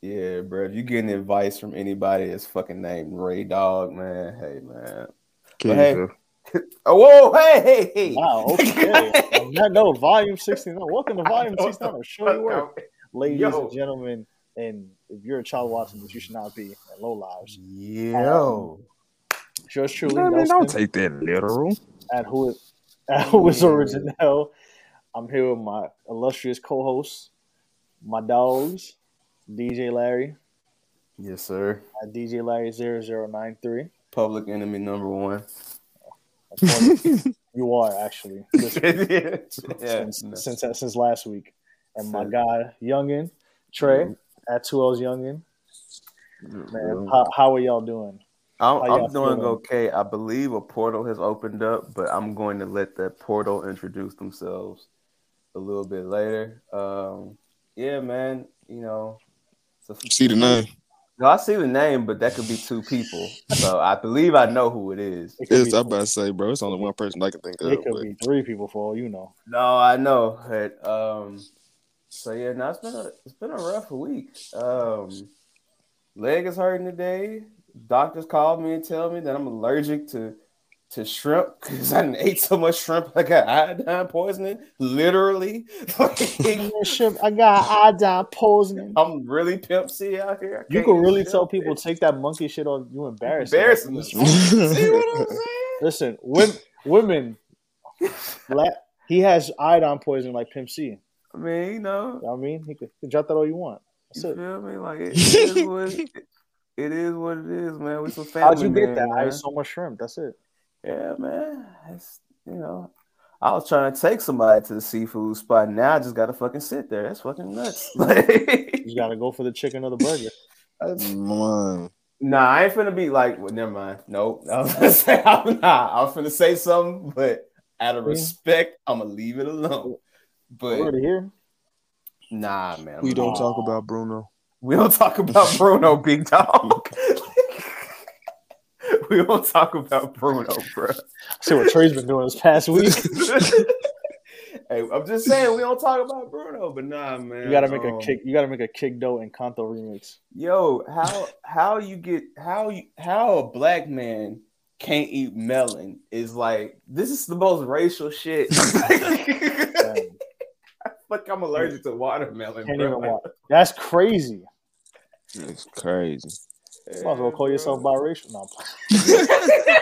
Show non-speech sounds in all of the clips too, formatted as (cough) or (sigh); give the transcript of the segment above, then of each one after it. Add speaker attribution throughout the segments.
Speaker 1: Yeah, bro. If you getting advice from anybody that's fucking named Ray Dog, man, hey, man. But hey, (laughs) oh, whoa, hey, hey, hey.
Speaker 2: Wow, (laughs) okay. On that note, volume 69. Welcome to volume 69 of Show You Work. Ladies
Speaker 1: Yo.
Speaker 2: and gentlemen, and if you're a child watching this, you should not be at low lives.
Speaker 1: Yo.
Speaker 2: Um, yours truly,
Speaker 3: I mean,
Speaker 2: Nelson,
Speaker 3: don't take that literal.
Speaker 2: at who at who is original. I'm here with my illustrious co-hosts, my dogs, DJ Larry
Speaker 1: Yes, sir.
Speaker 2: at DJ Larry 0093.
Speaker 1: Public enemy number one. (laughs)
Speaker 2: you are actually (laughs)
Speaker 1: yeah,
Speaker 2: since,
Speaker 1: no.
Speaker 2: since since last week. And my guy Youngin, Trey at Two L's Youngin. Man,
Speaker 1: Mhm.
Speaker 2: how, how are y'all doing?
Speaker 1: I'm,
Speaker 2: y'all
Speaker 1: I'm doing okay. I believe a portal has opened up, but I'm going to let that portal introduce themselves a little bit later. Um, yeah, man. You know, so
Speaker 3: See the name?
Speaker 1: No, I see the name, but that could be two people. So I believe I know who it is.
Speaker 2: It
Speaker 3: It's, I'm about to say, bro. It's only one person I can think of.
Speaker 2: it could
Speaker 3: but-
Speaker 2: be three people for all you know.
Speaker 1: No, I know. But, um, so yeah, no, it's been a it's been a rough week. Um, leg is hurting today. Doctors called me and tell me that I'm allergic to to shrimp because I ate so much shrimp I got iodine poisoning. Literally, (laughs) Like,
Speaker 2: I got iodine poisoning.
Speaker 1: I'm really pimp C out here. I
Speaker 2: You
Speaker 1: can't
Speaker 2: can
Speaker 1: eat
Speaker 2: really
Speaker 1: shrimp.
Speaker 2: tell people take that monkey shit on you embarrassing.
Speaker 1: embarrassing. (laughs) them. See what I'm (laughs) saying?
Speaker 2: Listen, women, women, black, he has iodine poisoning like Pimp C. You
Speaker 1: I mean, you know,
Speaker 2: know what I mean? He could, he could drop that all you want. That's
Speaker 1: You
Speaker 2: it.
Speaker 1: feel me? Like it, it is what it, it is. What it is, man. We some family.
Speaker 2: How'd you get
Speaker 1: men,
Speaker 2: that? I ate so much shrimp. That's it.
Speaker 1: Yeah, man. It's you know, I was trying to take somebody to the seafood spot. Now I just gotta fucking sit there. That's fucking nuts. (laughs) Like,
Speaker 2: You got to go for the chicken or the burger.
Speaker 3: Man.
Speaker 1: nah, I ain't finna be like. Well, never mind. Nope. I was gonna say I'm not. I was finna say something, but out of
Speaker 2: Yeah.
Speaker 1: respect, I'm gonna leave it alone. But
Speaker 2: Word here.
Speaker 1: nah, man.
Speaker 3: We
Speaker 1: I'm
Speaker 3: don't
Speaker 1: not-
Speaker 3: talk about Bruno.
Speaker 1: We don't talk about Bruno, big dog. We don't talk about Bruno, bro.
Speaker 2: See what Trey's been doing this past week. (laughs)
Speaker 1: hey, I'm just saying we don't talk about Bruno, but nah, man.
Speaker 2: You got to make a
Speaker 1: um,
Speaker 2: kick. You got to make a kick dough and Kanto remix.
Speaker 1: Yo, how how you get how you how a black man can't eat melon is like this is the most racial shit. (laughs) Fuck, I'm allergic to watermelon.
Speaker 2: can't
Speaker 1: bro.
Speaker 2: even watch. That's crazy.
Speaker 3: It's crazy.
Speaker 2: You might as well call yourself biracial. No, (laughs)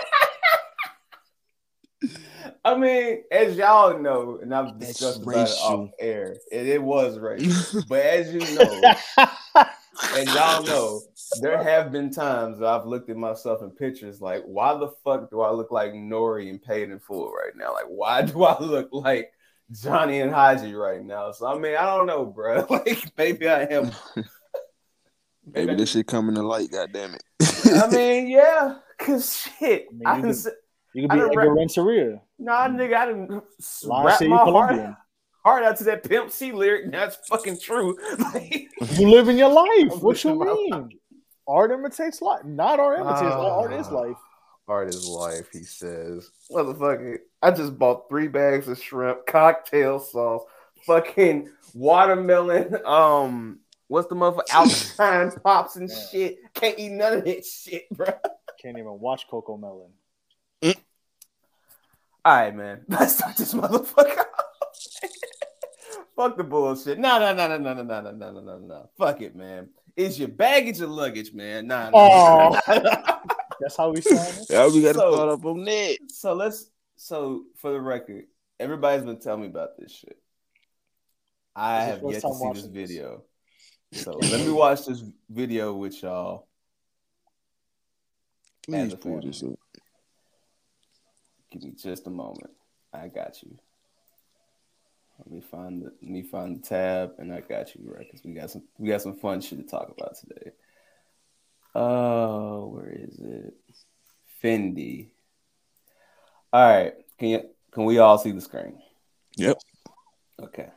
Speaker 1: I mean, as y'all know, and I've
Speaker 3: That's
Speaker 1: discussed about it off air, it, it was racial. (laughs) but as you know, and y'all know, there have been times that I've looked at myself in pictures like, why the fuck do I look like Nori and Paid in Full right now? Like, why do I look like Johnny and Haji right now? So I mean, I don't know, bro. (laughs) Like, maybe I am.
Speaker 3: Maybe this shit coming to light, God damn it.
Speaker 1: I mean, (laughs) yeah, cause shit,
Speaker 2: I mean, you
Speaker 1: can.
Speaker 2: could-
Speaker 1: say,
Speaker 2: you could
Speaker 1: I
Speaker 2: be
Speaker 1: done
Speaker 2: Edgar
Speaker 1: rap-
Speaker 2: Renteria.
Speaker 1: Nah, nigga, I didn't
Speaker 2: Lion
Speaker 1: rap
Speaker 2: City,
Speaker 1: my heart,
Speaker 2: Colombian.
Speaker 1: heart out to that Pimp C lyric. That's fucking true. (laughs) Like,
Speaker 2: You living your life.
Speaker 1: I'm
Speaker 2: What you
Speaker 1: living my
Speaker 2: mean? Art imitates life. Not art imitates life. Art is life.
Speaker 1: art is life, he says. Motherfucker, I just bought three bags of shrimp, cocktail sauce, fucking watermelon. Um, what's the motherfucker? (laughs) Alpine pops and
Speaker 2: Yeah.
Speaker 1: shit. Can't eat none of that shit, (laughs) bro.
Speaker 2: Can't even watch CoComelon.
Speaker 1: All right, man. (laughs) Let's start this motherfucker. Fuck the bullshit. No, no, no, no, no, no, no, no, no, no, no, no. Fuck it, man. Is your baggage or luggage, man? Nah, nah. Oh.
Speaker 2: That's how we started.
Speaker 3: Yeah, we got to
Speaker 1: So-
Speaker 3: start up on that.
Speaker 1: so let's. So for the record, everybody's been telling me about this shit. I
Speaker 2: This
Speaker 1: have yet to see this
Speaker 2: video. this.
Speaker 1: Video. So let me watch this video with y'all.
Speaker 3: Please
Speaker 1: As
Speaker 3: pull this up.
Speaker 1: Give me just a moment. I got you. Let me find the let me find the tab, and I got you right because we got some we got some fun shit to talk about today. Oh, where is it? Fendi. All right, can you can we all see the screen?
Speaker 3: Yep.
Speaker 1: Okay.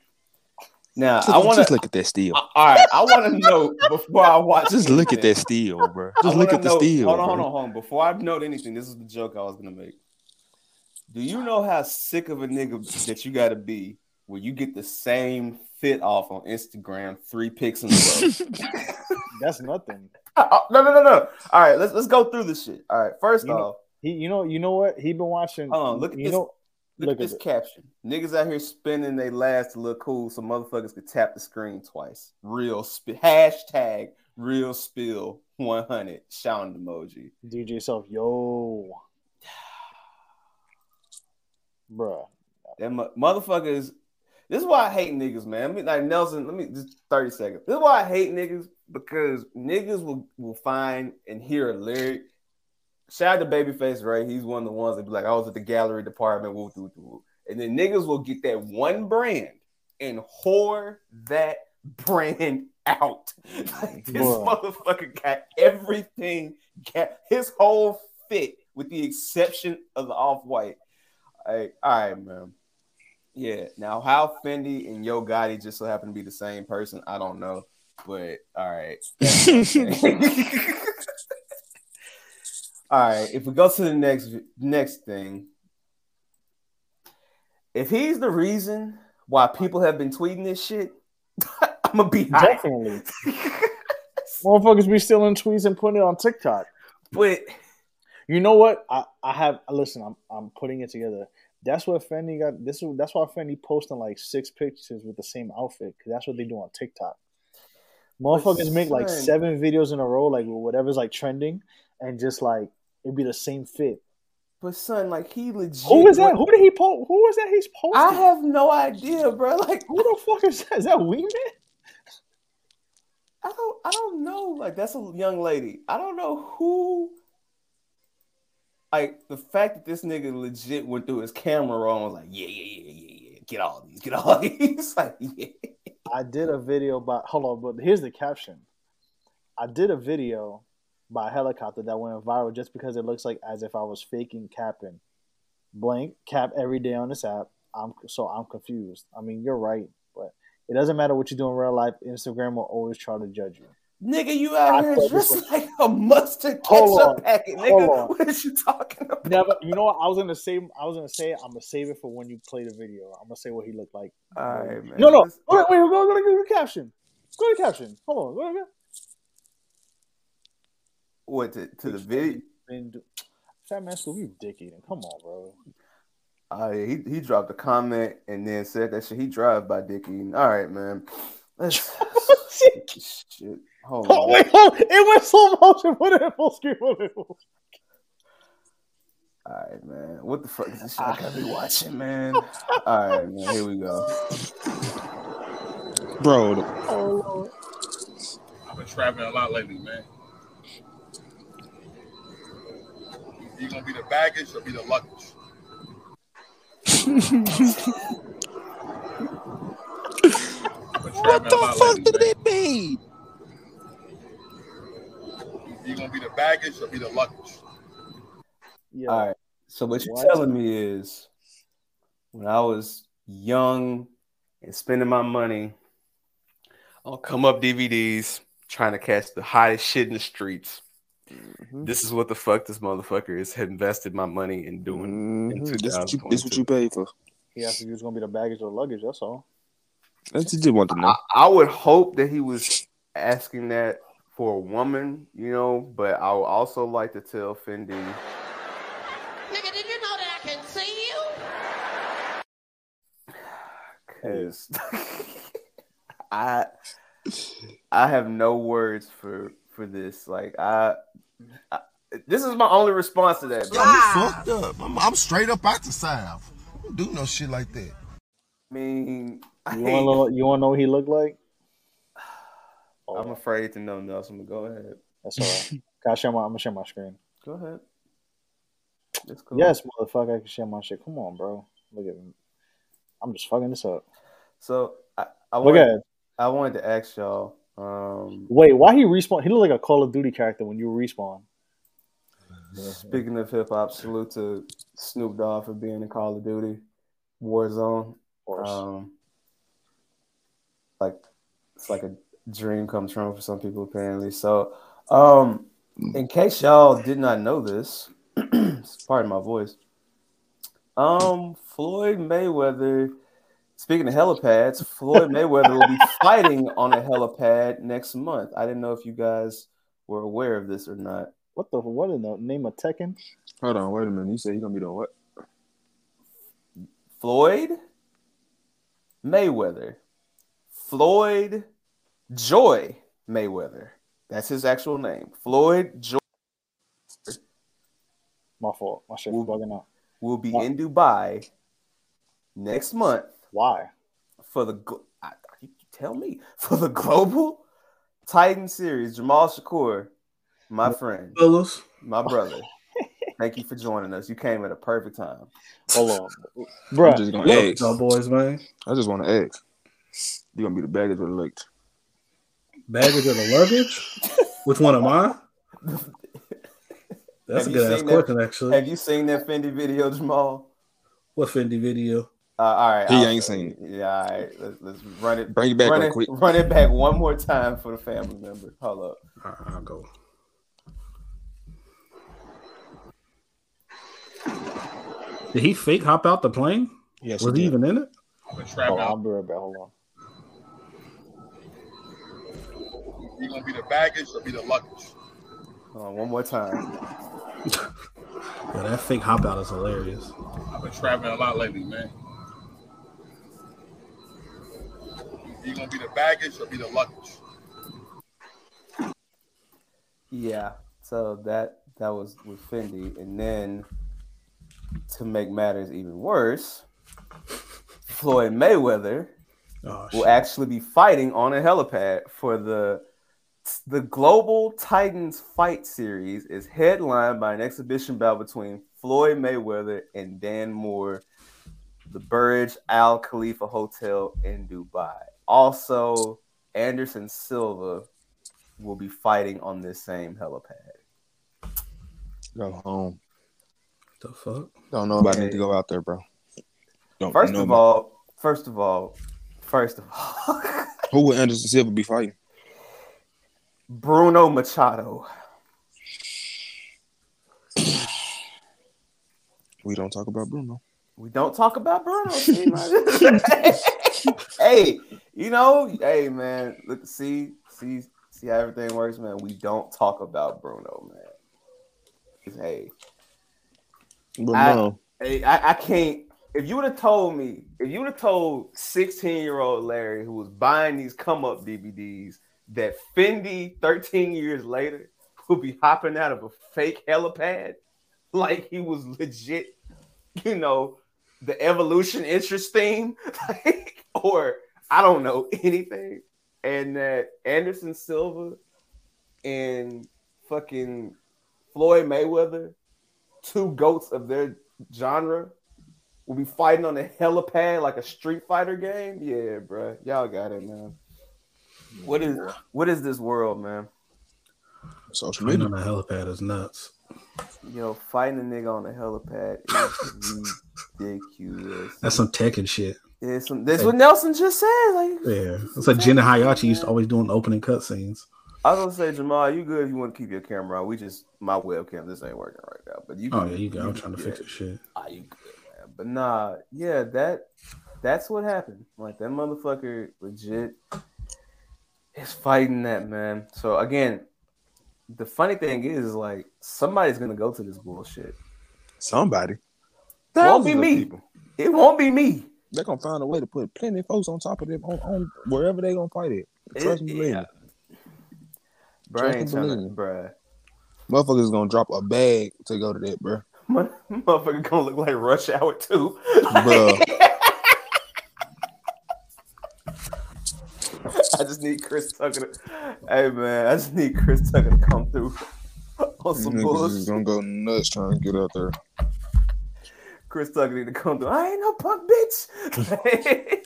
Speaker 1: Now
Speaker 3: Just,
Speaker 1: I want
Speaker 3: just
Speaker 1: to.
Speaker 3: look at that steel.
Speaker 1: All right, I want to know before I watch.
Speaker 3: Just look at
Speaker 1: anything.
Speaker 3: that steel, bro. Just look
Speaker 1: wanna
Speaker 3: at the
Speaker 1: know-
Speaker 3: steel.
Speaker 1: Hold on,
Speaker 3: bro.
Speaker 1: hold on, hold on. Before I note anything, this is the joke I was gonna make. Do you know how sick of a nigga that you gotta be where you get the same fit off on Instagram, three pics in a row. (laughs)
Speaker 2: That's nothing.
Speaker 1: Oh, no, no, no, no. All right, let's let's go through this shit. All right, first
Speaker 2: You know-
Speaker 1: off,
Speaker 2: He, you know, you know what? He been watching.
Speaker 1: Hold on, look at
Speaker 2: you
Speaker 1: this.
Speaker 2: know,
Speaker 1: look,
Speaker 2: look
Speaker 1: at this
Speaker 2: it.
Speaker 1: caption. Niggas out here spinning they last to look cool so motherfuckers could tap the screen twice. Real sp- hashtag real spill 100 shouting emoji.
Speaker 2: DJ Self, yo, (sighs) bruh.
Speaker 1: That mo- motherfuckers. This is why I hate niggas, man. I mean, like Nelson, let me just 30 seconds. This is why I hate niggas because niggas will, will find and hear a lyric. Shout out to Babyface, right? He's one of the ones that be like, I was at the gallery department, woo, woo, woo. And then niggas will get that one brand and whore that brand out. (laughs) Like this motherfucker got everything, got his whole fit with the exception of the off white. Like, all right, man. Yeah. Now, how Fendi and Yo Gotti just so happen to be the same person, I don't know. But all right. (laughs) (laughs) all right. If we go to the next next thing, if he's the reason why people have been tweeting this shit, (laughs) I'm gonna be.
Speaker 2: Definitely, (laughs) motherfuckers be stealing tweets and putting it on TikTok.
Speaker 1: but
Speaker 2: You know what? I, I have listen. I'm I'm putting it together. That's what Fendi got. This is that's why Fendi posting like six pictures with the same outfit because that's what they do on TikTok. Motherfuckers make like seven videos in a row, like whatever's like trending, and just like it'd be the same fit.
Speaker 1: but son, like he legit.
Speaker 2: Who is that? Who did he post? was that? He's posting.
Speaker 1: I have no idea, bro. (laughs) Like
Speaker 2: Who the fuck is that? Is that Wee
Speaker 1: I don't I don't know. Like that's a young lady. I don't know who like the fact that this nigga legit went through his camera roll and was like, yeah, yeah, yeah, yeah, yeah. Get all these, get all (laughs) these. like, yeah.
Speaker 2: I did a video about. Hold on, but here's the caption. I did a video by a helicopter that went viral just because it looks like as if I was faking capping. Blank cap every day on this app. I'm so I'm confused. I mean, you're right, but it doesn't matter what you do in real life. Instagram will always try to judge you.
Speaker 1: Nigga, you out
Speaker 2: I
Speaker 1: here
Speaker 2: thought this
Speaker 1: dressed like a mustard
Speaker 2: Hold
Speaker 1: ketchup
Speaker 2: on.
Speaker 1: packet,
Speaker 2: Hold
Speaker 1: nigga.
Speaker 2: on.
Speaker 1: What is you talking about?
Speaker 2: Never. You know what? I was gonna say. I was gonna say. I'm gonna save it for when you play the video. I'm gonna say what he looked like.
Speaker 1: All right, man.
Speaker 2: No, no. Wait, wait. Go, go, go to the caption. Go to the caption. Hold on. Go, go.
Speaker 1: What to, to the video?
Speaker 2: And Fat Man School, you dick eating. Come on, bro.
Speaker 1: Oh yeah, he, he dropped a comment and then said that shit he drive by Dickie. All right, man. Let's (laughs) shit. Hold
Speaker 2: Oh,
Speaker 1: on.
Speaker 2: wait, hold. It went slow motion. Put it in full screen. Put it full
Speaker 1: All right, man. What the fuck is this shit I gotta be ah. watching, man? All right, man. Here we go.
Speaker 3: Bro.
Speaker 2: Oh, Lord.
Speaker 4: I've been traveling a lot lately, man. You gonna be the baggage or be the luggage?
Speaker 3: What the fuck
Speaker 4: lately,
Speaker 3: did
Speaker 4: man.
Speaker 3: it mean?
Speaker 4: You gonna be the baggage or be the luggage?
Speaker 2: Yeah.
Speaker 1: All right. So what you're
Speaker 2: What?
Speaker 1: telling me is when I was young and spending my money on come up DVDs, trying to catch the hottest shit in the streets.
Speaker 3: Mhm.
Speaker 1: This is what the fuck this motherfucker is had invested my money in doing. in
Speaker 3: Mhm. This what you this what you pay for.
Speaker 2: He asked if he was going to be the baggage or luggage. That's all.
Speaker 3: That's what you want to know.
Speaker 1: I, I would hope that he was asking that for a woman, you know, but I would also like to tell Fendi.
Speaker 5: Nigga, did you know that I can see you? (sighs)
Speaker 1: Cause (laughs) I I have no words for for this. Like I, I this is my only response to that.
Speaker 6: Yo, me fucked up. I'm, I'm straight up out the south. I don't do no shit like that.
Speaker 1: I mean, I
Speaker 2: You want to know? You want to know what he looked like? Oh, (sighs)
Speaker 1: I'm afraid to know Nelson, but go ahead.
Speaker 2: that's all right. (laughs) Can I share my? I'm gonna share my screen.
Speaker 1: Go ahead. It's cool.
Speaker 2: Yes, motherfucker. I can share my shit. Come on, bro. Look at me. I'm just fucking this up.
Speaker 1: So I, I
Speaker 2: Look
Speaker 1: wanted,
Speaker 2: at.
Speaker 1: I wanted to ask y'all. Um,
Speaker 2: Wait, why he respawn? He looked like a Call of Duty character when you respawn.
Speaker 1: speaking of hip hop, salute to Snoop Dogg for being in Call of Duty Warzone. Um, like it's like a dream come true for some people apparently. So, um, in case y'all did not know this, (clears throat) pardon my voice. Um, Floyd Mayweather Speaking of helipads, Floyd Mayweather will be (laughs) fighting on a helipad next month. I didn't know if you guys were aware of this or not.
Speaker 2: What the what in the name of Tekken?
Speaker 3: Hold on, wait a minute. You said he's gonna be doing what?
Speaker 1: Floyd Mayweather. Floyd Joy Mayweather. That's his actual name. Floyd Joy
Speaker 2: My fault. My shit's
Speaker 1: Ooh.
Speaker 2: bugging out.
Speaker 1: will be
Speaker 2: What?
Speaker 1: in Dubai next month
Speaker 2: Why?
Speaker 1: for the gl- I, you tell me (laughs) for the global Titan series. Jamal Shakur, my friend,
Speaker 7: Fellas,
Speaker 1: my brother. Thank you for joining us. You came at a perfect time.
Speaker 2: Hold on, bro.
Speaker 3: I'm
Speaker 2: bruh.
Speaker 3: just gonna
Speaker 7: look,
Speaker 3: ask.
Speaker 7: y'all boys, man.
Speaker 3: I just want to ask. You gonna be the baggage or the luggage?
Speaker 7: Baggage or the luggage? Which one am I? That's
Speaker 1: Have
Speaker 7: a good ass
Speaker 1: seen that-
Speaker 7: question, actually.
Speaker 1: Have you seen that Fendi video, Jamal?
Speaker 7: What Fendi video?
Speaker 1: Uh, all right,
Speaker 3: He
Speaker 1: I'll-
Speaker 3: ain't seen it.
Speaker 1: Yeah, all right. Let's, let's run it.
Speaker 3: Bring it back
Speaker 1: run it,
Speaker 3: quick.
Speaker 1: Run it back one more time for the family member. Hold up.
Speaker 7: All right, I'll go. Did he fake hop out the plane?
Speaker 3: Yes,
Speaker 7: Was he even in it?
Speaker 4: I've been
Speaker 2: Hold
Speaker 4: trapping
Speaker 2: I'll
Speaker 4: out.
Speaker 2: be right back. Hold on.
Speaker 4: You gonna be the baggage or be the luggage?
Speaker 1: Hold on, one more time. (laughs)
Speaker 7: Yeah, that fake hop out is hilarious.
Speaker 4: I've been traveling a lot lately, man. You gonna be the baggage or be the luggage?
Speaker 1: Yeah. So that that was with Fendi, and then to make matters even worse, Floyd Mayweather
Speaker 7: Oh,
Speaker 1: will actually be fighting on a helipad for the the Global Titans Fight Series is headlined by an exhibition bout between Floyd Mayweather and Don Moore, the Burj Al Khalifa Hotel in Dubai. Also, Anderson Silva will be fighting on this same helipad.
Speaker 3: Go home.
Speaker 7: the fuck?
Speaker 3: Don't know about
Speaker 1: Yeah.
Speaker 3: need to go out there, bro. Don't
Speaker 1: First of
Speaker 3: about-
Speaker 1: all, first of all, first of all, (laughs)
Speaker 3: who would Anderson Silva be fighting?
Speaker 1: Bruno Machado.
Speaker 3: We don't talk about Bruno.
Speaker 1: We don't talk about Bruno. (laughs) hey, you know, hey man, look, see, see, see how everything works, man. We don't talk about Bruno, man. Hey,
Speaker 3: But
Speaker 1: I-
Speaker 3: no,
Speaker 1: hey, I, I can't. If you would have told me, if you would have told 16 year old Larry who was buying these come up DVDs that Fendi 13 years later (laughs) would be hopping out of a fake helipad (laughs) like he was legit, you know, the evolution interest theme, (laughs) like, or I don't know (laughs) anything, and that Anderson Silva and fucking Floyd Mayweather, two goats of their genre, will be fighting on a helipad like a Street Fighter game. Yeah, bro, y'all got it, man. What is what is this world, man?
Speaker 3: social
Speaker 7: Fighting
Speaker 3: media.
Speaker 7: on a helipad is nuts.
Speaker 1: Yo, fighting a nigga on a helipad is (laughs) ridiculous.
Speaker 7: That's some Tekken shit.
Speaker 1: Yeah, some, that's what Nelson just said. Like,
Speaker 7: Yeah, it's like Jenna Heihachi used to always doing the opening cutscenes.
Speaker 1: I was gonna say, Jamal, you good if you want to keep your camera on. We just my webcam, this ain't working right now. But you,
Speaker 7: Oh yeah, you got. I'm trying to
Speaker 1: yeah.
Speaker 7: fix this shit.
Speaker 1: Ah, you good, man. But nah, yeah, that that's what happened. Like that motherfucker legit is fighting that man. So again, the funny thing is, is like somebody's gonna go to this bullshit.
Speaker 3: Somebody.
Speaker 1: It won't be me.
Speaker 3: people.
Speaker 1: It won't be me.
Speaker 3: They're gonna find a way to put plenty of folks on top of them on, on wherever they gonna fight it. Trust
Speaker 1: It-
Speaker 3: me,
Speaker 1: yeah. Bruh, I
Speaker 3: Trust
Speaker 1: ain't
Speaker 3: and
Speaker 1: trying to,
Speaker 3: believe me.
Speaker 1: bruh.
Speaker 3: Motherfuckers gonna drop a bag to go to that, bro.
Speaker 1: Motherfucker gonna look like Rush Hour too.
Speaker 3: Bruh. (laughs)
Speaker 1: I just need Chris Tucker. To, hey man, I just need Chris Tucker to come through (laughs) on some
Speaker 3: Niggas is
Speaker 1: bullshit.
Speaker 3: gonna go nuts trying to get out there.
Speaker 1: Chris Tucker need to come through. I ain't no punk bitch.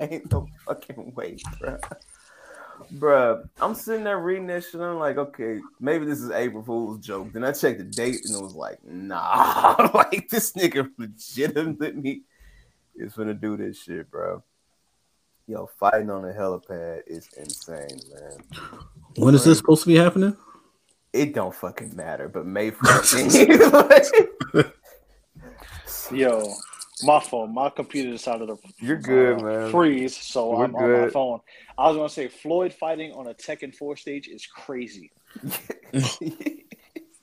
Speaker 1: (laughs) ain't no fucking way, bro. Bruh, I'm sitting there reading this shit. I'm like, okay, maybe this is April Fool's joke. Then I checked the date and it was like, nah, (laughs) like this nigga legitimately is gonna do this shit, bro. Yo, fighting on a helipad is insane, man.
Speaker 7: When is this supposed to be happening?
Speaker 1: It don't fucking matter, but May (laughs) 14th.
Speaker 2: Yo, My phone, my computer decided to
Speaker 1: You're good,
Speaker 2: uh,
Speaker 1: man.
Speaker 2: freeze, so
Speaker 1: We're
Speaker 2: I'm on my phone. I was gonna say Floyd fighting on a Tekken 4 stage is crazy. (laughs)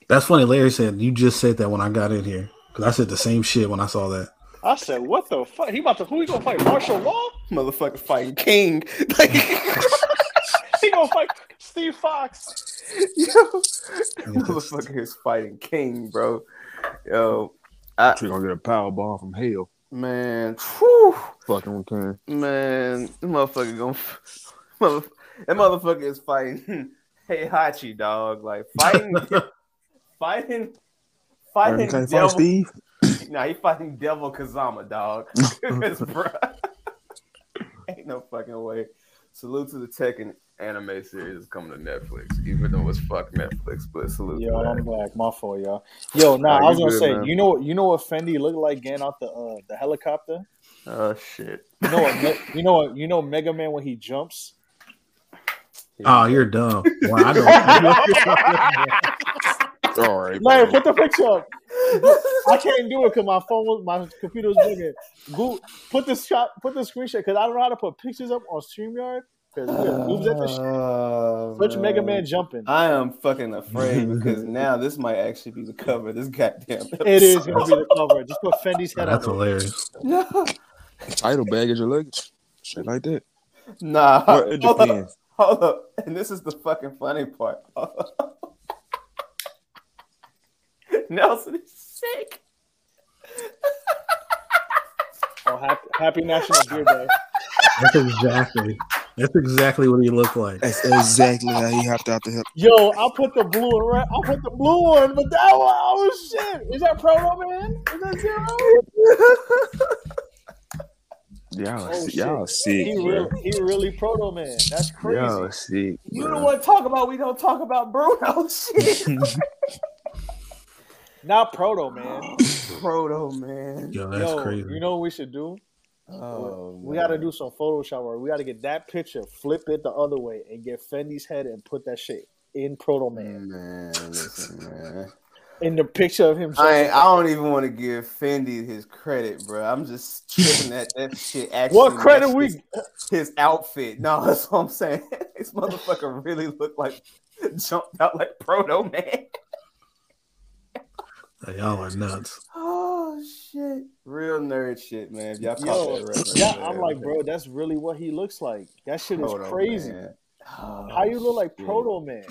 Speaker 7: That's funny. Larry said you just said that when I got in here because I said the same shit when I saw that.
Speaker 2: I said, "What the fuck? He about to who he gonna fight? Marshall Law?
Speaker 1: Motherfucker fighting King. (laughs) Like, (laughs)
Speaker 2: He gonna fight Steve Fox?
Speaker 1: yo, motherfucker is fighting King, bro. Yo, I,
Speaker 3: She gonna get a power bomb from hell.
Speaker 1: man, whew,
Speaker 3: Fucking King.
Speaker 1: man, this motherfucker gonna, mother, that motherfucker is fighting (laughs) Heihachi, dog. Like fighting, (laughs) fighting, fighting. Devil,
Speaker 3: fight Steve. (laughs)
Speaker 1: Nah, he fighting Devil Kazama, dog. ain't no fucking way. Salute to the Tekken anime series is coming to Netflix, even though it's fuck Netflix, but salute
Speaker 2: Yo,
Speaker 1: to
Speaker 2: I'm black. My fault, y'all. Yo, nah,
Speaker 1: Nah,
Speaker 2: I was gonna
Speaker 1: good,
Speaker 2: say,
Speaker 1: man.
Speaker 2: you know, you know what Fendi looked like getting out the uh, the helicopter.
Speaker 1: Oh shit.
Speaker 2: You know what? Me- you know what? You know Mega Man when he jumps.
Speaker 7: Oh, you're dumb. Well, I know.
Speaker 3: All right.
Speaker 2: Larry,
Speaker 3: bro.
Speaker 2: put the picture up. I can't do it because my phone was my computer was bugging. Go put the shot, put the screenshot because I don't know how to put pictures up on Streamyard because we have moves at the shit.
Speaker 1: Oh, um,
Speaker 2: Search Mega Man jumping.
Speaker 1: I am fucking afraid because now this might actually be the cover this goddamn. (laughs)
Speaker 2: It is gonna be the cover. Just put Fendi's head
Speaker 7: That's
Speaker 2: on it.
Speaker 7: hilarious.
Speaker 1: No. (laughs)
Speaker 3: Title baggage or luggage. Shit like that.
Speaker 1: Nah.
Speaker 3: Well, it
Speaker 1: hold up,
Speaker 3: depends.
Speaker 1: hold up. And this is the fucking funny part. (laughs) Nelson is sick.
Speaker 2: Oh, happy, happy National Beer Day.
Speaker 7: That's exactly. That's exactly what he looked like.
Speaker 3: That's exactly how he hopped out the hell.
Speaker 2: Yo, I put the blue and red. I put the blue one, but that one, oh shit! Is that Proto Man? Is that zero? (laughs)
Speaker 3: Y'all,
Speaker 2: Oh,
Speaker 3: sick- y'all sick,
Speaker 2: He
Speaker 3: bro.
Speaker 2: really, he really Proto Man. That's crazy.
Speaker 3: Y'all sick,
Speaker 1: You don't want to talk about we don't talk about Bruno (laughs) oh, shit. (laughs)
Speaker 2: Not Proto Man.
Speaker 1: Proto man.
Speaker 7: Yo, that's
Speaker 2: Yo,
Speaker 7: crazy.
Speaker 2: you know what we should do?
Speaker 1: Oh,
Speaker 2: We got to do some Photoshop where we got to get that picture, flip it the other way, and get Fendi's head and put that shit in Proto Man.
Speaker 1: man. Listen, man.
Speaker 2: In the picture of him.
Speaker 1: I I don't even want to give Fendi his credit, bro. I'm just tripping at that shit. Actually
Speaker 2: what credit we?
Speaker 1: matches His outfit. No, (laughs) that's what I'm saying. This motherfucker really looked like jumped out like Proto Man.
Speaker 7: Hey, y'all are nuts. (laughs)
Speaker 1: Oh, Oh shit, real nerd shit, man. If y'all
Speaker 2: Yo,
Speaker 1: that reference,
Speaker 2: yeah,
Speaker 1: man.
Speaker 2: I'm like, bro, that's really what he looks like. That shit is crazy.
Speaker 1: Man.
Speaker 2: Oh, How you look like
Speaker 1: shit.
Speaker 2: Proto Man?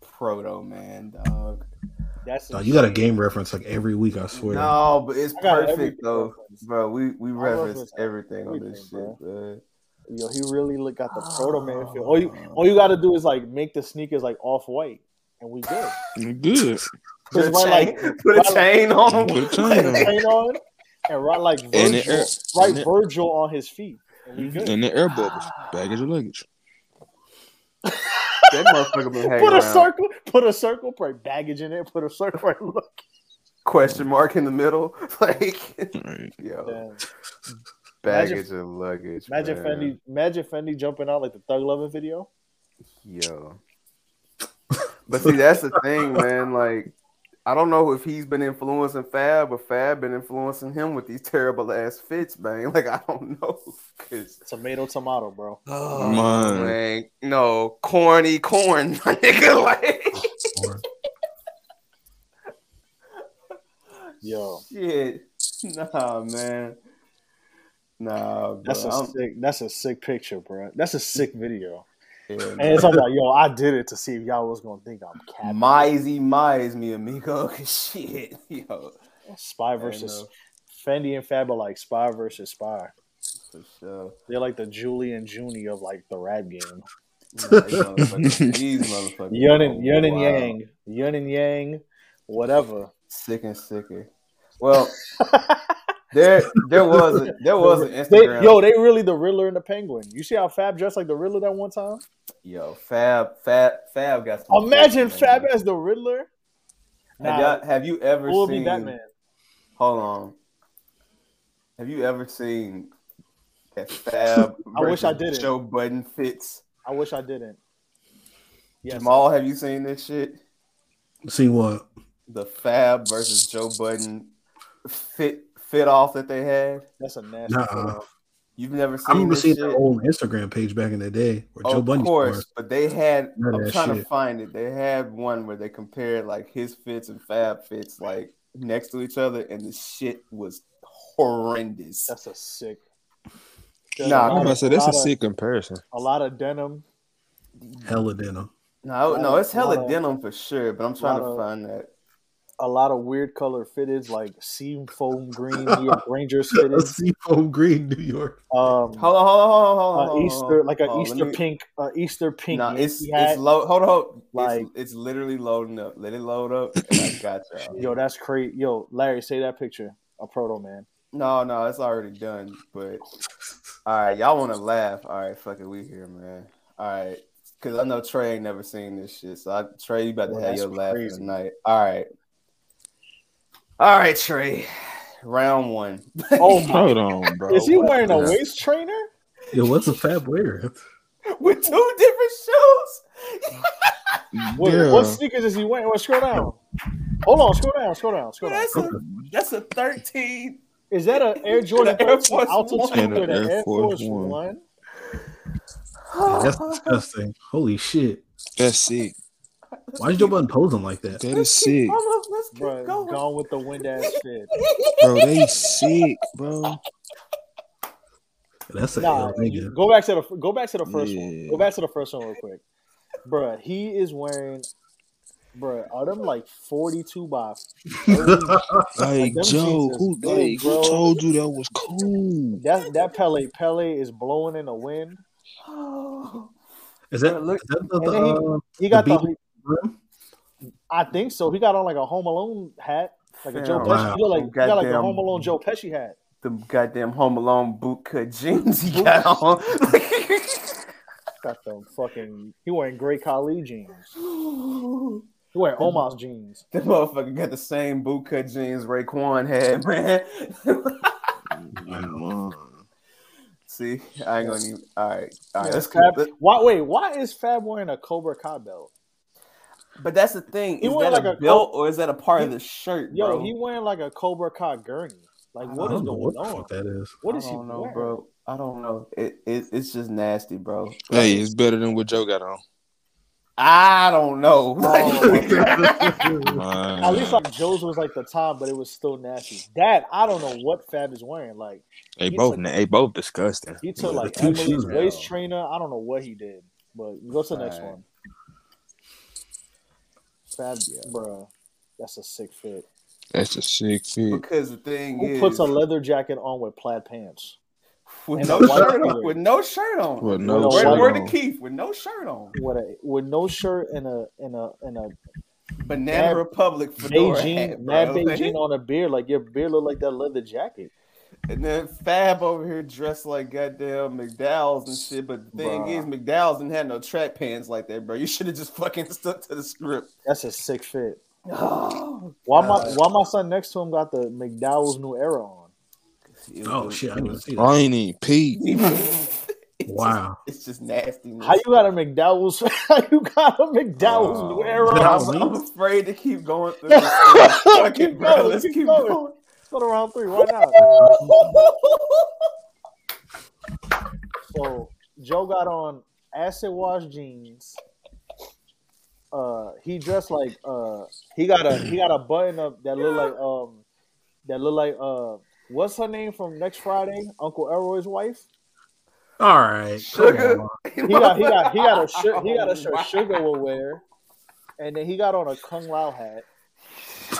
Speaker 1: Proto Man, dog.
Speaker 7: Dog,
Speaker 2: That's
Speaker 7: Oh, you got a game reference like every week. I swear.
Speaker 1: No, but it's
Speaker 2: I got everything
Speaker 1: perfect though,
Speaker 2: referenced.
Speaker 1: bro. We we reference
Speaker 2: reference
Speaker 1: everything on this shit,
Speaker 2: everything,
Speaker 1: bro.
Speaker 2: Yo, he really look got the Proto Man feel. All you, oh. all you got to do is like make the sneakers like off white, and we good.
Speaker 3: We good.
Speaker 1: Put a, chain,
Speaker 2: like
Speaker 1: put a
Speaker 2: run like-
Speaker 1: chain on him.
Speaker 3: Put a chain on.
Speaker 2: chain on and ride like
Speaker 3: And
Speaker 2: Virgil,
Speaker 3: air-
Speaker 2: right
Speaker 3: and the-
Speaker 2: Virgil on his feet, and.
Speaker 3: And the air bubbles. Baggage or luggage. (laughs)
Speaker 1: That motherfucker been hanging
Speaker 2: Put a
Speaker 1: around.
Speaker 2: circle, put a circle, put baggage in there, put a circle. Right, (laughs) look,
Speaker 1: Question mark in the middle, (laughs) like
Speaker 3: Right.
Speaker 1: yo,
Speaker 2: Damn.
Speaker 1: baggage and luggage.
Speaker 2: Imagine
Speaker 1: man.
Speaker 2: Fendi, imagine Fendi jumping out like the Thug Lover video.
Speaker 1: Yo. But see, that's the thing, man. Like, I don't know if he's been influencing Fab, but Fab been influencing him with these (laughs) terrible ass fits, man. (laughs) Like, I don't know. 'Cause-
Speaker 2: Tomato, tomato, bro.
Speaker 1: oh,
Speaker 3: Man.
Speaker 1: man. No, corny corn, (laughs) my nigga. Like, oh,
Speaker 2: Yo,
Speaker 1: shit. Nah, man. Nah, bro.
Speaker 2: that's a
Speaker 1: I'm-
Speaker 2: sick. That's a sick picture, bro. That's a sick video.
Speaker 1: Yeah,
Speaker 2: And it's all like, yo, I did it to see if y'all was gonna think I'm capping.
Speaker 1: Mizey Mize me, amigo. 'Cause (laughs) shit, yo.
Speaker 2: Spy versus. Fendi and Fab are like Spy versus Spy.
Speaker 1: For sure.
Speaker 2: They're like the Julie and Junie of like the rap game.
Speaker 1: Nah, these (laughs) motherfuckers- these motherfuckers
Speaker 2: Yun and Yun and
Speaker 1: wild.
Speaker 2: Yang, Yun and Yang, whatever.
Speaker 1: sick and sicker. Well, (laughs) there there (laughs) was a, there was an
Speaker 2: They,
Speaker 1: Instagram.
Speaker 2: yo, they really the Riddler and the Penguin. You see how Fab dressed like the Riddler that one time?
Speaker 1: Yo, Fab Fab Fab got. Some
Speaker 2: Imagine Fab
Speaker 1: man.
Speaker 2: as the Riddler.
Speaker 1: Have,
Speaker 2: Nah,
Speaker 1: y'all- have you ever
Speaker 2: who will
Speaker 1: seen?
Speaker 2: be Batman?
Speaker 1: Hold on. Have you ever seen that Fab? (laughs)
Speaker 2: I wish I
Speaker 1: versus
Speaker 2: didn't.
Speaker 1: Joe Budden fits.
Speaker 2: I wish I didn't. Yes.
Speaker 1: Jamal, have you seen this shit?
Speaker 7: See what?
Speaker 1: The Fab versus Joe Budden fit fit off that they had?
Speaker 2: That's a nasty.
Speaker 7: Nuh-uh.
Speaker 1: You've never seen
Speaker 7: I remember
Speaker 1: this
Speaker 7: seeing
Speaker 1: shit?
Speaker 7: that old Instagram page back in the day where Joe Bunny.
Speaker 1: of
Speaker 7: Bunny
Speaker 1: course,
Speaker 7: was.
Speaker 1: but they had.
Speaker 7: None
Speaker 1: I'm
Speaker 7: that
Speaker 1: trying to find it. They had one where they compared like his fits and Fab fits like next to each other, and the shit was horrendous.
Speaker 2: That's a sick.
Speaker 1: Nah,
Speaker 3: I'm about to say that's a
Speaker 2: lot of-
Speaker 3: sick comparison.
Speaker 2: A lot of denim.
Speaker 7: Hella denim.
Speaker 1: No, no, it's hella
Speaker 2: lot of-
Speaker 1: denim for sure, but I'm trying to
Speaker 2: lot of-
Speaker 1: find that.
Speaker 2: A lot of weird color fitteds like seam foam green New York (laughs) Rangers fitted.
Speaker 7: Seafoam Green, New York.
Speaker 2: Um,
Speaker 1: Hold on, hold on, hold on, hold on. hold on,
Speaker 2: Easter like a
Speaker 1: hold
Speaker 2: Easter
Speaker 1: me-
Speaker 2: pink, uh, Easter pink.
Speaker 1: No, it's it's low. Hold on, hold.
Speaker 2: Like-
Speaker 1: it's, it's literally loading up. Let it load up. And I got (laughs) y'all.
Speaker 2: Yo, that's crazy. Yo, Larry, say that picture. A proto man.
Speaker 1: No, no, it's already done. But all right, y'all want to laugh? All right, fuck it, we here, man. All right, because I know Trey ain't never seen this shit. So I, Trey, you about to
Speaker 2: Well,
Speaker 1: have
Speaker 2: that's
Speaker 1: your laugh
Speaker 2: crazy.
Speaker 1: tonight. All right, all right, Trey. Round one.
Speaker 2: Oh my!
Speaker 3: Hold on, bro.
Speaker 2: Is he wearing a waist trainer?
Speaker 7: Yo, what's a fat wear?
Speaker 1: with two different shoes. (laughs)
Speaker 2: What,
Speaker 3: Yeah.
Speaker 2: what sneakers is he wearing? Well, scroll down. Hold on, scroll down, scroll down, scroll down.
Speaker 1: That's a that's a thirteen.
Speaker 2: Is that an Air Jordan
Speaker 1: Air Force
Speaker 2: altitude
Speaker 3: One.
Speaker 2: or the
Speaker 3: Air
Speaker 2: Air Force
Speaker 3: Force One.
Speaker 2: One?
Speaker 7: That's disgusting. Holy shit.
Speaker 3: That's sick.
Speaker 7: Why is Joe pose posing like that?
Speaker 3: That is sick,
Speaker 1: Let's keep
Speaker 2: Bro,
Speaker 1: going.
Speaker 2: gone with the wind ass fit.
Speaker 3: bro. They sick, bro.
Speaker 7: That's a
Speaker 2: Nah,
Speaker 7: L, nigga.
Speaker 2: go back to the go back to the first one. Go back to the first one real quick, Bruh, He is wearing, bruh, Are them like forty two by? 30? (laughs)
Speaker 3: Like Joe, who
Speaker 2: big,
Speaker 3: like who told you that was cool?
Speaker 2: that that Pelle Pelle is blowing in the wind.
Speaker 7: Is that,
Speaker 1: Bro, look-
Speaker 7: is that the,
Speaker 2: And he-
Speaker 7: uh,
Speaker 2: He got
Speaker 7: The
Speaker 2: the. I think so. He got on like a Home Alone hat, like a Joe
Speaker 1: Wow.
Speaker 2: Pesci. He look like he got like a Home Alone Joe Pesci hat.
Speaker 1: the goddamn Home Alone bootcut jeans he got on. (laughs)
Speaker 2: Got them fucking. He wearing gray Kali jeans. He wearing Omar's jeans.
Speaker 1: That motherfucker got the same bootcut jeans Raekwon had, (laughs) man. (laughs) See, I ain't gonna even. All right, all right, let's keep.
Speaker 2: Fab,
Speaker 1: let-
Speaker 2: why? Wait, why is Fab wearing a Cobra Kai belt?
Speaker 1: But that's the thing.
Speaker 2: He
Speaker 1: Is that
Speaker 2: like
Speaker 1: a
Speaker 2: a
Speaker 1: belt or is that a part of the shirt,
Speaker 2: Yo,
Speaker 1: bro?
Speaker 2: he wearing like a Cobra Kai gurney. Like, what is
Speaker 7: don't
Speaker 2: going
Speaker 7: what
Speaker 2: on?
Speaker 7: that is.
Speaker 2: What
Speaker 1: I
Speaker 2: he
Speaker 1: don't know,
Speaker 2: wearing?
Speaker 1: bro. I don't know. It, it it's just nasty, bro.
Speaker 3: Hey, it's better than what Joe got on.
Speaker 1: I don't know. (laughs)
Speaker 3: Oh, (laughs) Man.
Speaker 2: At least like Joe's was like the top, but it was still nasty. That I don't know what Fab is wearing. Like
Speaker 3: they both
Speaker 2: took-
Speaker 3: they both disgusting.
Speaker 2: he took
Speaker 7: Yeah,
Speaker 2: like
Speaker 7: the two
Speaker 2: Emily's
Speaker 7: shoes,
Speaker 2: waist
Speaker 1: bro.
Speaker 2: trainer. I don't know what he did, but go to the next
Speaker 1: Alright.
Speaker 2: one. Fab, bruh, that's a sick fit.
Speaker 3: That's a sick fit.
Speaker 1: because the thing
Speaker 2: Who
Speaker 1: is,
Speaker 2: puts a leather jacket on with plaid pants?
Speaker 1: with no shirt on, with no shirt on,
Speaker 3: With
Speaker 2: no
Speaker 1: no
Speaker 2: shirt
Speaker 1: word, word
Speaker 3: on.
Speaker 1: to Keith with no shirt on.
Speaker 2: With a with no shirt and a and a and a
Speaker 1: Banana
Speaker 2: Mad-
Speaker 1: Republic fedora
Speaker 2: Beijing
Speaker 1: hat,
Speaker 2: mad
Speaker 1: bro.
Speaker 2: Beijing on a beard. Like your beard look like that leather jacket.
Speaker 1: And then Fab over here dressed like goddamn McDowell's and shit. But the thing
Speaker 2: Bruh.
Speaker 1: is, McDowell's didn't have no track pants like that, bro. You should have just (laughs) fucking stuck to the script.
Speaker 2: That's a sick fit.
Speaker 1: Oh, (gasps)
Speaker 2: Why my
Speaker 1: God.
Speaker 2: why my son next to him got the McDowell's new era on?
Speaker 7: Oh shit, I didn't see that.
Speaker 3: I ain't even peep.
Speaker 7: Wow.
Speaker 1: just, it's just nasty.
Speaker 2: How you got a McDowell's? (laughs) How you got a McDowell's
Speaker 3: Oh,
Speaker 2: new era?
Speaker 1: I'm, I'm afraid to keep going through. (laughs) This.
Speaker 2: Keep
Speaker 1: it, bro. Let's
Speaker 2: keep
Speaker 1: keep
Speaker 2: going.
Speaker 1: going.
Speaker 2: Go to round three. Why not? (laughs) So Joe got on acid wash jeans. Uh, he dressed like uh, he got a he got a button up that look like um, that look like uh, what's her name from next Friday? Uncle Elroy's wife.
Speaker 7: All right.
Speaker 1: Sugar.
Speaker 7: Come on. (laughs)
Speaker 2: He got he got he got a (laughs) shirt he got a shirt Sugar will wear, and then he got on a Kung Lao hat.
Speaker 1: They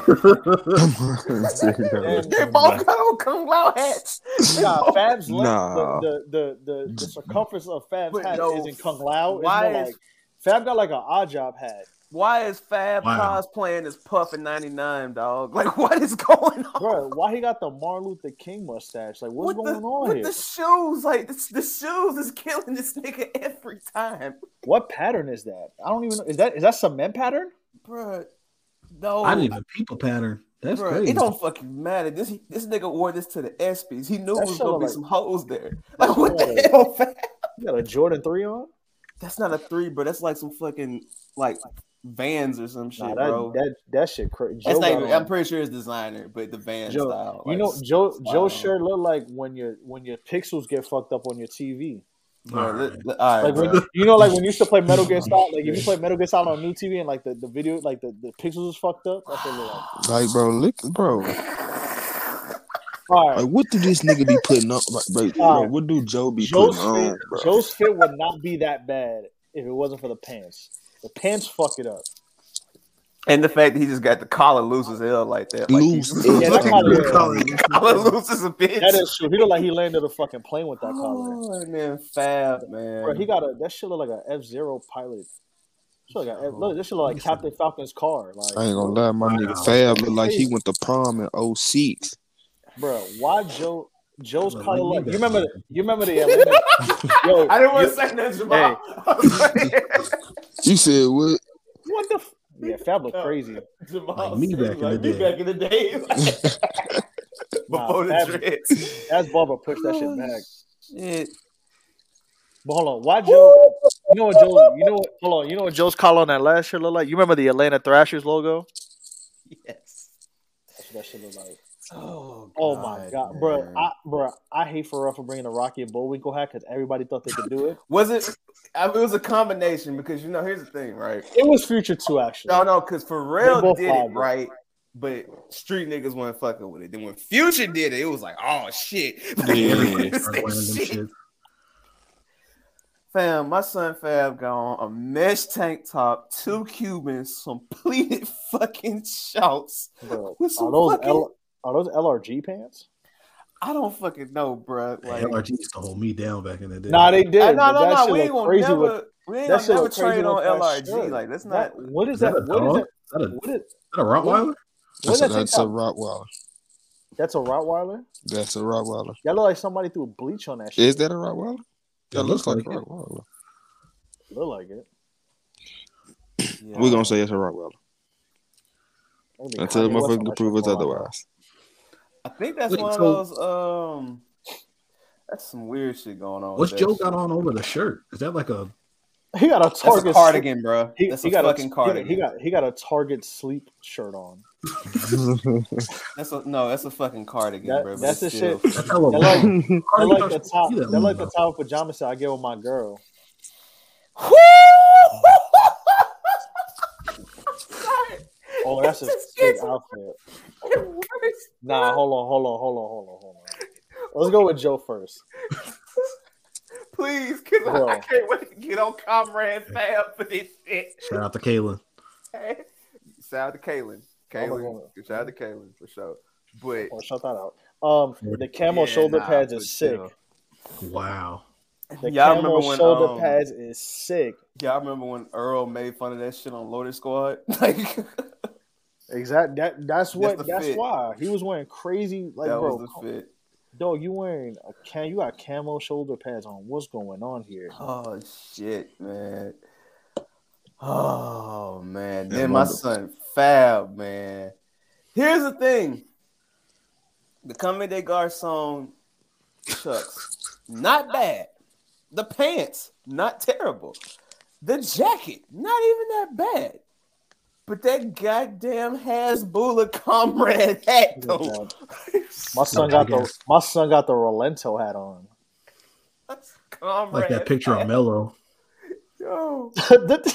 Speaker 1: both got on Kung Lao hats.
Speaker 2: He got Fab's length.
Speaker 3: Nah.
Speaker 2: The, the, the, the, the circumference of Fab's
Speaker 1: But
Speaker 2: hat
Speaker 1: no,
Speaker 2: isn't Kung Lao. It's
Speaker 1: why
Speaker 2: more
Speaker 1: is-
Speaker 2: like Fab got like an odd job hat.
Speaker 1: Why is Fab
Speaker 7: Wow.
Speaker 1: cosplaying as Puff in '99, dog? (laughs) Like, what is going on?
Speaker 2: Bro, why he got the Martin Luther King mustache? Like, what's
Speaker 1: with
Speaker 2: going
Speaker 1: the,
Speaker 2: on
Speaker 1: with
Speaker 2: here?
Speaker 1: the shoes, like the, the shoes is killing this nigga every time,
Speaker 2: What pattern is that? I don't even know. Is that is that cement pattern?
Speaker 1: Bruh, No,
Speaker 7: I didn't even peep a pattern. That's
Speaker 1: Bruh,
Speaker 7: crazy.
Speaker 1: It don't fucking matter. This this nigga wore this to the ESPYS. He knew
Speaker 2: That
Speaker 1: it was gonna
Speaker 2: look
Speaker 1: be
Speaker 2: like-
Speaker 1: some hoes there. Like what the
Speaker 2: look
Speaker 1: hell, fam?
Speaker 2: You got a Jordan three on?
Speaker 1: That's not a three, bro. That's like some fucking like Vans or some shit,
Speaker 2: Nah,
Speaker 1: bro.
Speaker 2: that, that that shit crazy.
Speaker 1: That's not even, I'm pretty sure it's designer, but the Vans
Speaker 2: Joe,
Speaker 1: style.
Speaker 2: you
Speaker 1: like,
Speaker 2: know, Joe
Speaker 1: spot
Speaker 2: Joe's shirt look like when your when your pixels get fucked up on your TV.
Speaker 1: Bro,
Speaker 7: All
Speaker 1: li-
Speaker 7: right.
Speaker 1: li- all right,
Speaker 2: Like when you, know, like when you used to play (laughs) Metal Gear Solid. Like if you play Metal Gear Solid on new TV and like the, the video, like the, the pixels is fucked up. That's what like.
Speaker 3: Like, bro, look, bro.
Speaker 2: All right,
Speaker 3: Like, what do this nigga be putting on? Like, bro, bro,
Speaker 2: Alright.
Speaker 3: what do Joe be
Speaker 2: Joe's
Speaker 3: putting
Speaker 2: fit,
Speaker 3: on, bro?
Speaker 2: Joe's fit would not be that bad if it wasn't for the pants. The pants fuck it up.
Speaker 1: And the fact that he just got the collar loose as hell like that. Like
Speaker 3: Loose
Speaker 1: He,
Speaker 3: as
Speaker 2: Yeah, (laughs) that collar,
Speaker 7: Collar.
Speaker 1: collar loose as a bitch.
Speaker 2: that is true. He look like he landed a fucking plane with that collar.
Speaker 1: Oh, and then Fab, man.
Speaker 2: Bro, he got a that shit look like an F Zero pilot. Shit like a, look, this shit look like Captain Falcon's car. Like,
Speaker 3: I ain't gonna lie, my nigga
Speaker 7: Wow.
Speaker 3: Fab look like he went to prom in 06.
Speaker 2: bro, why Joe Joe's
Speaker 7: Look
Speaker 2: collar
Speaker 7: like
Speaker 2: like you remember the, you remember the Atlanta (laughs) Yo,
Speaker 1: I didn't want to say that, Jamal. (laughs) I was like-
Speaker 3: You said what?
Speaker 2: what the f- yeah, Fab look oh, crazy.
Speaker 1: Jamal
Speaker 7: Like me
Speaker 1: said,
Speaker 7: back in the
Speaker 1: like me
Speaker 7: day.
Speaker 1: back in the day. (laughs) (laughs) Before the
Speaker 2: Fab-
Speaker 1: dreads.
Speaker 2: That's Barbara push that shit back.
Speaker 1: Oh, shit.
Speaker 2: But hold on, why Joe? You know what Joe? You know what? Hold on, you know what Joe's collar on that last shirt look like? You remember the Atlanta Thrashers logo?
Speaker 1: Yes.
Speaker 2: That's what that shit look like.
Speaker 1: Oh,
Speaker 2: Oh my god, bro! I, bro, I hate Pharrell for bringing the Rocky and Bullwinkle hat because everybody thought they could do it.
Speaker 1: Was it? I mean, it was a combination because you know, here's the thing, right?
Speaker 2: It was Future too, actually.
Speaker 1: No, no, because
Speaker 2: They
Speaker 1: Pharrell did it
Speaker 2: bro.
Speaker 1: right, but street niggas weren't fucking with it. Then when Future did it, it was like, oh shit. (laughs)
Speaker 3: Yeah.
Speaker 1: Everybody
Speaker 7: Start
Speaker 1: said
Speaker 7: wearing them
Speaker 1: shit.
Speaker 7: shit.
Speaker 1: Fam, my son Fab got on a mesh tank top, two Cubans, some pleated (laughs) fucking shorts.
Speaker 2: Bro,
Speaker 1: With some
Speaker 2: are those
Speaker 1: fucking-
Speaker 2: L, are those LRG pants?
Speaker 1: I don't fucking know, bro. Like,
Speaker 7: LRG used to hold me down back in the day.
Speaker 2: Nah, they did.
Speaker 1: no,
Speaker 2: but
Speaker 1: no, no. We ain't gonna
Speaker 2: crazy
Speaker 1: never,
Speaker 2: with
Speaker 1: we ain't
Speaker 2: that
Speaker 1: gonna never
Speaker 2: look
Speaker 1: trade on LRG.
Speaker 2: shirt.
Speaker 1: Like, that's
Speaker 2: That-
Speaker 1: not.
Speaker 2: what is
Speaker 7: is that
Speaker 2: that? what is that
Speaker 7: a, is
Speaker 2: What is,
Speaker 7: that a Rottweiler?
Speaker 2: what
Speaker 3: That's
Speaker 2: is
Speaker 3: a, that's a? Rottweiler.
Speaker 2: That's a Rottweiler.
Speaker 3: That's a Rottweiler.
Speaker 2: That look like somebody threw bleach on that shit.
Speaker 3: Is that a Rottweiler? That
Speaker 7: It
Speaker 3: looks
Speaker 7: looks
Speaker 3: like a
Speaker 7: like it.
Speaker 3: Rottweiler.
Speaker 2: Look like it.
Speaker 1: Yeah.
Speaker 3: We're gonna say it's a Rottweiler until the
Speaker 2: Kanye West on
Speaker 3: motherfucker can prove
Speaker 2: shit
Speaker 3: us
Speaker 2: for a while.
Speaker 3: otherwise.
Speaker 1: I think that's
Speaker 7: Wait,
Speaker 1: one
Speaker 7: so-
Speaker 1: of those. Um, that's some weird shit going on.
Speaker 7: What's Joe got on over the shirt? Is that like a
Speaker 2: He got a
Speaker 1: That's
Speaker 2: Target
Speaker 1: a cardigan, bro.
Speaker 2: He,
Speaker 1: that's
Speaker 2: he
Speaker 1: a
Speaker 2: got
Speaker 1: fucking
Speaker 2: a,
Speaker 1: cardigan.
Speaker 2: He got he got a Target sleep shirt on. (laughs)
Speaker 1: That's a no. That's a fucking cardigan,
Speaker 2: That-
Speaker 1: bro.
Speaker 2: that's the shit.
Speaker 7: that's
Speaker 2: They're like, they're like the top.
Speaker 7: see
Speaker 2: They're like the top pajama set I get with my girl. (laughs) Oh, (laughs) that's a sick outfit. (laughs) Nah, hold on, hold on, hold on, hold on, hold on. Let's go with Joe first. (laughs)
Speaker 1: Please, because
Speaker 2: Bro.
Speaker 1: I can't wait to get on Comrade Fab for this shit.
Speaker 7: Shout out to Kaylin.
Speaker 1: Shout out to Kaylin. Kaylin.
Speaker 2: Oh
Speaker 1: Shout out to Kaylin for sure. But
Speaker 2: Oh, shut that out. Um, the camo
Speaker 1: Yeah,
Speaker 2: shoulder
Speaker 1: nah,
Speaker 2: pads
Speaker 1: but
Speaker 2: is sick.
Speaker 1: still.
Speaker 7: Wow.
Speaker 2: The
Speaker 1: Y'all
Speaker 2: camo
Speaker 1: remember when,
Speaker 2: shoulder
Speaker 1: um,
Speaker 2: pads is sick.
Speaker 1: y'all remember when Earl made fun of that shit on Loiter Squad? Like
Speaker 2: Exact. That that's what.
Speaker 1: the
Speaker 2: That's, why he was wearing crazy. Like,
Speaker 1: that
Speaker 2: bro,
Speaker 1: was the fit.
Speaker 2: dog, you wearing a cam? You got camo shoulder pads on. What's going on here?
Speaker 1: Oh shit, man. Oh man.
Speaker 3: Yeah,
Speaker 1: Then my
Speaker 3: mother-
Speaker 1: son Fab, man. Here's the thing. The Comme des Garçons chucks, not bad. The pants, not terrible. The jacket, not even that bad. But that goddamn Hasbulla comrade hat though.
Speaker 2: that. My son got the my son got the Rolento hat on.
Speaker 1: comrade
Speaker 7: Like that picture of (laughs) (laughs)
Speaker 1: hat.
Speaker 7: Mello.
Speaker 1: Yo.
Speaker 2: the,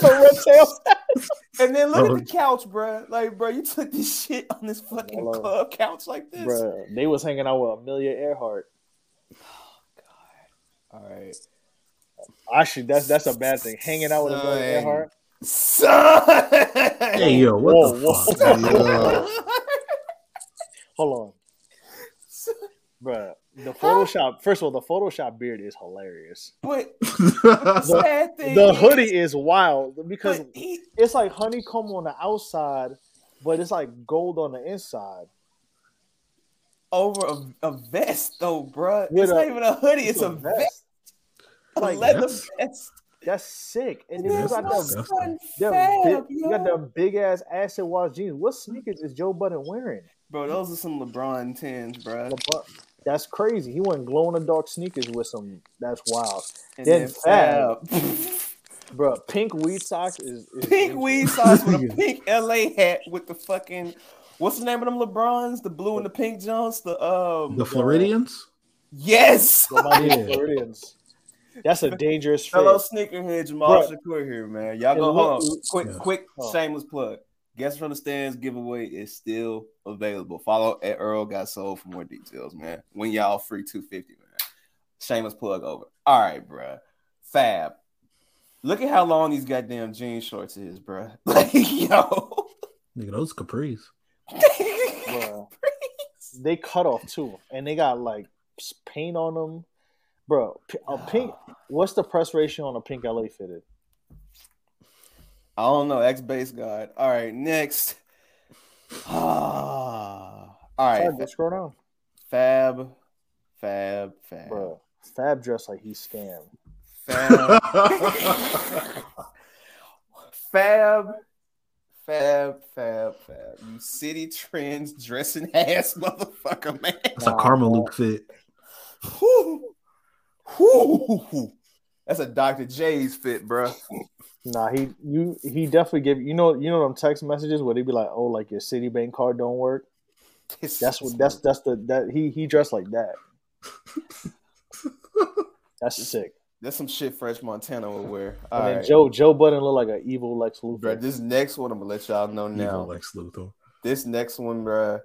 Speaker 2: the red tail.
Speaker 1: And then look
Speaker 7: Bro.
Speaker 1: at the couch, bro. Like, bro, you took this shit on this fucking
Speaker 2: Hello.
Speaker 1: club couch like this.
Speaker 2: Bruh, they was hanging out with Amelia Earhart. Oh God.
Speaker 1: All right,
Speaker 2: Actually, that's that's a bad thing. Hanging out with Amelia Earhart.
Speaker 1: Son.
Speaker 7: Hey yo, what
Speaker 2: Whoa,
Speaker 7: the
Speaker 2: whoa.
Speaker 7: fuck?
Speaker 3: Yeah. (laughs)
Speaker 2: Hold on, bruh. The Photoshop. First of all, the Photoshop beard is hilarious.
Speaker 1: but (laughs) the sad thing,
Speaker 2: The hoodie is wild because
Speaker 1: he,
Speaker 2: it's like honeycomb on the outside, but it's like gold on the inside.
Speaker 1: over a, a vest though, bro.
Speaker 2: With
Speaker 1: It's
Speaker 2: a-
Speaker 1: not even a hoodie. It's,
Speaker 2: it's
Speaker 1: a,
Speaker 2: a
Speaker 1: vest.
Speaker 2: vest.
Speaker 1: A
Speaker 2: Like,
Speaker 1: leather vest.
Speaker 2: That's sick. And
Speaker 1: And
Speaker 2: then you got
Speaker 1: my
Speaker 2: them, them
Speaker 1: Fab,
Speaker 2: big, you got
Speaker 1: yo.
Speaker 2: them big ass acid wash jeans. What sneakers is Joe Budden wearing?
Speaker 1: Bro, those are some LeBron tens, bro.
Speaker 2: LeBron- That's crazy. He went glow in the dark sneakers with some. That's wild.
Speaker 1: And
Speaker 2: Then
Speaker 1: then
Speaker 2: Fab.
Speaker 1: Fab.
Speaker 2: bro. Pink weed socks is, is
Speaker 1: Pink
Speaker 2: is-
Speaker 1: weed socks with a (laughs) pink LA hat with the fucking what's the name of them LeBrons? The blue and the pink Jones. The um
Speaker 7: The Floridians.
Speaker 1: yes.
Speaker 2: The (laughs) Floridians. That's a dangerous fit.
Speaker 1: Hello, sneakerhead Jamal
Speaker 2: Bruh.
Speaker 1: Shakur here, man. Y'all go home. Quick,
Speaker 7: Yeah.
Speaker 1: quick,
Speaker 2: Oh.
Speaker 1: shameless plug. Guess from the stands giveaway is still available. Follow at Earl Got Sold for more details, man. When y'all free 250, man. Shameless plug over. All right, bruh. Fab. Look at how long these goddamn jean shorts is, bruh. (laughs) Like, yo.
Speaker 7: Nigga, those capris. (laughs)
Speaker 2: Bruh. They cut off too, and they got like paint on them, bro. p- A (sighs) pink. What's the press ratio on a pink LA fitted?
Speaker 1: I don't know. X base god. All right, next. Ah. (sighs) All
Speaker 2: Sorry,
Speaker 1: right.
Speaker 2: just scroll down,
Speaker 1: Fab. Fab. Fab.
Speaker 2: bro. Fab dressed like he's scammed.
Speaker 1: Fab. (laughs) Fab. Fab. Fab. Fab. You city trends dressing (laughs) ass motherfucker, man.
Speaker 7: It's a
Speaker 2: Nah,
Speaker 7: Karma
Speaker 2: bro.
Speaker 7: Luke fit.
Speaker 1: Whew. Whew. That's a Dr. Jays fit, bro.
Speaker 2: Nah, he you he definitely give you know you know them text messages where they be like, oh, like your Citibank card don't work. That's what that's that's the that he he dressed like that. That's sick.
Speaker 1: That's some shit Fresh Montana would wear. All
Speaker 2: And then
Speaker 1: right.
Speaker 2: Joe Joe Budden look like an evil Lex
Speaker 1: Bruh,
Speaker 2: Luthor.
Speaker 1: this next one, I'm gonna let y'all know now.
Speaker 7: Evil
Speaker 1: now.
Speaker 7: Lex Luthor.
Speaker 1: This next one, bruh,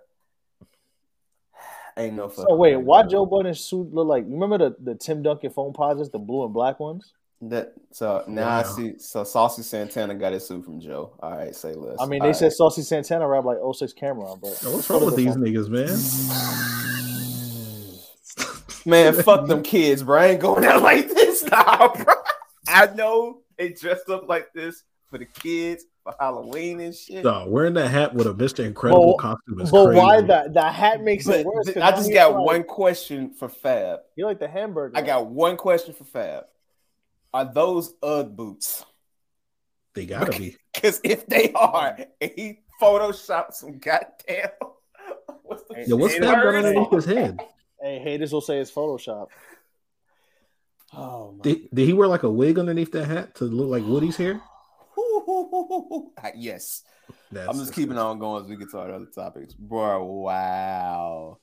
Speaker 1: ain't no fucking.
Speaker 2: So wait,
Speaker 1: way,
Speaker 2: why
Speaker 1: bruh.
Speaker 2: Joe Budden's suit look like? You remember the, the Tim Duncan Foamposites, the blue and black ones?
Speaker 1: That so now I see. So Saucy Santana got his suit from Joe. All right, say less.
Speaker 2: I mean,
Speaker 1: All
Speaker 2: they
Speaker 1: right.
Speaker 2: said Saucy Santana rap like 06 Cam'ron, but
Speaker 7: Yo, what's wrong with these niggas, man? (laughs)
Speaker 1: man, fuck them kids, bro. I ain't going out (laughs) like this, nah, bro. I know they dressed up like this for the kids for Halloween and shit.
Speaker 7: Dog, wearing that hat with a Mr. Incredible
Speaker 2: But-
Speaker 7: costume is
Speaker 2: But
Speaker 7: crazy.
Speaker 2: why that that hat makes
Speaker 1: But
Speaker 2: it worse? 'cause
Speaker 1: I just got
Speaker 2: like-
Speaker 1: one question for Fab.
Speaker 2: You like the hamburger?
Speaker 1: I got one question for Fab. Are those UGG boots?
Speaker 7: They gotta be. (laughs)
Speaker 1: Because if they are, and he photoshopped some goddamn. (laughs) What's the
Speaker 7: Yo, what's that gun
Speaker 1: word?
Speaker 7: underneath his head?
Speaker 2: Hey, haters will say it's Photoshop.
Speaker 1: Oh my.
Speaker 7: Did, did he wear like a wig underneath that hat to look like Woody's hair? (laughs)
Speaker 1: yes.
Speaker 7: That's
Speaker 1: I'm just keeping on going as we get to our other topics. Bro, wow.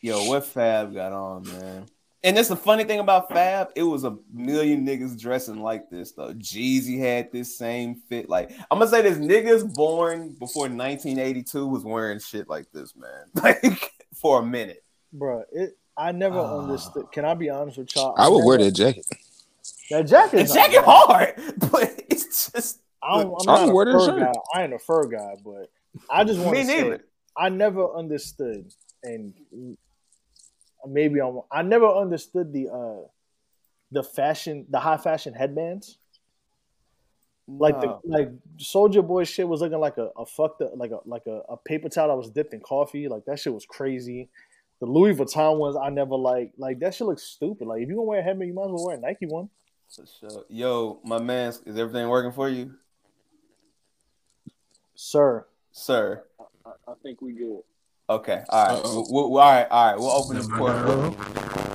Speaker 1: Yo, what Fab got on, man? And that's the funny thing about Fab. It was a million niggas dressing like this, though. Jeezy had this same fit. Like, I'm gonna say this niggas born before 1982 was wearing shit like this, man. (laughs) Like, for a minute.
Speaker 2: Bro, it I never
Speaker 1: Ah.
Speaker 2: understood. Can I be honest with y'all?
Speaker 3: I would wear that jacket.
Speaker 2: That jacket.
Speaker 1: The
Speaker 2: is
Speaker 1: jacket
Speaker 2: bad.
Speaker 1: hard, (laughs) but it's just
Speaker 2: I don't, I'm not
Speaker 3: would wear
Speaker 2: a
Speaker 3: that
Speaker 2: fur
Speaker 3: shirt.
Speaker 2: guy. I ain't a fur guy, but I just want to say
Speaker 1: neither.
Speaker 2: I never understood, and maybe I'm. I never understood the uh the fashion, the high fashion headbands. Like
Speaker 1: No.
Speaker 2: the like Soldier Boy shit was looking like a, a fucked up like a like a, a paper towel that was dipped in coffee. Like that shit was crazy. The Louis Vuitton ones I never like. Like that shit looks stupid. Like if you gonna wear a headband, you might as well wear a Nike one.
Speaker 1: For sure. Yo, my man, is everything working for you,
Speaker 2: Sir,
Speaker 1: sir?
Speaker 2: I, I think we good.
Speaker 1: Okay, All right. We'll, we'll, all right. All right. We'll open this
Speaker 7: Am I
Speaker 1: court.
Speaker 7: girl?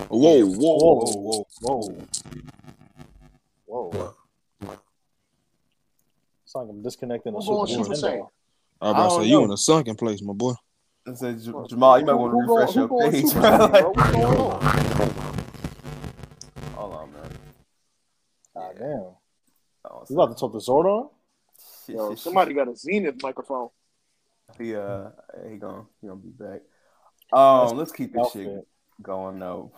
Speaker 3: Whoa, whoa,
Speaker 2: Whoa,
Speaker 1: whoa,
Speaker 2: whoa, whoa. It's like I'm disconnecting the
Speaker 8: going
Speaker 2: Super
Speaker 8: Super
Speaker 2: Nintendo.
Speaker 8: Saiyan?
Speaker 3: I was about to say you in a sunken place, my boy.
Speaker 1: I said, Jamal, you might want to refresh your
Speaker 8: going
Speaker 1: page,
Speaker 8: Super
Speaker 1: bro. (laughs)
Speaker 2: damn.
Speaker 1: Oh,
Speaker 2: You about to talk to Zordon?
Speaker 1: shit,
Speaker 8: Yo, somebody got a Zenith microphone.
Speaker 1: shit. He uh, he gonna he gonna be back. Um, let's keep this shit going though,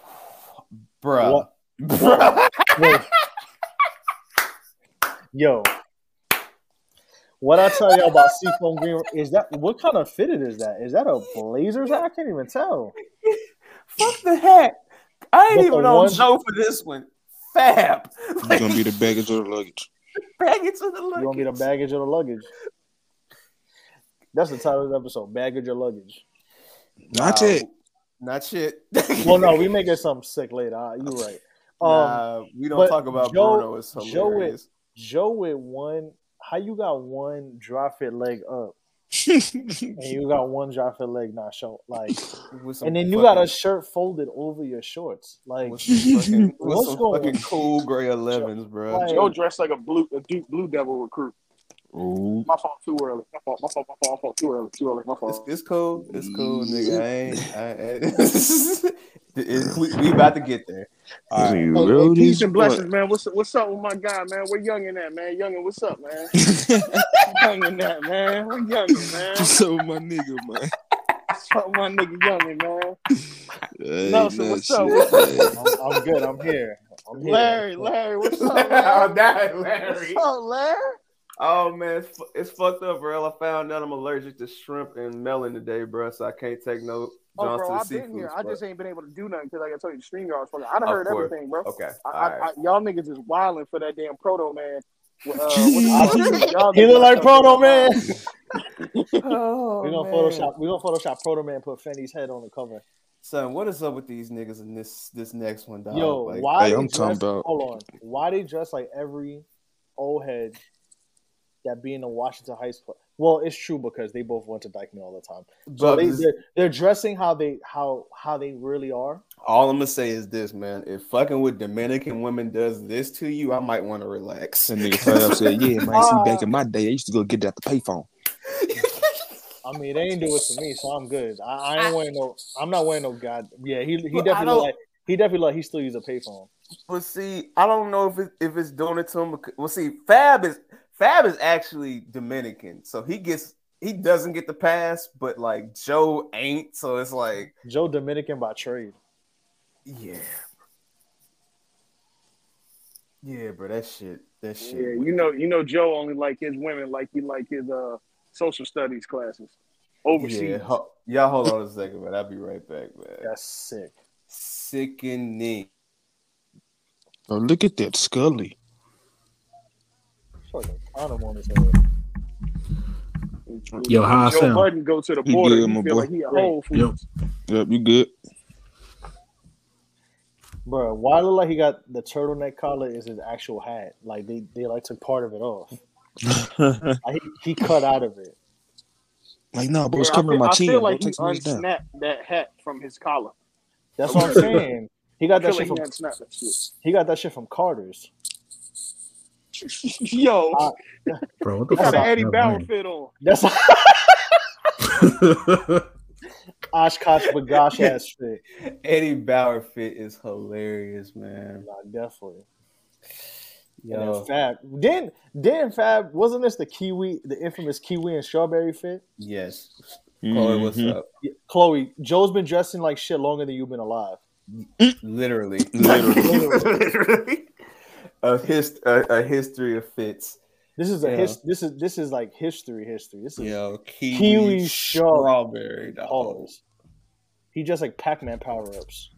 Speaker 1: (sighs) bruh.
Speaker 2: What?
Speaker 1: Bruh.
Speaker 2: Wait. Yo. What I tell y'all about Seafoam Green is that what kind of fitted is that? Is that a Blazers hat? I can't even tell. (laughs)
Speaker 1: Fuck the hat. I ain't
Speaker 2: But
Speaker 1: even
Speaker 2: the
Speaker 1: on
Speaker 2: one-
Speaker 1: Joe for this one. Fab.
Speaker 3: It's gonna be the baggage of the luggage. (laughs)
Speaker 1: baggage of the luggage.
Speaker 2: You gonna be the baggage or the luggage? That's the title of the episode: baggage or luggage.
Speaker 3: Not
Speaker 1: Nah,
Speaker 3: yet.
Speaker 1: Not shit. (laughs)
Speaker 2: Well, no, we may get something sick later. Uh, you right. (laughs) Um,
Speaker 1: nah, we don't talk about
Speaker 2: Joe-
Speaker 1: Bruno. It's
Speaker 2: Joe
Speaker 1: hilarious.
Speaker 2: Joe with one. How you got one dry fit leg up, and you got one drop your leg not show like,
Speaker 1: With some
Speaker 2: and then you got a shirt folded over your shorts. Like,
Speaker 1: with some fucking, with
Speaker 2: What's
Speaker 1: some
Speaker 2: going
Speaker 1: fucking cool gray (laughs) 11s, bro.
Speaker 2: Like-
Speaker 8: Joe dressed like a blue a Duke Blue Devil recruit.
Speaker 3: Ooh.
Speaker 8: My fault too early. My fault. My fault. My fault. My fault. Too early. Too early. My fault.
Speaker 1: it's cool. It's cool, nigga. I ain't. I, I, (laughs) it, we, we about to get there.
Speaker 3: All right.
Speaker 8: Hey, hey, peace
Speaker 3: this
Speaker 8: and blessings, man. What's what's up with my guy, man? Where youngin at, man? Youngin, what's up, man? (laughs) youngin at, man. Where youngin, man?
Speaker 3: So my nigga, man.
Speaker 8: What's up, with my nigga youngin, man?
Speaker 3: Hey,
Speaker 8: Nelson,
Speaker 3: nah,
Speaker 8: what's up?
Speaker 3: shit,
Speaker 8: What's
Speaker 3: man.
Speaker 2: I'm, I'm good. I'm here. I'm here.
Speaker 8: Larry, Larry, what's up, (laughs)
Speaker 1: oh,
Speaker 8: man?
Speaker 1: that Larry.
Speaker 8: What's up, Larry?
Speaker 1: Oh man, it's, it's fucked up, bro. I found out I'm allergic to shrimp and melon today, bro. So I can't take no
Speaker 8: Oh, bro, I've been
Speaker 1: seafood
Speaker 8: here. I just ain't been able to do nothing because, like I told you, the stream yard was fucking. I done
Speaker 1: Of
Speaker 8: heard
Speaker 1: course.
Speaker 8: everything, bro.
Speaker 1: Okay,
Speaker 8: I,
Speaker 1: all
Speaker 8: I,
Speaker 1: right.
Speaker 8: I, y'all niggas is wilding for that damn proto man. Uh, what's (laughs) y'all
Speaker 2: He look like Proto Man.
Speaker 1: oh, (laughs)
Speaker 2: We're gonna
Speaker 1: man.
Speaker 2: Photoshop. We're gonna Photoshop Proto Man. Put Fenny's head on the cover.
Speaker 1: Son, what is up with these niggas in this this next one, dog?
Speaker 2: Yo,
Speaker 1: Like,
Speaker 2: why
Speaker 3: Hey,
Speaker 2: they
Speaker 3: I'm
Speaker 2: dress,
Speaker 3: talking about-
Speaker 2: Hold on. Why they dress like every old head that being in the Washington High School? Well, it's true because they both went to Dyckman all the time. So
Speaker 1: but
Speaker 2: they,
Speaker 1: this-
Speaker 2: they're, they're dressing how they how how they really are.
Speaker 1: all I'm gonna say is this, man. If fucking with Dominican women does this to you, I might want to relax.
Speaker 3: That nigga Fab said, "Yeah, man. See, back in my day, I used to go get that at the payphone."
Speaker 2: I mean, they ain't do it for me, so I'm good. I, I ain't wearing no. I'm not wearing no god. Yeah, he he definitely like he definitely like he still use a payphone.
Speaker 1: But see, I don't know if it, if it's doing it to him. Because, well, see, Fab is Fab is actually Dominican, so he gets he doesn't get the pass, but like Joe ain't. So it's like,
Speaker 2: Joe Dominican by trade.
Speaker 1: yeah, yeah, bro, that shit, that shit.
Speaker 8: Yeah, you know, you know, Joe only like his women like he like his uh social studies classes overseas.
Speaker 1: yeah. Ho- y'all hold on a second, man. I'll be right back, man.
Speaker 2: That's sick.
Speaker 1: Sickening.
Speaker 3: Oh, look at that Scully.
Speaker 2: Fucking condom on his head.
Speaker 7: Yo, how I
Speaker 8: Joe
Speaker 7: sound?
Speaker 8: Budden go to the
Speaker 3: You
Speaker 8: border.
Speaker 3: good,
Speaker 8: he
Speaker 3: my
Speaker 8: feel
Speaker 3: boy.
Speaker 8: like he a Whole Foods.
Speaker 3: Yep, you good?
Speaker 2: Bro, why look like he got the turtleneck collar is his actual hat? Like they, they like took part of it off. (laughs) Like, he, he cut out of it.
Speaker 3: like, no, bro,
Speaker 8: Yeah,
Speaker 3: it's
Speaker 8: I
Speaker 3: covering
Speaker 8: feel,
Speaker 3: my
Speaker 8: I
Speaker 3: chin.
Speaker 8: feel like he
Speaker 3: Take some of this down.
Speaker 8: unsnapped that hat from his collar.
Speaker 2: That's what I'm saying. He
Speaker 8: I
Speaker 2: got that
Speaker 8: feel
Speaker 2: shit
Speaker 8: like
Speaker 2: from
Speaker 8: unsnapped that shit.
Speaker 2: he got that shit from Carter's. (laughs)
Speaker 8: Yo,
Speaker 2: Uh,
Speaker 7: Bro, what the
Speaker 8: got an Eddie Bauer fit on.
Speaker 2: That's
Speaker 7: wearing? (laughs) (laughs)
Speaker 2: OshKosh B'gosh ass fit.
Speaker 1: Eddie Bauer fit is hilarious, man.
Speaker 2: Nah, definitely. And
Speaker 1: Yo,
Speaker 2: Fab. Didn't didn't Fab wasn't this the Kiwi, the infamous Kiwi and strawberry fit?
Speaker 1: yes. Chloe, what's up?
Speaker 2: Yeah, Chloe, Joe's been dressing like shit longer than you've been alive.
Speaker 1: Literally,
Speaker 3: Literally.
Speaker 1: literally, a hist a, a history of fits.
Speaker 2: This is a
Speaker 1: Yeah.
Speaker 2: his, this is this is like history history. This is
Speaker 1: Yo, kiwi,
Speaker 2: Kiwi
Speaker 1: strawberry dog.
Speaker 2: pause. He just like Pac-Man power-ups.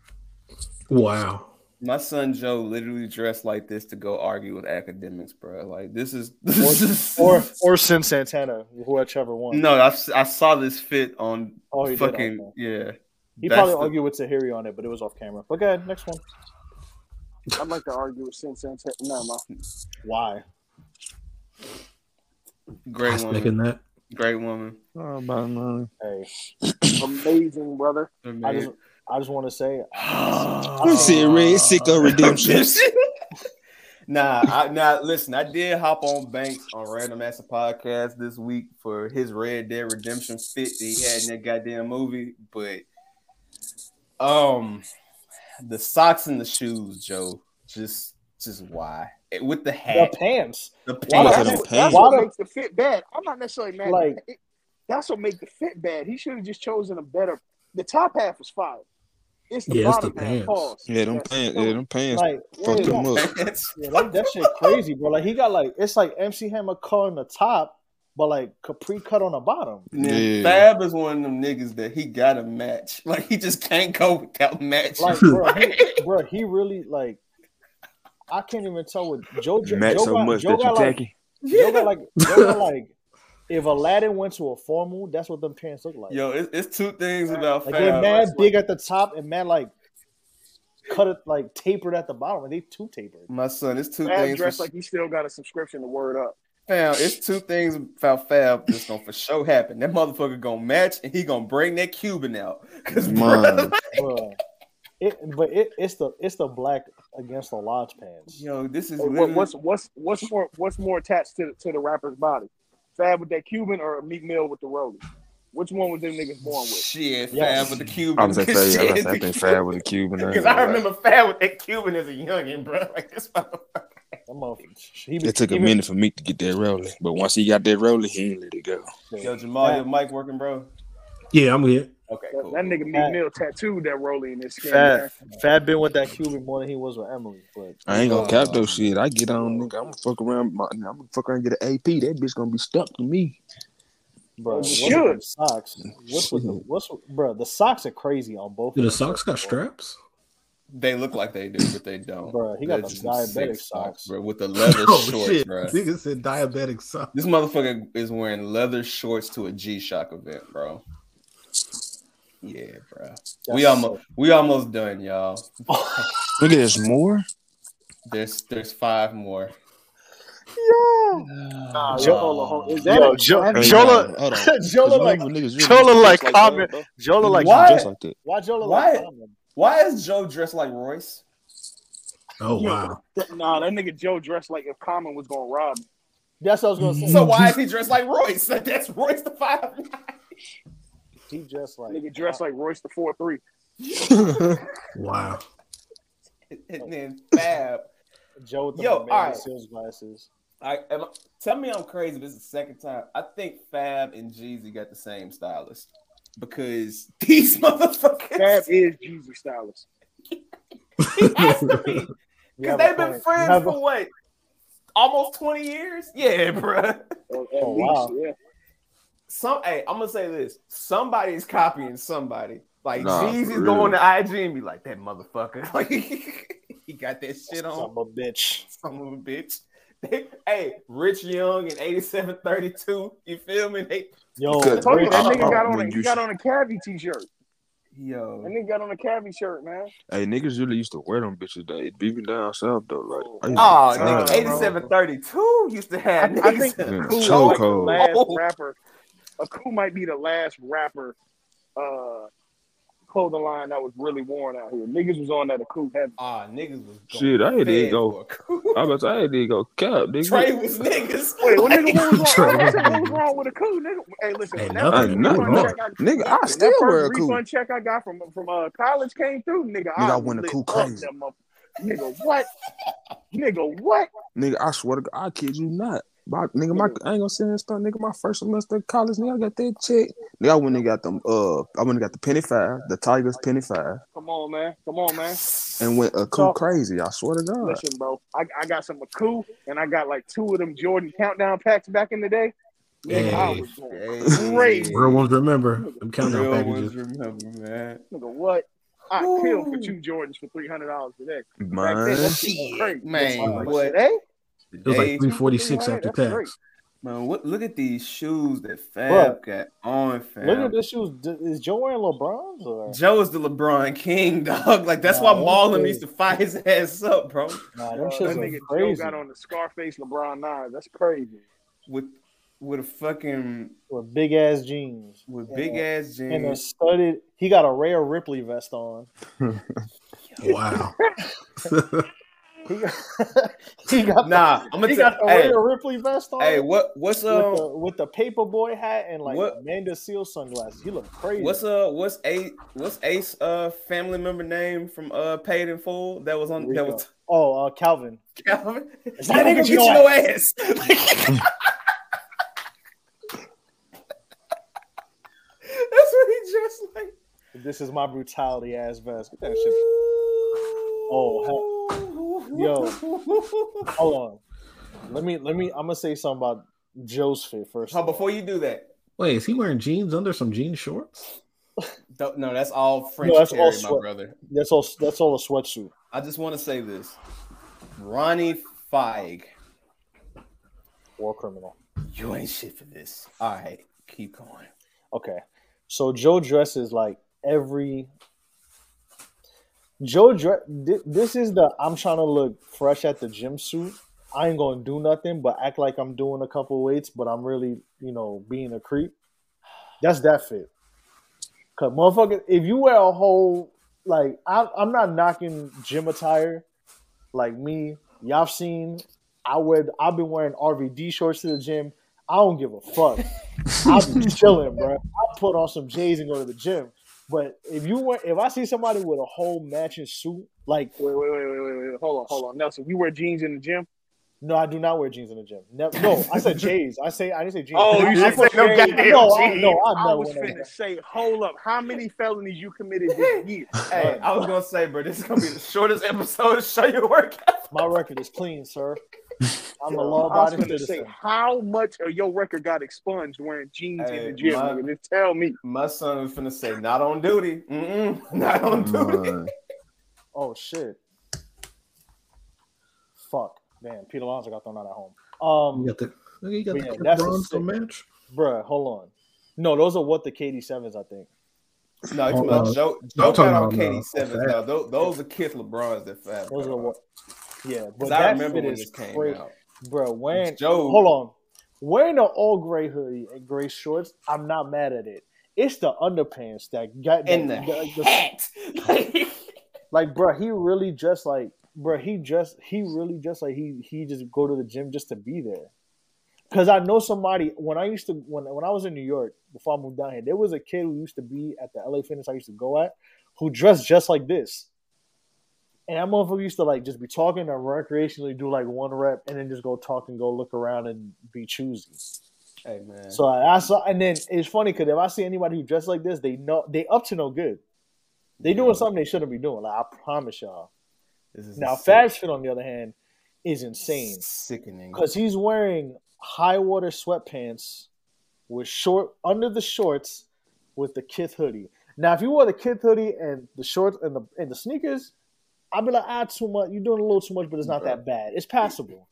Speaker 7: wow.
Speaker 1: My son Joe literally dressed like this to go argue with academics, bro. Like this is (laughs)
Speaker 2: Or or Sin Santana, whichever one.
Speaker 1: no. I, I saw this fit on
Speaker 2: Oh, he did?
Speaker 1: fucking
Speaker 2: Okay.
Speaker 1: yeah.
Speaker 2: He
Speaker 1: That's
Speaker 2: probably
Speaker 1: the-
Speaker 2: argued with Tahiri on it, but it was off camera. But go ahead, next one.
Speaker 8: I'd like to argue with Sin Santana. No, my
Speaker 2: Why?
Speaker 1: Great
Speaker 7: was thinking
Speaker 1: woman,
Speaker 7: that.
Speaker 1: great woman.
Speaker 3: Oh, my man.
Speaker 2: Hey,
Speaker 8: amazing brother.
Speaker 2: I just I just want to say
Speaker 3: You said Red Sicko Redemption. (laughs)
Speaker 1: nah, I, nah. Listen, I did hop on Banks on Random Ass podcast this week for his Red Dead Redemption fit that he had in that goddamn movie, but um, the socks and the shoes, Joe, just just why Eh, with the
Speaker 2: the
Speaker 1: hat,
Speaker 2: pants.
Speaker 1: the
Speaker 8: Well,
Speaker 3: Why
Speaker 1: pants.
Speaker 3: the
Speaker 8: that's,
Speaker 3: pants?
Speaker 8: that's what
Speaker 2: the-
Speaker 8: makes the fit bad. I'm not necessarily mad.
Speaker 2: Like-
Speaker 8: It- that's what makes the fit bad. He should have just chosen a better. The top half was fire. It's the
Speaker 7: Yeah, it's
Speaker 8: bottom
Speaker 7: the
Speaker 8: half.
Speaker 7: pants.
Speaker 8: Pause.
Speaker 3: Yeah, them
Speaker 8: That's
Speaker 3: pants. Yeah, them pants
Speaker 2: Like
Speaker 3: fucked
Speaker 2: yeah,
Speaker 3: him up.
Speaker 2: Yeah, that, that shit crazy, bro. Like he got like it's like MC Hammer cut on the top, but like capri cut on the bottom.
Speaker 1: And
Speaker 3: Yeah.
Speaker 1: Fab is one of them niggas that he got a match. (laughs) Like he just can't go without matching.
Speaker 2: Like, bro, he, (laughs) bro, he really like. I can't even tell what Joe. Joe,
Speaker 3: Matt
Speaker 2: Joe
Speaker 3: so
Speaker 2: got,
Speaker 3: much
Speaker 2: Joe
Speaker 3: that you
Speaker 2: got like,
Speaker 3: tacky.
Speaker 2: Joe (laughs) got like, Joe got like, if Aladdin went to a formal, that's what them pants look like.
Speaker 1: Yo, it's, it's two things about
Speaker 2: like
Speaker 1: Fab.
Speaker 2: they're mad
Speaker 1: That's
Speaker 2: big at the top and mad like cut it like tapered at the bottom, and they too tapered.
Speaker 1: My son, it's two
Speaker 8: Fab
Speaker 1: things.
Speaker 8: dressed
Speaker 1: for-
Speaker 8: like he still got a subscription to Word Up.
Speaker 1: Fam, it's two things about Fab that's gonna for sure happen. That motherfucker gonna match, and he gonna bring that Cuban out. Cause
Speaker 3: Man.
Speaker 2: Bruh. It, but it, it's the it's the black against the lodge pants.
Speaker 1: yo, this is
Speaker 8: What,
Speaker 1: literally-
Speaker 8: what's what's what's more what's more attached to the, to the rapper's body? Fab with that Cuban or Meek Mill with the rollie? Which one was them niggas born with?
Speaker 1: shit.
Speaker 2: Yes.
Speaker 1: Fab with the Cuban.
Speaker 3: I was gonna say, yeah, I,
Speaker 1: Shit,
Speaker 3: I think Fab with the Cuban. (laughs)
Speaker 1: Because I remember Fab with that Cuban as a youngin, bro. Like this motherfucker.
Speaker 2: That motherfucker, he
Speaker 3: It took a minute for me to get that rolling, but once he got that rolling, he ain't let it go.
Speaker 1: Yo, Jamal, your mic working, bro?
Speaker 7: Yeah, I'm here.
Speaker 1: Okay,
Speaker 8: That,
Speaker 1: cool.
Speaker 8: that nigga Meek
Speaker 2: Fab-
Speaker 8: Mill tattooed that rollie in his skin.
Speaker 2: Fab,
Speaker 8: man.
Speaker 2: Fab been with that Cuban more than he was with Emily. But
Speaker 3: I ain't gonna
Speaker 1: Oh.
Speaker 3: cap those uh, shit. I get on, nigga. I'm gonna fuck around. My, I'm gonna fuck around and get an AP. That bitch gonna be stuck to me.
Speaker 2: Bro,
Speaker 8: You
Speaker 2: what's with the socks? What's with bro? The socks are crazy on both.
Speaker 7: Do the socks got straps?
Speaker 1: They look like they do, but they don't.
Speaker 2: Bro, he got
Speaker 1: They're
Speaker 2: the diabetic
Speaker 1: sick
Speaker 2: socks.
Speaker 1: bro, with the leather (laughs)
Speaker 7: oh
Speaker 1: shorts,
Speaker 7: shit!
Speaker 1: bro.
Speaker 7: Nigga said diabetic socks.
Speaker 1: This motherfucker is wearing leather shorts to a G Shock event, bro. Yeah, bro. we
Speaker 2: That's
Speaker 1: almost we almost done, y'all.
Speaker 3: Look at this more.
Speaker 1: There's there's five more.
Speaker 8: Nah,
Speaker 2: Joe-
Speaker 8: hold on, hold on. Is that
Speaker 2: Yo,
Speaker 8: a-
Speaker 2: Joe,
Speaker 8: that-
Speaker 2: Joe,
Speaker 3: nah,
Speaker 2: look-
Speaker 3: hold on. (laughs)
Speaker 2: Joe look like
Speaker 3: Remember,
Speaker 2: Joe look
Speaker 3: used to
Speaker 2: like
Speaker 3: dress
Speaker 2: Common.
Speaker 3: that,
Speaker 2: Joe like
Speaker 1: Why?
Speaker 3: Just like that.
Speaker 2: Why Joe
Speaker 1: Why?
Speaker 2: like Common?
Speaker 1: Why is Joe dressed like Royce?
Speaker 7: Oh wow!
Speaker 8: Nah, that nigga Joe dressed like if Common was gonna rob him.
Speaker 2: That's what I was gonna say.
Speaker 1: So why is he dressed like Royce? (laughs) That's Royce the five.
Speaker 2: he just like
Speaker 8: Nigga dressed like Royce the four three. (laughs)
Speaker 7: Wow!
Speaker 1: and then Fab.
Speaker 2: Joe with the
Speaker 1: Yo, alright.
Speaker 2: Seals glasses.
Speaker 1: I am, tell me I'm crazy. This is the second time. I think Fab and Jeezy got the same stylist because (laughs) these motherfuckers.
Speaker 8: Fab is Jeezy's stylist. (laughs)
Speaker 1: he has to be (laughs) because they've been
Speaker 2: point.
Speaker 1: Friends
Speaker 2: have a-
Speaker 1: for what? Almost 20 years? Yeah, bruh.
Speaker 8: At, at
Speaker 2: Oh, wow.
Speaker 8: yeah.
Speaker 1: Some hey, I'm gonna say this. Somebody's copying somebody. Like
Speaker 3: Nah,
Speaker 1: Jeezy's
Speaker 3: for
Speaker 1: going to IG and be like, that motherfucker. Like he got that shit on.
Speaker 2: Son of a bitch.
Speaker 1: Son of a bitch. They, (laughs) hey, Rich Yung and 8732. You feel me? They,
Speaker 2: Yo,
Speaker 3: Good.
Speaker 8: I that nigga got on a
Speaker 3: when
Speaker 8: he got on a cavi t shirt.
Speaker 1: yo.
Speaker 8: That nigga got on a cavi shirt, man.
Speaker 3: Hey, niggas really used to wear them bitches. They even down south though. Like, I used to
Speaker 1: Oh, nigga, 8732 used to have
Speaker 8: I
Speaker 1: niggas.
Speaker 8: think
Speaker 3: Yeah,
Speaker 8: Akoo
Speaker 3: so
Speaker 8: might the last
Speaker 1: Oh.
Speaker 8: rapper. Akoo might be the last rapper uh clothing line that was really worn out here. Niggas was on that Akoo heavy.
Speaker 1: Ah, niggas was going
Speaker 3: Shit, I had to
Speaker 1: fed
Speaker 3: go.
Speaker 1: for a coup.
Speaker 3: I was about to say, I had to go cap, nigga.
Speaker 1: Trey was niggas. (laughs)
Speaker 8: Wait, what nigga what was
Speaker 7: Trey
Speaker 8: wrong? I
Speaker 7: was
Speaker 8: said, what was wrong with a Akoo, nigga? Hey, listen,
Speaker 7: Hey,
Speaker 8: that
Speaker 7: nothing.
Speaker 8: first
Speaker 3: Nothing
Speaker 8: refund
Speaker 3: wrong.
Speaker 8: I,
Speaker 3: Nigga, I still
Speaker 8: that
Speaker 3: wear a
Speaker 8: first refund check I got from from uh, college came through, nigga.
Speaker 3: Nigga, I
Speaker 8: I
Speaker 3: went
Speaker 8: lit Akoo
Speaker 3: crazy.
Speaker 8: Nigga, what? nigga, what?
Speaker 3: Nigga, I swear to God, I kid you not. My, nigga, my I ain't gonna say this stuff. Nigga, my first semester of college, nigga, I got that check. Nigga, I went and got them. Uh, I went and got the penny five, the Tigers penny five,
Speaker 8: Come on, man. Come on, man.
Speaker 3: and went a
Speaker 8: So-
Speaker 3: crazy. I swear to God.
Speaker 8: Listen, bro. I, I got some Akoo, and I got like two of them Jordan countdown packs back in the day. Nigga, I was going crazy.
Speaker 7: Real ones remember them countdown
Speaker 1: Real
Speaker 7: packages.
Speaker 1: ones remember, man.
Speaker 8: Nigga, what? I
Speaker 1: Ooh.
Speaker 8: killed for two Jordans for three hundred dollars today. Back then,
Speaker 3: Man,
Speaker 8: shit crazy.
Speaker 1: man, what?
Speaker 8: today,
Speaker 7: It was like three forty six
Speaker 8: $300,
Speaker 7: after
Speaker 8: that's great.
Speaker 7: tax.
Speaker 1: Man, what, look at these shoes that Fab got on, fam.
Speaker 2: Look at this shoes. Is Joe wearing LeBrons or
Speaker 1: Joe is the LeBron King, (laughs) dog. Like that's
Speaker 2: Nah,
Speaker 1: why Marlon
Speaker 2: that's
Speaker 1: used to fire his ass up, bro.
Speaker 2: nah?
Speaker 8: uh,
Speaker 2: Them
Speaker 8: that nigga
Speaker 2: are
Speaker 8: Joe got on the Scarface LeBron nine. That's crazy.
Speaker 1: With with a fucking
Speaker 2: with big ass jeans.
Speaker 1: with
Speaker 2: And
Speaker 1: big
Speaker 2: a-
Speaker 1: ass
Speaker 2: and a
Speaker 1: jeans.
Speaker 2: studded. He got a Rare Ripley vest on. (laughs)
Speaker 7: Wow. (laughs)
Speaker 2: He got, he got
Speaker 1: Nah, I'm gonna
Speaker 2: he got the
Speaker 1: Hey,
Speaker 2: Rare Ripley vest on.
Speaker 1: hey, what what's
Speaker 2: with
Speaker 1: uh
Speaker 2: the with the paperboy hat and like
Speaker 1: What-
Speaker 2: Amanda Seal sunglasses. He look crazy.
Speaker 1: what's uh what's Ace what's Ace uh family member name from uh Paid in Full that was on that was
Speaker 2: Oh, uh, Calvin. (laughs)
Speaker 1: Calvin.
Speaker 2: It's
Speaker 1: That nigga
Speaker 2: get your
Speaker 1: your ass. (laughs) That's what he dressed like.
Speaker 2: This is my brutality ass vest. Get that shit. Oh, Yo. (laughs) Hold on. Let me let me. I'm gonna say something about Joe's fit first.
Speaker 1: Oh, before you do that,
Speaker 7: Wait, is he wearing jeans under some jean shorts?
Speaker 1: don't, no, that's all French
Speaker 2: No, that's
Speaker 1: Terry,
Speaker 2: all
Speaker 1: my brother.
Speaker 2: That's all. That's all a sweatsuit.
Speaker 1: I just want to say this: Ronnie Fieg,
Speaker 2: War criminal.
Speaker 1: you ain't shit for this. All right, keep going.
Speaker 2: Okay. So Joe dresses like every. Joe dress. This is the I'm trying to look fresh at the gym suit I ain't gonna do nothing but act like I'm doing a couple weights, but I'm really, you know, being a creep. That's that fit. Cause motherfucker, if you wear a whole like, I, I'm not knocking gym attire, like me. Y'all seen? I wear. I've been wearing RVD shorts to the gym. I don't give a fuck. (laughs) I'll be chilling, bro. I put on some J's and go to the gym. But if you wear, if I see somebody with a whole matching suit, like
Speaker 8: Wait, wait, wait, wait, wait, wait. Hold on, hold on. Nelson, you wear jeans in the gym?
Speaker 2: no, I do not wear jeans in the gym. Never, no, I said J's. I say I didn't say jeans.
Speaker 8: Oh, you
Speaker 2: I
Speaker 8: should
Speaker 2: put-
Speaker 8: say no goddamn
Speaker 2: no, I,
Speaker 8: jeans.
Speaker 2: no, I
Speaker 8: I was
Speaker 2: wear
Speaker 8: finna say, hold up, how many felonies you committed this (laughs) year?
Speaker 1: Hey, I was gonna say, bro, this is gonna be the shortest episode to show your workout.
Speaker 2: My record is clean, sir. (laughs) I'm a
Speaker 8: I was
Speaker 2: law-abiding
Speaker 8: finna say,
Speaker 2: citizen.
Speaker 8: how much of your record got expunged wearing jeans
Speaker 1: Hey,
Speaker 8: in the gym?
Speaker 1: my-
Speaker 8: nigga? Just tell me.
Speaker 1: My son was finna say, not on duty. Mm-mm, (laughs) not on duty.
Speaker 3: Man.
Speaker 2: Oh shit. Fuck. Damn, Peter Alonso got thrown out at home. Um,
Speaker 7: You got the you got the
Speaker 2: yeah, that's a
Speaker 7: Bronze
Speaker 2: sick-
Speaker 7: match.
Speaker 2: bruh, hold on. No, those are what the KD sevens, I think.
Speaker 1: No, you
Speaker 7: Oh,
Speaker 1: about
Speaker 7: uh,
Speaker 1: Joe.
Speaker 7: I'm
Speaker 1: Joe
Speaker 7: talking
Speaker 1: got on
Speaker 7: about,
Speaker 1: KD sevens.
Speaker 7: Fab.
Speaker 1: Now those, those are Kith LeBrons that Fab.
Speaker 2: Those are
Speaker 1: on.
Speaker 2: what. Yeah, but
Speaker 1: 'Cause I remember
Speaker 2: fit
Speaker 1: when
Speaker 2: is
Speaker 1: this came
Speaker 2: crazy,
Speaker 1: out.
Speaker 2: Bro. Wearing
Speaker 1: Joe-
Speaker 2: hold on, wearing an all gray hoodie and gray shorts, I'm not mad at it. It's the underpants that got
Speaker 1: And the
Speaker 2: the- the-
Speaker 1: hat. (laughs)
Speaker 2: like, bro. He really just like, bro. He just he really just like he he just go to the gym just to be there. Cause I know somebody when I used to when when I was in New York before I moved down here, there was a kid who used to be at the LA Fitness I used to go at, who dressed just like this. And that motherfucker used to like just be talking and recreationally do like one rep and then just go talk and go look around and be choosy.
Speaker 1: hey man.
Speaker 2: So I saw, and then it's funny because if I see anybody who dressed like this, they know they up to no good. They doing something they shouldn't be doing. Like I promise y'all.
Speaker 1: this is
Speaker 2: Now Fab's fit on the other hand is insane
Speaker 1: Sickening.
Speaker 2: because he's wearing high water sweatpants with short under the shorts with the Kith hoodie. Now, if you wore the Kith hoodie and the shorts and the and the sneakers, I'd be like, ah, too much. You're doing a little too much, but it's not that bad. It's passable.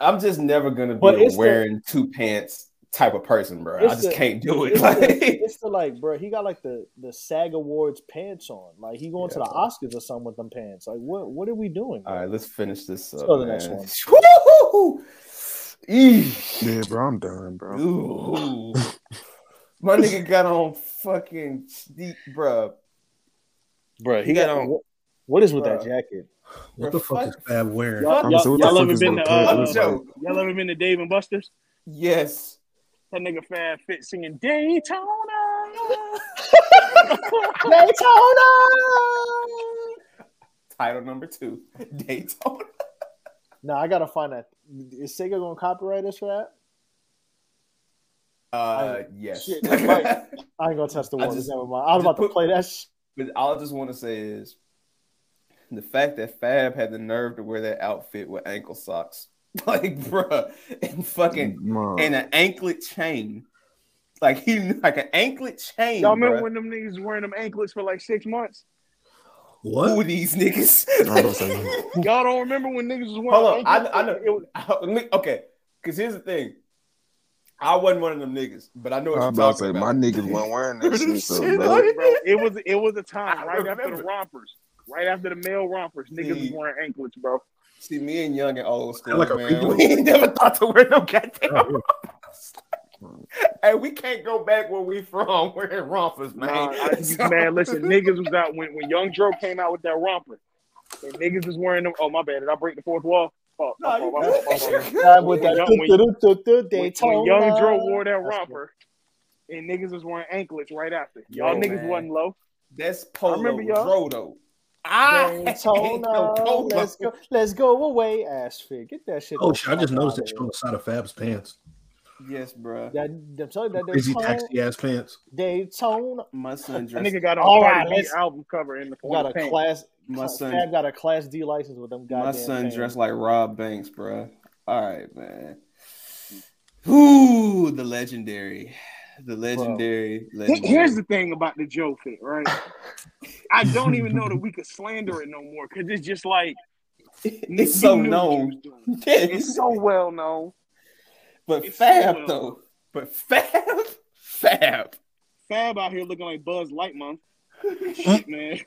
Speaker 1: I'm just never gonna be
Speaker 2: it's
Speaker 1: a
Speaker 2: the-
Speaker 1: wearing two pants type of person, bro. I just
Speaker 2: the-
Speaker 1: can't do it.
Speaker 2: It's
Speaker 1: Like,
Speaker 2: the, it's the like, bro. He got like the the SAG Awards pants on. Like he going to the Oscars or something with them pants. Like what? What are we doing?
Speaker 1: all
Speaker 2: bro?
Speaker 1: right, let's finish this up.
Speaker 2: go to the next one. (laughs)
Speaker 1: Woo-hoo-hoo! Eesh.
Speaker 3: Yeah, bro, I'm done, bro.
Speaker 1: My nigga got on fucking deep, bro.
Speaker 2: bro.
Speaker 1: he got on-
Speaker 2: What, what is with that jacket? (sighs)
Speaker 7: What the fuck is Fab wearing?
Speaker 8: Y'all,
Speaker 1: Fuck
Speaker 8: y'all,
Speaker 3: so what the
Speaker 8: y'all
Speaker 3: fuck
Speaker 8: ever
Speaker 3: is
Speaker 8: been
Speaker 3: the
Speaker 8: to
Speaker 3: pants?
Speaker 8: uh,
Speaker 3: What is
Speaker 1: Joe.
Speaker 8: y'all ever been to Dave and Buster's?
Speaker 1: Yes.
Speaker 8: That nigga Fab Fit singing Daytona. (laughs) Daytona.
Speaker 1: Title number two, Daytona.
Speaker 2: Now I gotta find that. Is Sega gonna copyright us for that?
Speaker 1: Uh, yes.
Speaker 2: Shit, right. (laughs) I ain't gonna test the
Speaker 1: I
Speaker 2: waters.
Speaker 1: just-
Speaker 2: Never mind. I was
Speaker 1: just
Speaker 2: about to play that. Sh-
Speaker 1: But all I just want to say is the fact that Fab had the nerve to wear that outfit with ankle socks, (laughs) like, bruh, and fucking
Speaker 3: Man.
Speaker 1: and an anklet chain, like he like an anklet chain.
Speaker 8: Y'all remember
Speaker 1: bruh.
Speaker 8: when them niggas was wearing them anklets for like six months?
Speaker 7: What?
Speaker 1: Who these niggas?
Speaker 3: I was (laughs)
Speaker 8: Y'all don't remember when niggas was wearing
Speaker 1: Hold on, I,
Speaker 8: anklets?
Speaker 1: I know.
Speaker 8: It was-
Speaker 1: I- okay, because here's the thing. I wasn't one of them niggas, but I know what
Speaker 3: I
Speaker 1: you're
Speaker 3: was about to
Speaker 1: talking
Speaker 3: say,
Speaker 1: about.
Speaker 3: my niggas weren't wearing that (laughs) shit, so,
Speaker 1: Shit,
Speaker 3: bro.
Speaker 8: it was it was a time
Speaker 1: I
Speaker 8: right after the rompers, right after the male rompers, niggas was wearing anklets, bro.
Speaker 1: See, me and young and old school,
Speaker 7: like a
Speaker 1: man.
Speaker 7: prequel.
Speaker 1: We ain't never thought to wear no goddamn.
Speaker 7: Oh,
Speaker 1: hey, we can't go back where we from. (laughs) We're in rompers, man.
Speaker 8: Nah, I, (laughs)
Speaker 1: So-
Speaker 8: man, listen, niggas was out when when Young Dro came out with that romper, and niggas was wearing them. Oh my bad, did I break the fourth wall? Oh, oh
Speaker 1: No,
Speaker 8: my
Speaker 1: you
Speaker 8: fault, my fault, my fault.
Speaker 1: good.
Speaker 2: Oh, oh, (laughs) with that
Speaker 8: When- when- Young Dro wore that romper, and niggas was wearing anklets right after. Y'all
Speaker 1: Yo,
Speaker 8: niggas
Speaker 1: man.
Speaker 8: wasn't low.
Speaker 1: That's polo
Speaker 8: remember y'all.
Speaker 1: Dro, though. I ain't no
Speaker 2: Daytona, let's go, let's go away, Ashford. Get that shit.
Speaker 7: Oh shit! I just noticed
Speaker 2: outta
Speaker 7: that shit on the side of Fab's pants.
Speaker 1: Yes, bro.
Speaker 2: here. That, I'm telling you that
Speaker 7: Crazy
Speaker 2: Daytona,
Speaker 7: taxi ass pants.
Speaker 2: Daytona.
Speaker 1: My son (laughs)
Speaker 8: That nigga got on
Speaker 2: All
Speaker 8: Cardi
Speaker 2: right,
Speaker 8: B
Speaker 2: let's-
Speaker 8: album cover in the
Speaker 2: We got a
Speaker 8: pants.
Speaker 2: class.
Speaker 1: My son-
Speaker 2: Fab got a class D license with them goddamn.
Speaker 1: My son
Speaker 2: pants.
Speaker 1: dressed like Rob Banks, bro. All right, man. Ooh, the legendary, the legendary, legendary.
Speaker 8: Here's the thing about the Joe fit, right? I don't even know that we could slander it no more because it's just like (laughs)
Speaker 1: it's so
Speaker 8: knew what you
Speaker 1: known.
Speaker 8: doing. (laughs) It's so well known.
Speaker 1: But
Speaker 8: it's so
Speaker 1: Fab
Speaker 8: well.
Speaker 1: though, but Fab, (laughs) Fab.
Speaker 8: Fab out here looking like Buzz Lightman. shit, man.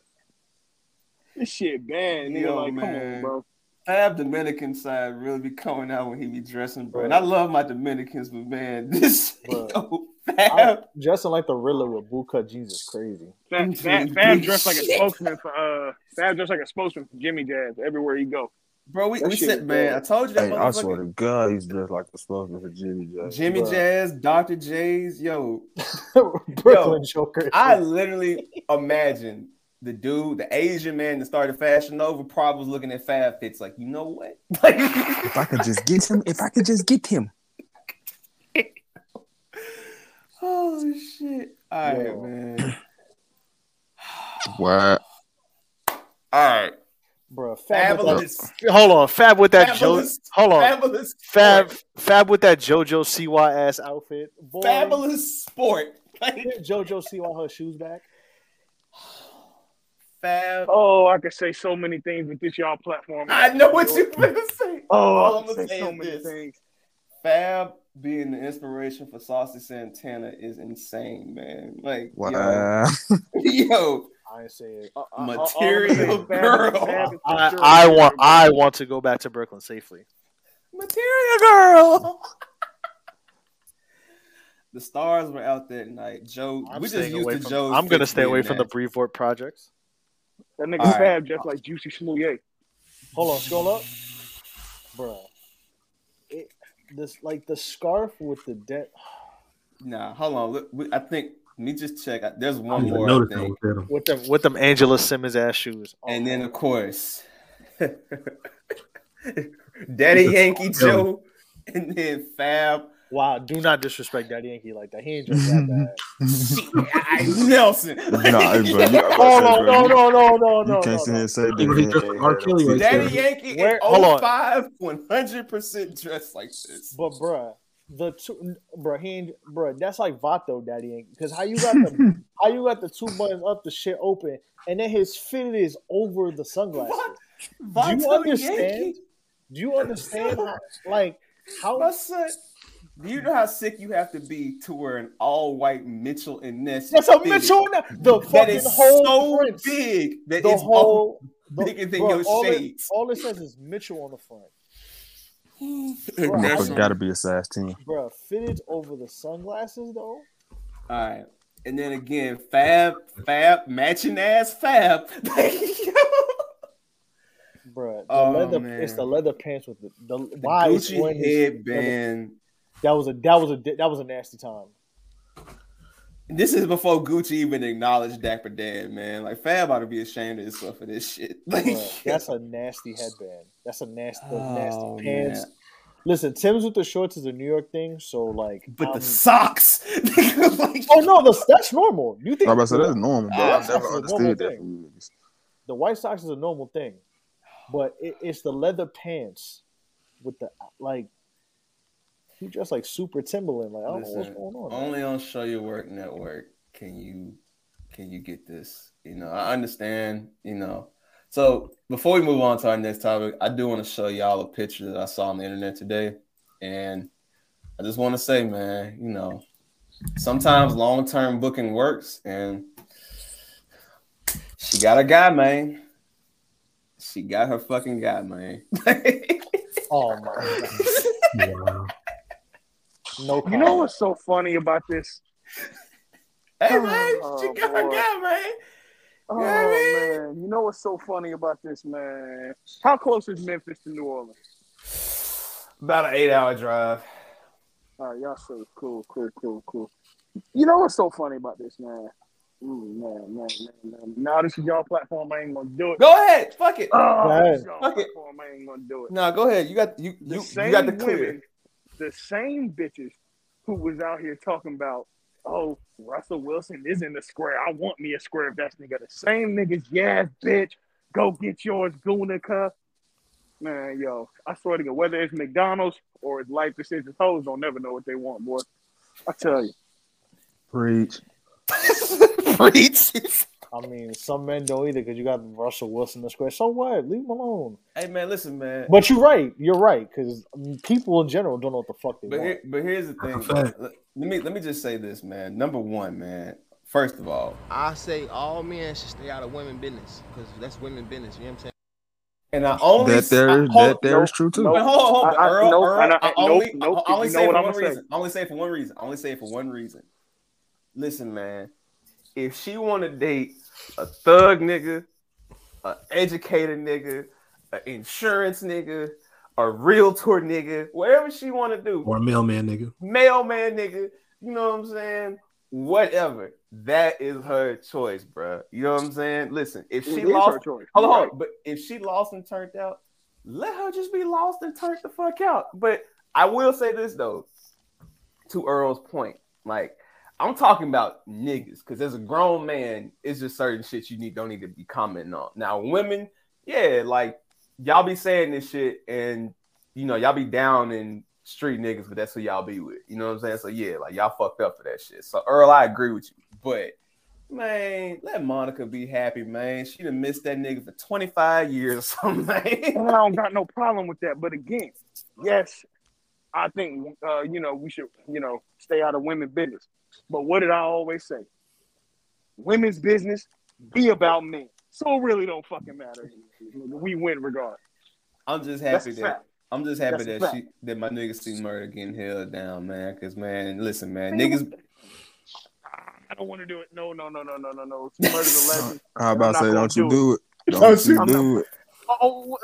Speaker 8: This shit bad, nigga.
Speaker 1: Yo,
Speaker 8: like, come
Speaker 1: man.
Speaker 8: on, bro.
Speaker 1: Fab Dominican side really be coming out when he be dressing, bro. And I love my Dominicans, but man, this
Speaker 2: Bro.
Speaker 1: yo, Fab.
Speaker 2: dressing like the Riddler with bootcut jeans is crazy.
Speaker 8: Fab, Fab, Fab dressed like a spokesman for uh Fab dressed like a spokesman for Jimmy Jazz everywhere he go.
Speaker 1: Bro, we,
Speaker 8: That
Speaker 1: we
Speaker 8: shit
Speaker 1: said, man. I told you that
Speaker 3: Hey, I swear to
Speaker 1: motherfucker.
Speaker 3: God, he's dressed like the spokesman for Jimmy Jazz.
Speaker 1: Jimmy
Speaker 2: Bruh.
Speaker 1: Jazz, Dr. Jays, yo, (laughs)
Speaker 2: Brooklyn Joker.
Speaker 1: I literally imagine the dude, the Asian man that started Fashion Nova, probably was looking at Fab Fits like, you know what? (laughs) Like,
Speaker 3: If I could just get him, if I could just get him.
Speaker 1: Oh shit! All right,
Speaker 2: Yo.
Speaker 1: man. (clears throat)
Speaker 3: What?
Speaker 1: All right,
Speaker 2: bro. Fab with
Speaker 1: fabulous,
Speaker 2: that, hold on, Fab with that Joe.
Speaker 1: Fabulous.
Speaker 2: Hold on,
Speaker 1: fabulous,
Speaker 2: Fab.
Speaker 1: sport.
Speaker 2: Fab with that JoJo Siwa ass outfit. Boy,
Speaker 1: fabulous sport. Like,
Speaker 2: Give JoJo Siwa her shoes back.
Speaker 1: Fab.
Speaker 8: Oh, I could say so many things with this y'all platform.
Speaker 1: I know what you're gonna say.
Speaker 8: Oh,
Speaker 1: All
Speaker 8: I
Speaker 1: I'm gonna
Speaker 8: say
Speaker 1: say
Speaker 8: so many
Speaker 1: this.
Speaker 8: things.
Speaker 1: Fab being the inspiration for Saucy Santana is insane, man. Like,
Speaker 3: Wow.
Speaker 1: yo, (laughs) yo,
Speaker 2: I ain't say it.
Speaker 8: Uh, uh, uh,
Speaker 1: Material
Speaker 8: all I'm gonna say is Fab-
Speaker 1: girl.
Speaker 8: Fab
Speaker 2: I,
Speaker 8: sure
Speaker 2: I
Speaker 8: a
Speaker 2: want.
Speaker 8: great
Speaker 2: I want to go back to Brooklyn safely.
Speaker 1: material girl. (laughs) the stars were out that night. Joe,
Speaker 2: I'm
Speaker 1: we just used to
Speaker 2: from.
Speaker 1: Joe's.
Speaker 2: I'm gonna stay away from the
Speaker 1: nasty.
Speaker 2: Brevoort projects.
Speaker 8: That nigga
Speaker 1: All right.
Speaker 8: Fab just like Juicy Smouye.
Speaker 2: Hold on, scroll up, bro. It, this like the scarf with the debt.
Speaker 1: Nah, hold on. I think let me just check. There's one
Speaker 7: didn't
Speaker 1: more. I
Speaker 7: notice that
Speaker 1: think.
Speaker 7: with them.
Speaker 2: with them with them Angela Simmons ass shoes. Oh,
Speaker 1: And then of course, (laughs) Daddy Yankee Joe, and then Fab.
Speaker 2: Wow, do not disrespect Daddy Yankee like that. He ain't just that bad. (laughs) (laughs) (laughs)
Speaker 1: Nelson.
Speaker 3: Nah, hey, bro. You, I'm
Speaker 2: Oh
Speaker 3: about
Speaker 2: no no no no no
Speaker 3: You can't
Speaker 2: no,
Speaker 3: sit here
Speaker 2: no.
Speaker 3: and say
Speaker 7: He
Speaker 3: that.
Speaker 7: just R. Kelly right
Speaker 3: feature.
Speaker 1: Daddy Yankee
Speaker 2: Where-
Speaker 1: in
Speaker 2: hold on.
Speaker 1: 05, 100% dressed like this.
Speaker 2: But bruh, the two, bruh, he ain't, bruh, that's like Vato Daddy Yankee. Because how you got the how you got the two buttons up, the shit open, and then his fitted is over the sunglasses. Do you understand?
Speaker 1: Yankee?
Speaker 2: Do you understand? How, like how?
Speaker 1: My son, do you know how sick you have to be to wear an all-white Mitchell and Ness?
Speaker 2: That's a
Speaker 1: fitted
Speaker 2: Mitchell. now. The
Speaker 1: That
Speaker 2: fucking
Speaker 1: is
Speaker 2: whole
Speaker 1: so
Speaker 2: Prince.
Speaker 1: big that
Speaker 2: The
Speaker 1: it's
Speaker 2: whole the-
Speaker 1: bigger than
Speaker 2: bruh,
Speaker 1: your
Speaker 2: all it,
Speaker 1: shades.
Speaker 2: all it says is Mitchell on the front.
Speaker 3: Motherfucker gotta be a size 10.
Speaker 2: Bruh, fitted over the sunglasses though.
Speaker 1: All right. And then again, Fab, Fab, matching ass Fab. (laughs)
Speaker 2: Bruh, the
Speaker 1: Oh,
Speaker 2: leather.
Speaker 1: man.
Speaker 2: It's the leather pants with the the,
Speaker 1: The
Speaker 2: why it's
Speaker 1: Gucci
Speaker 2: wearing this-
Speaker 1: headband.
Speaker 2: That was a that was a that was a nasty time.
Speaker 1: This is before Gucci even acknowledged Dapper Dan, man. Like Fab ought to be ashamed of himself for this shit. (laughs) Like,
Speaker 2: Bruh, that's a nasty headband. That's a nasty, those oh, nasty
Speaker 1: Oh,
Speaker 2: pants.
Speaker 1: man.
Speaker 2: Listen, Tim's with the shorts is a New York thing, so like.
Speaker 1: but
Speaker 2: I'm-
Speaker 1: the socks. (laughs) like,
Speaker 2: oh no, the, that's normal. You think
Speaker 3: I'm about to say that's normal, bro.
Speaker 2: Yeah,
Speaker 3: I've never
Speaker 2: that's a normal
Speaker 3: understood that
Speaker 2: thing.
Speaker 3: from you niggas.
Speaker 2: the White socks is a normal thing, but it, it's the leather pants with the like. He dressed like Super Timberland. Like I don't know what's going on. man.
Speaker 1: only on Show Your Work Network can you can you get this. You know, I understand. You know, so before we move on to our next topic, I do want to show y'all a picture that I saw on the internet today, and I just want to say, man, you know, sometimes long term booking works, and she got a guy, man. She got her fucking guy, man. (laughs)
Speaker 2: Oh my god!
Speaker 7: Wow.
Speaker 2: No,
Speaker 8: You know what's so funny about this? (laughs)
Speaker 1: Hey man,
Speaker 8: Oh,
Speaker 1: she got her
Speaker 8: boy.
Speaker 1: guy, man.
Speaker 8: Oh
Speaker 1: Yeah, man.
Speaker 8: man, you know what's so funny about this, man? How close is Memphis to New Orleans?
Speaker 1: About an eight hour drive.
Speaker 8: All right, y'all say cool, cool, cool, cool. You know what's so funny about this, man? Mm, man, man, man, man. Now this is y'all platform. I ain't gonna do it.
Speaker 1: Go ahead, fuck it.
Speaker 8: Oh,
Speaker 2: Go ahead.
Speaker 8: this is y'all
Speaker 1: Fuck it.
Speaker 8: platform. I ain't gonna do it.
Speaker 1: No, go ahead. You got you
Speaker 8: The
Speaker 1: you,
Speaker 8: same
Speaker 1: you got the clear.
Speaker 8: women, the same bitches who was out here talking about, oh, Russell Wilson is in the square. I want me a square if that's nigga. The same niggas, yes, bitch. Go get yours, Gunica. Man, yo, I swear to God, whether it's McDonald's or it's Life Decisions, hoes don't never know what they want, boy. I tell you.
Speaker 3: Preach. (laughs)
Speaker 1: Preach.
Speaker 2: I mean, some men don't either because you got Russell Wilson in the square. So what? Leave him alone.
Speaker 1: hey man, listen, man.
Speaker 2: But you're right. You're right because people in general don't know what the fuck they
Speaker 1: But
Speaker 2: want.
Speaker 1: here, but here's the thing.
Speaker 7: That's a fact.
Speaker 1: Let let me let me just say this, man. Number one, man. First of all,
Speaker 9: I say all men should stay out of women business because that's women business. You know what I'm saying?
Speaker 1: And I only
Speaker 3: That there,
Speaker 1: I,
Speaker 3: that
Speaker 1: hold,
Speaker 3: there is
Speaker 8: nope,
Speaker 3: true too.
Speaker 8: nope.
Speaker 1: But hold on, hold on.
Speaker 8: I- I-
Speaker 1: Earl,
Speaker 8: nope,
Speaker 1: Earl,
Speaker 8: I-
Speaker 1: I
Speaker 8: nope,
Speaker 1: only,
Speaker 8: nope,
Speaker 1: I only
Speaker 8: know
Speaker 1: say for
Speaker 8: I'ma
Speaker 1: one reason. I only say for one reason. I only say for one reason. Listen, man. If she want to date a thug nigga, a educated nigga, an insurance nigga, a realtor nigga, whatever she want to do,
Speaker 7: Or a mailman nigga.
Speaker 1: mailman nigga, you know what I'm saying? Whatever. That is her choice, bro. You know what I'm saying? Listen, if
Speaker 8: It
Speaker 1: she
Speaker 8: is her
Speaker 1: lost,
Speaker 8: choice.
Speaker 1: hold on,
Speaker 8: Right.
Speaker 1: hold on, but if she lost and turned out, let her just be lost and turned the fuck out. But I will say this though, to Earl's point, like I'm talking about niggas, because as a grown man, it's just certain shit you need don't need to be commenting on. Now, women, yeah, like y'all be saying this shit, and you know y'all be down in street niggas, but that's who y'all be with. You know what I'm saying? So yeah, like y'all fucked up for that shit. So Earl, I agree with you, but man, let Monica be happy, man. She done missed that nigga for 25 years or something. (laughs)
Speaker 8: I don't got no problem with that. But again, yes, I think uh, you know we should you know stay out of women business. But what did I always say? Women's business be about men. So it really don't fucking matter. We win regardless.
Speaker 1: I'm just happy
Speaker 8: a
Speaker 1: that
Speaker 8: fact.
Speaker 1: I'm just happy
Speaker 8: That's
Speaker 1: that she that my nigga C Murder getting held down, man. Cause man, listen, man, niggas
Speaker 8: I don't want to do it. No, no, no, no, no, no, no. Murder's a legend. (laughs)
Speaker 3: I about to say, don't you do it?
Speaker 1: Don't
Speaker 3: Don't
Speaker 1: you
Speaker 3: you do it?
Speaker 8: Oh,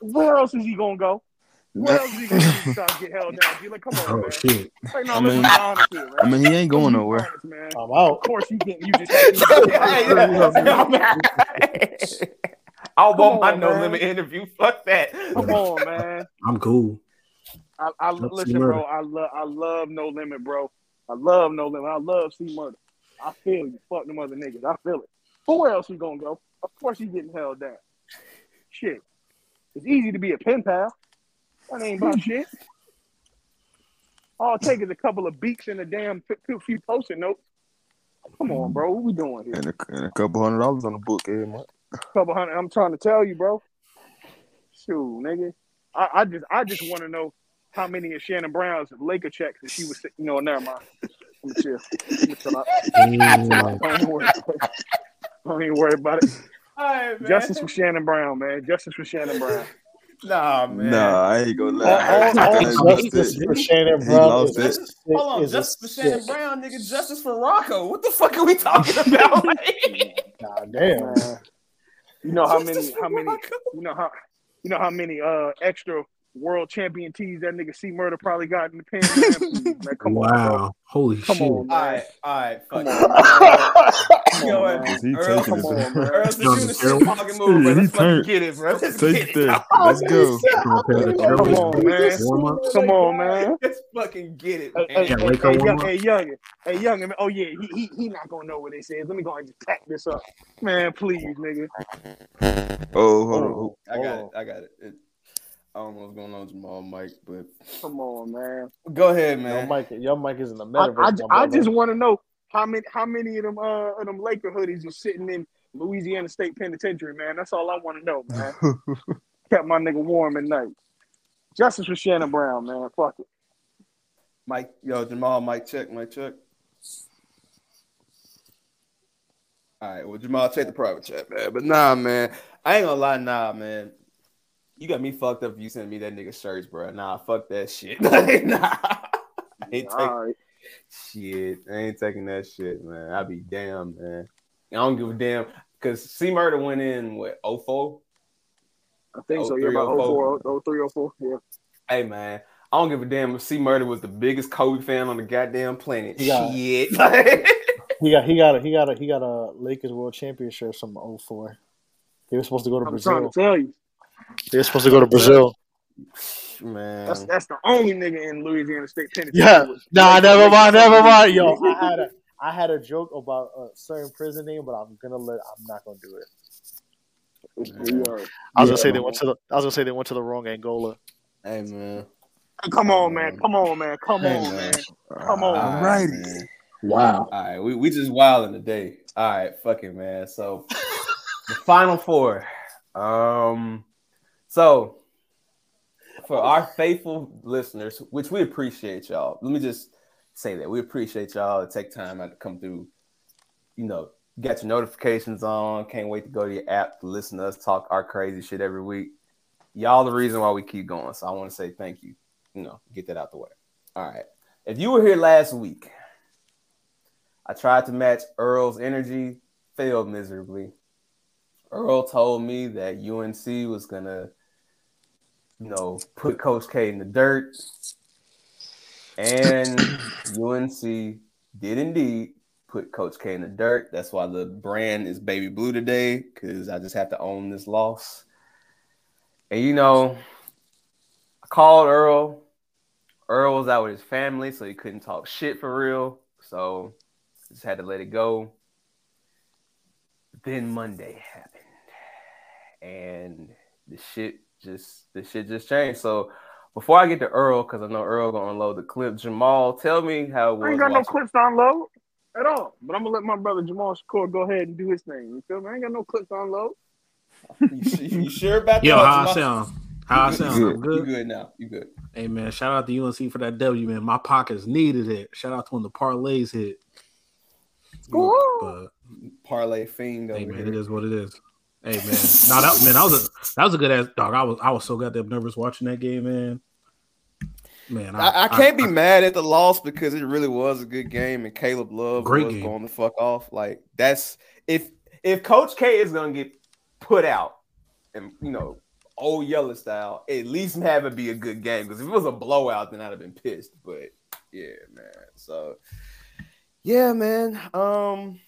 Speaker 8: where else is he gonna go? Where else is he gonna do get held down? Be like, come on,
Speaker 7: Oh
Speaker 8: man.
Speaker 7: shit.
Speaker 8: Like, no,
Speaker 3: I mean-
Speaker 8: honest here, man.
Speaker 3: I mean, he ain't going nowhere.
Speaker 8: honest, man.
Speaker 2: I'm out.
Speaker 8: Of
Speaker 2: out.
Speaker 8: course, he getting. You just (laughs) have.
Speaker 1: I
Speaker 8: Come
Speaker 1: want my no limit interview. Fuck that.
Speaker 8: Come on, man.
Speaker 7: I'm cool.
Speaker 8: I, I
Speaker 7: Let's
Speaker 8: listen, bro. I love, I love No Limit, bro. I love No Limit. I love C Murder. I feel you. Fuck them other niggas. I feel it. But where else he gonna go? Of course, he getting held down. Shit, it's easy to be a pen pal. That ain't about shit. All it take is a couple of beaks and a damn f- f- few post-it notes. Come on, bro. What we doing here?
Speaker 3: And a, and a couple hundred dollars on the book every month.
Speaker 8: couple hundred. I'm trying to tell you, bro. Shoot, nigga. I, I just I just want to know how many of Shannon Brown's Laker checks that she was, you know, never mind. Let me chill. Let me chill out.
Speaker 7: Damn.
Speaker 8: Don't even worry. About it. Don't even worry about it.
Speaker 1: All right, man.
Speaker 8: Justice for Shannon Brown, man. Justice for Shannon Brown.
Speaker 1: Nah, man.
Speaker 3: Nah, I ain't gonna
Speaker 2: All,
Speaker 3: lie.
Speaker 2: all, all
Speaker 3: He
Speaker 2: justice for Shannon Brown
Speaker 3: lost
Speaker 2: is,
Speaker 3: it.
Speaker 1: Hold on, justice for Shannon
Speaker 2: sick.
Speaker 1: Brown, nigga. Justice for Rocco. What the fuck are we talking (laughs) about?
Speaker 2: God damn.
Speaker 8: You know how
Speaker 1: Justice
Speaker 8: many how many
Speaker 1: Rocco.
Speaker 8: you know how you know how many uh extra world champion tees that nigga C Murder probably got in the pen. Man, Please, (laughs) man. Come on, bro.
Speaker 7: wow. Holy
Speaker 8: Come
Speaker 7: shit.
Speaker 8: on,
Speaker 1: All
Speaker 8: man.
Speaker 1: right, all right, fuck
Speaker 8: Come
Speaker 1: it.
Speaker 8: on,
Speaker 1: You know
Speaker 8: man.
Speaker 3: he
Speaker 1: Earl,
Speaker 8: Come on,
Speaker 3: there?
Speaker 8: man.
Speaker 1: Earl, since you in the shit talking move, bro, let's fucking get it, bro. Let's
Speaker 3: Take
Speaker 1: get
Speaker 3: it
Speaker 1: it.
Speaker 3: there. Let's go.
Speaker 7: Come on,
Speaker 2: Come
Speaker 8: on, man.
Speaker 7: Warm up.
Speaker 8: Come on, man.
Speaker 1: Let's fucking get it,
Speaker 8: Hey,
Speaker 1: man.
Speaker 8: hey,
Speaker 7: Yeah,
Speaker 8: hey, hey, young, hey, young, hey, young. Oh yeah, he, he he not gonna know what this is. Let me go and just pack this up, man. Please, nigga.
Speaker 3: Oh, hold oh, on.
Speaker 1: I got it. I got it. It. I don't know what's going on with Jamal mic, but
Speaker 8: Come on, man.
Speaker 1: go ahead, man.
Speaker 2: Your
Speaker 1: man.
Speaker 2: mic, your mic is in the
Speaker 8: I,
Speaker 2: metaverse.
Speaker 8: I,
Speaker 2: my
Speaker 8: I just want to know how many how many of them uh of them Laker hoodies are sitting in Louisiana State Penitentiary, man. That's all I want to know, man. (laughs) Kept my nigga warm at night. Justice for Shannon Brown, man. Fuck it.
Speaker 1: Mike, yo, Jamal, mic, check, mic, check. All right, well, Jamal, take the private chat, man. But nah, man, I ain't gonna lie, nah, man. You got me fucked up you sent me that nigga shirts, bro. Nah, fuck that shit. (laughs) nah, I ain't
Speaker 8: All
Speaker 1: taking
Speaker 8: right.
Speaker 1: shit. I ain't taking that shit, man. I be damn, man. I don't give a damn because C Murder went in what 04?
Speaker 8: I think
Speaker 1: Oh,
Speaker 8: so. Yeah, about
Speaker 1: 304.
Speaker 8: 04, 03, 04. Yeah.
Speaker 1: Hey man, I don't give a damn if C Murder was the biggest Kobe fan on the goddamn planet.
Speaker 2: Yeah.
Speaker 1: Shit. (laughs) (laughs)
Speaker 2: He got he got a he got a he got a Lakers World Championship from 04. They were supposed to go to
Speaker 8: I'm trying
Speaker 2: Brazil.
Speaker 8: to tell you.
Speaker 2: They were supposed to go to Brazil.
Speaker 1: man.
Speaker 8: That's that's the only nigga in Louisiana State Penitentiary.
Speaker 2: Yeah.
Speaker 8: with
Speaker 2: Nah, never mind, never mind. Yo, (laughs) I had a I had a joke about a certain prison name, but I'm gonna let I'm not gonna do it.
Speaker 8: Yeah.
Speaker 2: I was gonna say they went to the I was gonna say they went to the wrong Angola.
Speaker 1: hey man.
Speaker 8: Come on, man. Come on, man. Come
Speaker 1: Hey,
Speaker 8: on,
Speaker 1: man.
Speaker 8: man. Come on.
Speaker 1: All
Speaker 3: Alrighty.
Speaker 1: man.
Speaker 7: Wow.
Speaker 1: All right, we, we just wilding today. All right, fuck it, man. So the final four. Um, so for our faithful listeners, which we appreciate y'all. Let me just say that we appreciate y'all to take time out to come through, you know, got your notifications on. Can't wait to go to your app to listen to us talk our crazy shit every week. Y'all the reason why we keep going. So I want to say thank you. You know, get that out the way. All right. If you were here last week, I tried to match Earl's energy, failed miserably. Earl told me that UNC was gonna, you know, put Coach K in the dirt. And UNC did indeed put Coach K in the dirt. That's why the brand is baby blue today, because I just have to own this loss. And you know, I called Earl. Earl was out with his family, so he couldn't talk shit for real. So just had to let it go. Then Monday happened. And the shit just the shit just changed. So before I get to Earl, because I know Earl gonna unload the clip, Jamal, tell me how it was.
Speaker 8: I ain't got no
Speaker 1: watching-
Speaker 8: clips to unload at all. But I'm gonna let my brother Jamal Shakur go ahead and do his thing. You feel me? I ain't got no clips to unload.
Speaker 1: You, you (laughs) sure about that?
Speaker 7: Yo,
Speaker 1: that?
Speaker 7: how I sound? How I
Speaker 1: You
Speaker 7: sound?
Speaker 1: good.
Speaker 7: I'm
Speaker 1: You
Speaker 7: good.
Speaker 1: good now. You good.
Speaker 7: Hey man, shout out to UNC for that W, man. My pockets needed it. Shout out to when the parlays hit. But
Speaker 1: Parlay fiend over
Speaker 7: hey man,
Speaker 1: here.
Speaker 7: it is what it is. Hey man, no, that man, that was a that was a good ass dog. I was I was so goddamn nervous watching that game, man. Man,
Speaker 1: I, I can't be mad at the loss because it really was a good game and Caleb Love was
Speaker 7: game.
Speaker 1: going the fuck off. Like that's if if Coach K is gonna get put out and you know old yellow style, at least have it be a good game. Because if it was a blowout, then I'd have been pissed. But yeah, man. So yeah, man. Um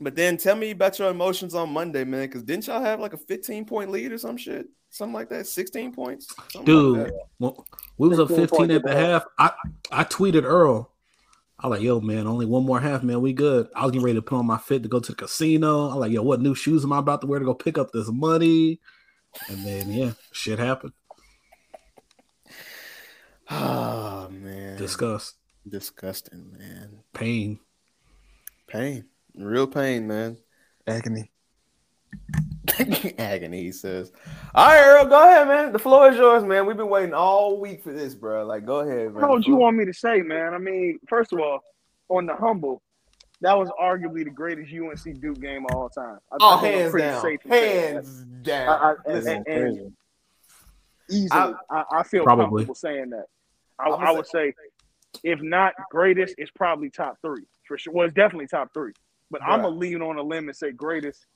Speaker 1: but then tell me about your emotions on Monday, man. Because didn't y'all have like a 15 point lead or some shit? Something like that? 16 points? Something like
Speaker 7: dude.
Speaker 1: that.
Speaker 7: well, we was up
Speaker 8: 15
Speaker 7: 15 at the half. I I tweeted Earl. I was like, yo, man, only one more half, man. We good. I was getting ready to put on my fit to go to the casino. I'm like, yo, what new shoes am I about to wear to go pick up this money? And then yeah, shit happened.
Speaker 1: Oh (sighs) man.
Speaker 7: Disgust,
Speaker 1: Disgusting, man.
Speaker 7: pain.
Speaker 1: Pain. Real pain, man.
Speaker 3: Agony. (laughs)
Speaker 1: Agony, he says. All right, Earl, go ahead, man. The floor is yours, man. We've been waiting all week for this, bro. Like, go ahead, man.
Speaker 8: What would you want me to say, man? I mean, first of all, on the humble, that was arguably the greatest UNC Duke game of all time. I
Speaker 1: Oh,
Speaker 8: think I'm
Speaker 1: hands
Speaker 8: pretty
Speaker 1: down.
Speaker 8: safe in saying.
Speaker 1: Hands down.
Speaker 8: I, I,
Speaker 1: Listen,
Speaker 8: and- and easily, I, I feel
Speaker 7: Probably.
Speaker 8: comfortable saying that. I,
Speaker 1: I'ma
Speaker 8: would say, if not greatest, it's probably top three for sure. Well, it's definitely top three. But I'm gonna lean on a limb and say greatest.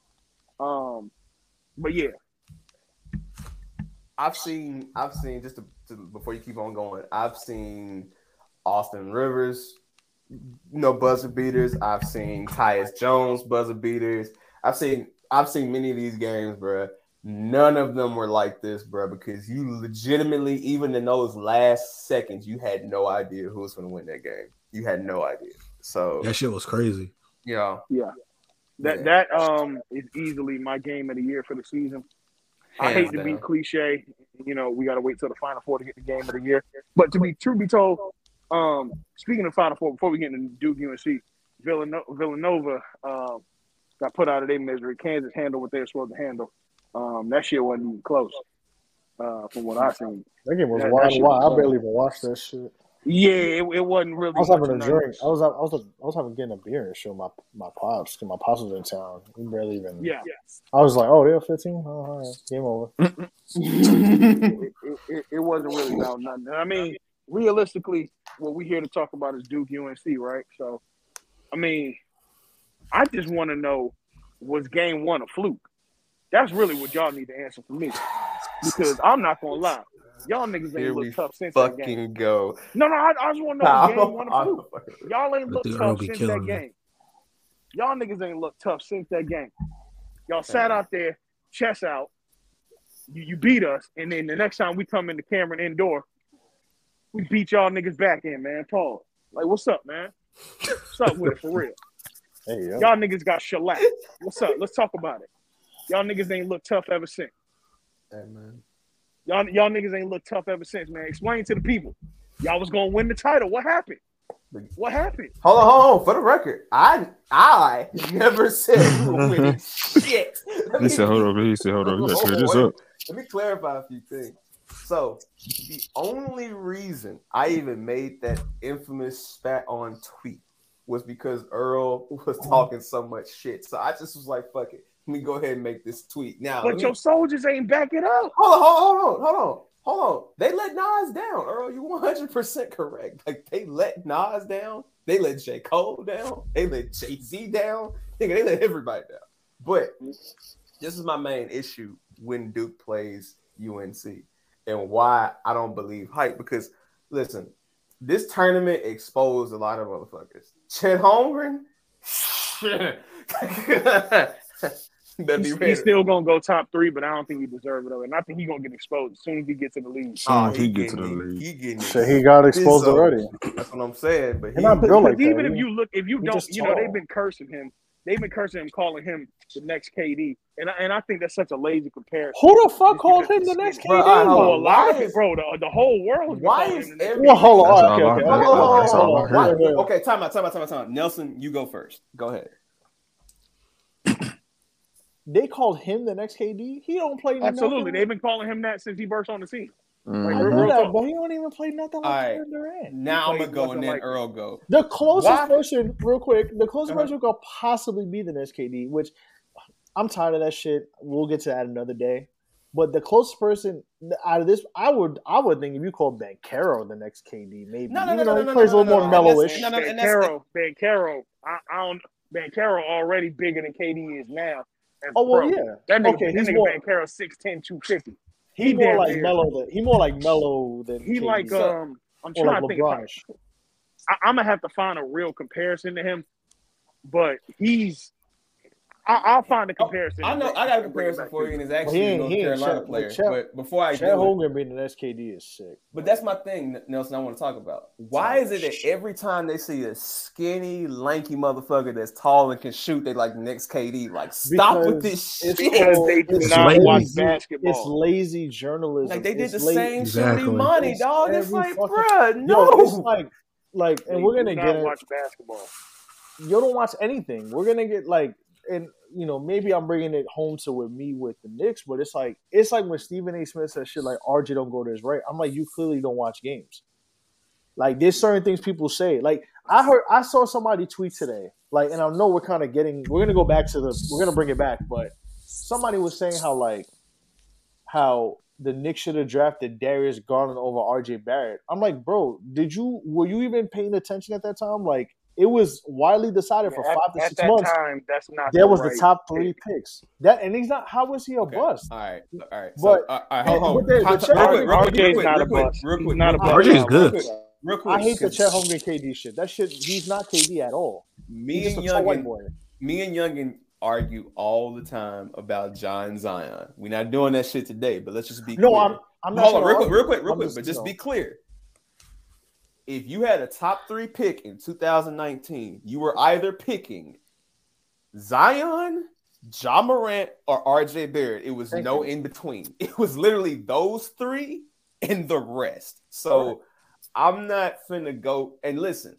Speaker 8: Um, but yeah,
Speaker 1: I've seen, I've seen just to, to, before you keep on going, I've seen Austin Rivers, you know, buzzer beaters. I've seen Tyus Jones buzzer beaters. I've seen, I've seen many of these games, bro. None of them were like this, bro, because you legitimately, even in those last seconds, you had no idea who was going to win that game. You had no idea. So,
Speaker 7: That shit was crazy.
Speaker 1: You know,
Speaker 8: yeah. That
Speaker 1: Yeah.
Speaker 8: that um is easily my game of the year for the season. I hate
Speaker 1: hands
Speaker 8: to be cliche. You know, we got to wait till the Final Four to get the game of the year. But to be true be told, um, speaking of Final Four, before we get into Duke UNC, Villanova, Villanova uh, got put out of their misery. Kansas handled what they were supposed to handle. Um, that shit wasn't even close, uh, from what I seen.
Speaker 2: That game was
Speaker 8: That- that
Speaker 2: wild.
Speaker 8: was
Speaker 2: I barely even watched that shit.
Speaker 8: Yeah, it, it wasn't really.
Speaker 2: I was having a
Speaker 8: of
Speaker 2: drink. I was I was I was having getting a beer and show my my pops because my pops was in town. We barely even.
Speaker 8: Yeah,
Speaker 2: I was like, oh, they're fifteen. Oh, all right, game over. (laughs)
Speaker 8: it, it, it wasn't really about nothing. I mean, realistically, what we here to talk about is Duke UNC, right? So, I mean, I just want to know was game one a fluke? That's really what y'all need to answer for me. Because I'm not gonna lie, y'all niggas
Speaker 1: Here
Speaker 8: ain't
Speaker 1: we
Speaker 8: look tough since that game.
Speaker 1: fucking go.
Speaker 8: No, no, I, I just want to know was game one a
Speaker 1: I-
Speaker 8: fluke. Y'all ain't look tough since that
Speaker 7: me.
Speaker 8: game. Y'all niggas ain't look tough since that game. Y'all sat out there, chest out. You, you beat us, and then the next time we come into Cameron indoor, we beat y'all niggas back in, man. Paul, like, what's up, man? What's up with it for real? (laughs)
Speaker 2: Hey, yo.
Speaker 8: Y'all niggas got shellacked. What's up? Let's talk about it. Y'all niggas ain't look tough ever since.
Speaker 1: Hey, man.
Speaker 8: Y'all, y'all niggas ain't look tough ever since, man. Explain to the people. Y'all was gonna win the title. What happened? What happened?
Speaker 1: Hold on, hold on. For the record, I I never said we were winning (laughs) shit. Let
Speaker 3: He
Speaker 1: me-
Speaker 3: said, hold on, he said, hold on, you gotta clear this up.
Speaker 1: Let me clarify a few things. So the only reason I even made that infamous spat on tweet was because Earl (laughs) was talking so much shit. So I just was like, fuck it. Let me go ahead and make this tweet. Now,
Speaker 8: But
Speaker 1: me-
Speaker 8: your soldiers ain't backing up.
Speaker 1: hold on, hold on, hold on, hold on, hold on. They let Nas down, Earl. You 100% correct. Like, they let Nas down. They let J. Cole down. They let Jay Z down. Nigga, they let everybody down. But this is my main issue when Duke plays UNC and why I don't believe hype. Because listen, this tournament exposed a lot of motherfuckers. Chet Holmgren, (laughs) (laughs) (laughs) better be
Speaker 8: He's, he's still gonna go top three, but I don't think he deserves it. Though. And I think he's gonna get exposed as soon as he gets in the league.
Speaker 3: Soon
Speaker 1: Oh,
Speaker 3: as he get to the
Speaker 1: getting
Speaker 3: league.
Speaker 1: He getting it.
Speaker 2: Shit, he got exposed
Speaker 1: So,
Speaker 2: already.
Speaker 1: That's what I'm saying. But he,
Speaker 2: He not built
Speaker 8: Because
Speaker 2: like that.
Speaker 8: even if you look, if you don't, you know, they've been cursing him. They've been cursing him, calling him the next KD, and I, and I think that's such a lazy comparison.
Speaker 2: Who the fuck
Speaker 8: Just
Speaker 2: called him the next
Speaker 8: skinny.
Speaker 1: Bro,
Speaker 2: KD?
Speaker 1: all right, hold
Speaker 8: Oh,
Speaker 1: on.
Speaker 8: a lot of
Speaker 1: Why
Speaker 8: it,
Speaker 1: is-
Speaker 8: bro. The, the whole world.
Speaker 1: Why is
Speaker 8: every?
Speaker 1: every
Speaker 2: Well, hold on. Okay. Okay,
Speaker 1: time out, time out, time out, time out. Nelson, you go first. Go ahead.
Speaker 2: They called him the next KD. He don't play
Speaker 8: Absolutely,
Speaker 2: nothing.
Speaker 8: they've been calling him that since he burst on the scene.
Speaker 2: I
Speaker 8: Like,
Speaker 3: Mhm.
Speaker 2: know that,
Speaker 8: talk.
Speaker 2: but he don't even play nothing like
Speaker 1: All right.
Speaker 2: Kevin Durant.
Speaker 1: Now I'm gonna go and
Speaker 8: nothing
Speaker 1: then
Speaker 8: like-
Speaker 1: Earl go.
Speaker 2: The closest
Speaker 1: Why?
Speaker 2: person, real quick, the closest
Speaker 1: Uh-huh.
Speaker 2: person who could possibly be the next KD, which I'm tired of that shit. We'll get to that another day. But the closest person out of this, I would, I would think if you call Banchero the next KD, maybe
Speaker 1: No, no,
Speaker 2: even
Speaker 1: no,
Speaker 2: though
Speaker 1: no,
Speaker 2: he
Speaker 1: no,
Speaker 2: plays
Speaker 1: no,
Speaker 2: a little
Speaker 1: no,
Speaker 2: more
Speaker 1: no, no,
Speaker 2: mellowish.
Speaker 1: no, no, and
Speaker 8: Banchero, Banchero, I, I don't. Banchero already bigger than KD is now.
Speaker 2: Oh well,
Speaker 8: pro.
Speaker 2: yeah.
Speaker 8: That nigga,
Speaker 2: Okay,
Speaker 8: that
Speaker 2: he's
Speaker 8: nigga
Speaker 2: more-
Speaker 8: Banchero 6'10", 250.
Speaker 2: He,
Speaker 8: He
Speaker 2: more like mellow than he more like mellow than
Speaker 8: He
Speaker 2: KD.
Speaker 8: like um. I'm trying
Speaker 2: like
Speaker 8: to think.
Speaker 2: LeBronish.
Speaker 8: I, I'm gonna have to find a real comparison to him, but he's. I, I'll find a oh, comparison.
Speaker 1: I know I got a comparison for you, and it's actually
Speaker 2: he
Speaker 1: a North Carolina
Speaker 2: Chet-
Speaker 1: player.
Speaker 2: like Chet-
Speaker 1: but before I
Speaker 2: Chad
Speaker 1: do, it,
Speaker 2: Hogan being the next KD is sick.
Speaker 1: but that's my thing, Nelson. I want to talk about. Why is it that every time they see a skinny, lanky motherfucker that's tall and can shoot, they like next KD? Like, stop with
Speaker 2: Because
Speaker 1: this
Speaker 2: it's
Speaker 1: shit.
Speaker 8: because they do
Speaker 2: It's
Speaker 8: not
Speaker 7: lazy.
Speaker 8: watch
Speaker 2: It's lazy journalism.
Speaker 1: Like they did
Speaker 2: It's
Speaker 1: the
Speaker 2: la-
Speaker 1: same
Speaker 7: Exactly.
Speaker 1: shit with money,
Speaker 2: It's
Speaker 1: dog. It's like,
Speaker 2: fucking-
Speaker 1: bruh,
Speaker 2: Yo,
Speaker 1: no.
Speaker 2: it's like, like, and
Speaker 8: They
Speaker 2: we're gonna
Speaker 8: not
Speaker 2: get it.
Speaker 8: watch basketball.
Speaker 2: You don't watch anything. We're gonna get like, and you know, maybe I'm bringing it home to with me with the Knicks, but it's like, it's like when Stephen A. Smith says shit like RJ don't go to his right. I'm like, you clearly don't watch games. Like, there's certain things people say. Like, I heard, I saw somebody tweet today. Like, and I know we're kind of getting, we're gonna go back to the, we're gonna bring it back, but somebody was saying how like, how the Knicks should have drafted Darius Garland over RJ Barrett. I'm like, bro, did you were you even paying attention at that time? Like, it was widely decided for
Speaker 8: at,
Speaker 2: five to
Speaker 8: at
Speaker 2: six
Speaker 8: that
Speaker 2: months.
Speaker 8: time, that's not.
Speaker 2: There was
Speaker 8: right
Speaker 2: the top
Speaker 8: pick.
Speaker 2: three picks. That and he's not. How was he a
Speaker 1: Okay.
Speaker 2: bust?
Speaker 1: All right, all right. So,
Speaker 2: But- uh,
Speaker 1: all right, hold on.
Speaker 2: but the-
Speaker 1: Time-
Speaker 2: the
Speaker 1: time-
Speaker 2: Chet
Speaker 1: real quick, real quick, real
Speaker 8: is
Speaker 1: quick,
Speaker 8: not a
Speaker 1: real quick,
Speaker 8: bust.
Speaker 1: real quick,
Speaker 8: not a bust.
Speaker 1: quick,
Speaker 7: RJ is good.
Speaker 1: quick, Real quick,
Speaker 2: I hate the
Speaker 1: 'cause
Speaker 2: Chet Holmgren KD shit. That shit. He's not KD at all.
Speaker 1: Me
Speaker 2: He's
Speaker 1: and
Speaker 2: a tall white
Speaker 1: Youngin, me and Youngin argue all the time about John Zion. We're not doing that shit today, but let's just be clear.
Speaker 2: No,
Speaker 1: clear.
Speaker 2: I'm. I'm not.
Speaker 1: Hold on, real quick, real quick, real quick, but just be clear. If you had a top three pick in 2019, you were either picking Zion, Ja Morant, or RJ Barrett. It was
Speaker 2: Thank
Speaker 1: no
Speaker 2: you.
Speaker 1: in between. (laughs) It was literally those three and the rest. So I'm not finna go and listen.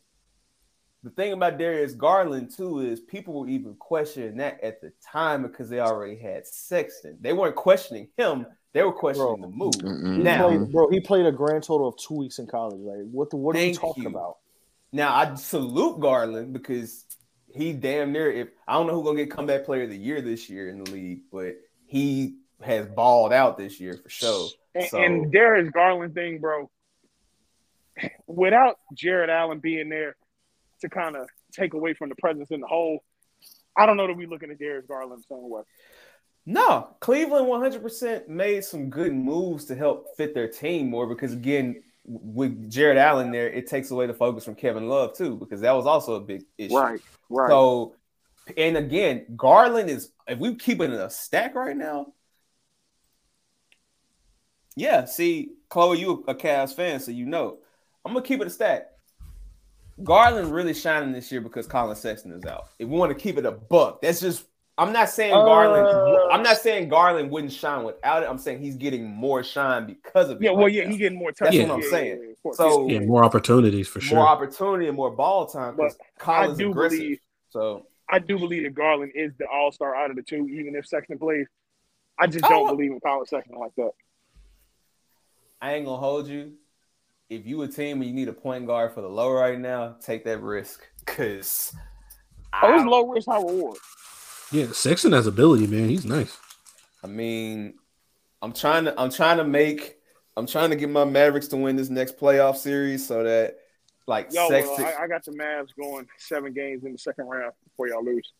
Speaker 1: The thing about Darius Garland too is people were even questioning that at the time because they already had Sexton. They weren't questioning him; they were questioning
Speaker 2: Bro.
Speaker 1: the move.
Speaker 3: Mm-mm.
Speaker 2: He
Speaker 1: Now-
Speaker 2: played, bro. He played a grand total of two weeks in college. Like, what? The, what are you talking
Speaker 1: you.
Speaker 2: about?
Speaker 1: Now I salute Garland because he damn near if I don't know who's gonna get comeback player of the year this year in the league, but he has balled out this year for sure.
Speaker 8: And,
Speaker 1: So-
Speaker 8: and Darius Garland thing, bro. Without Jarrett Allen being there to kind of take away from the presence in the hole, I don't know that we're looking at Darius Garland the same way.
Speaker 1: No, Cleveland 100% made some good moves to help fit their team more because again, with Jarrett Allen there, it takes away the focus from Kevin Love too because that was also a big issue.
Speaker 8: Right, right.
Speaker 1: So, and again, Garland is if we keep it in a stack right now. Yeah, see, Chloe, you a Cavs fan, so you know. I'm gonna keep it a stack. Garland really shining this year because Collin Sexton is out. If we want to keep it a buck, that's just. I'm not saying Garland.
Speaker 8: Uh,
Speaker 1: I'm not saying Garland wouldn't shine without it. I'm saying he's getting more shine because of it.
Speaker 8: yeah, well,
Speaker 1: right
Speaker 8: yeah, he's getting more
Speaker 1: That's
Speaker 8: touches.
Speaker 1: what I'm
Speaker 8: Yeah,
Speaker 1: saying.
Speaker 8: yeah, yeah.
Speaker 1: So-
Speaker 7: Yeah, more opportunities for sure.
Speaker 1: more opportunity and more ball time because
Speaker 8: I
Speaker 1: Collin's
Speaker 8: do
Speaker 1: aggressive.
Speaker 8: believe
Speaker 1: so
Speaker 8: I do believe that Garland is the all star out of the two, even if Sexton plays. I just
Speaker 1: Oh,
Speaker 8: don't
Speaker 1: well-
Speaker 8: believe in Collin Sexton like that.
Speaker 1: I ain't gonna hold you. If you a team and you need a point guard for the low right now, take that risk. Cause
Speaker 8: Oh, it's
Speaker 1: I,
Speaker 8: low risk, high reward.
Speaker 7: Yeah, Sexton has ability, man. He's nice.
Speaker 1: I mean, I'm trying to I'm trying to make I'm trying to get my Mavericks to win this next playoff series so that like
Speaker 8: Yo,
Speaker 1: Sexton.
Speaker 8: well, I, I got the Mavs going seven games in the second round before y'all lose.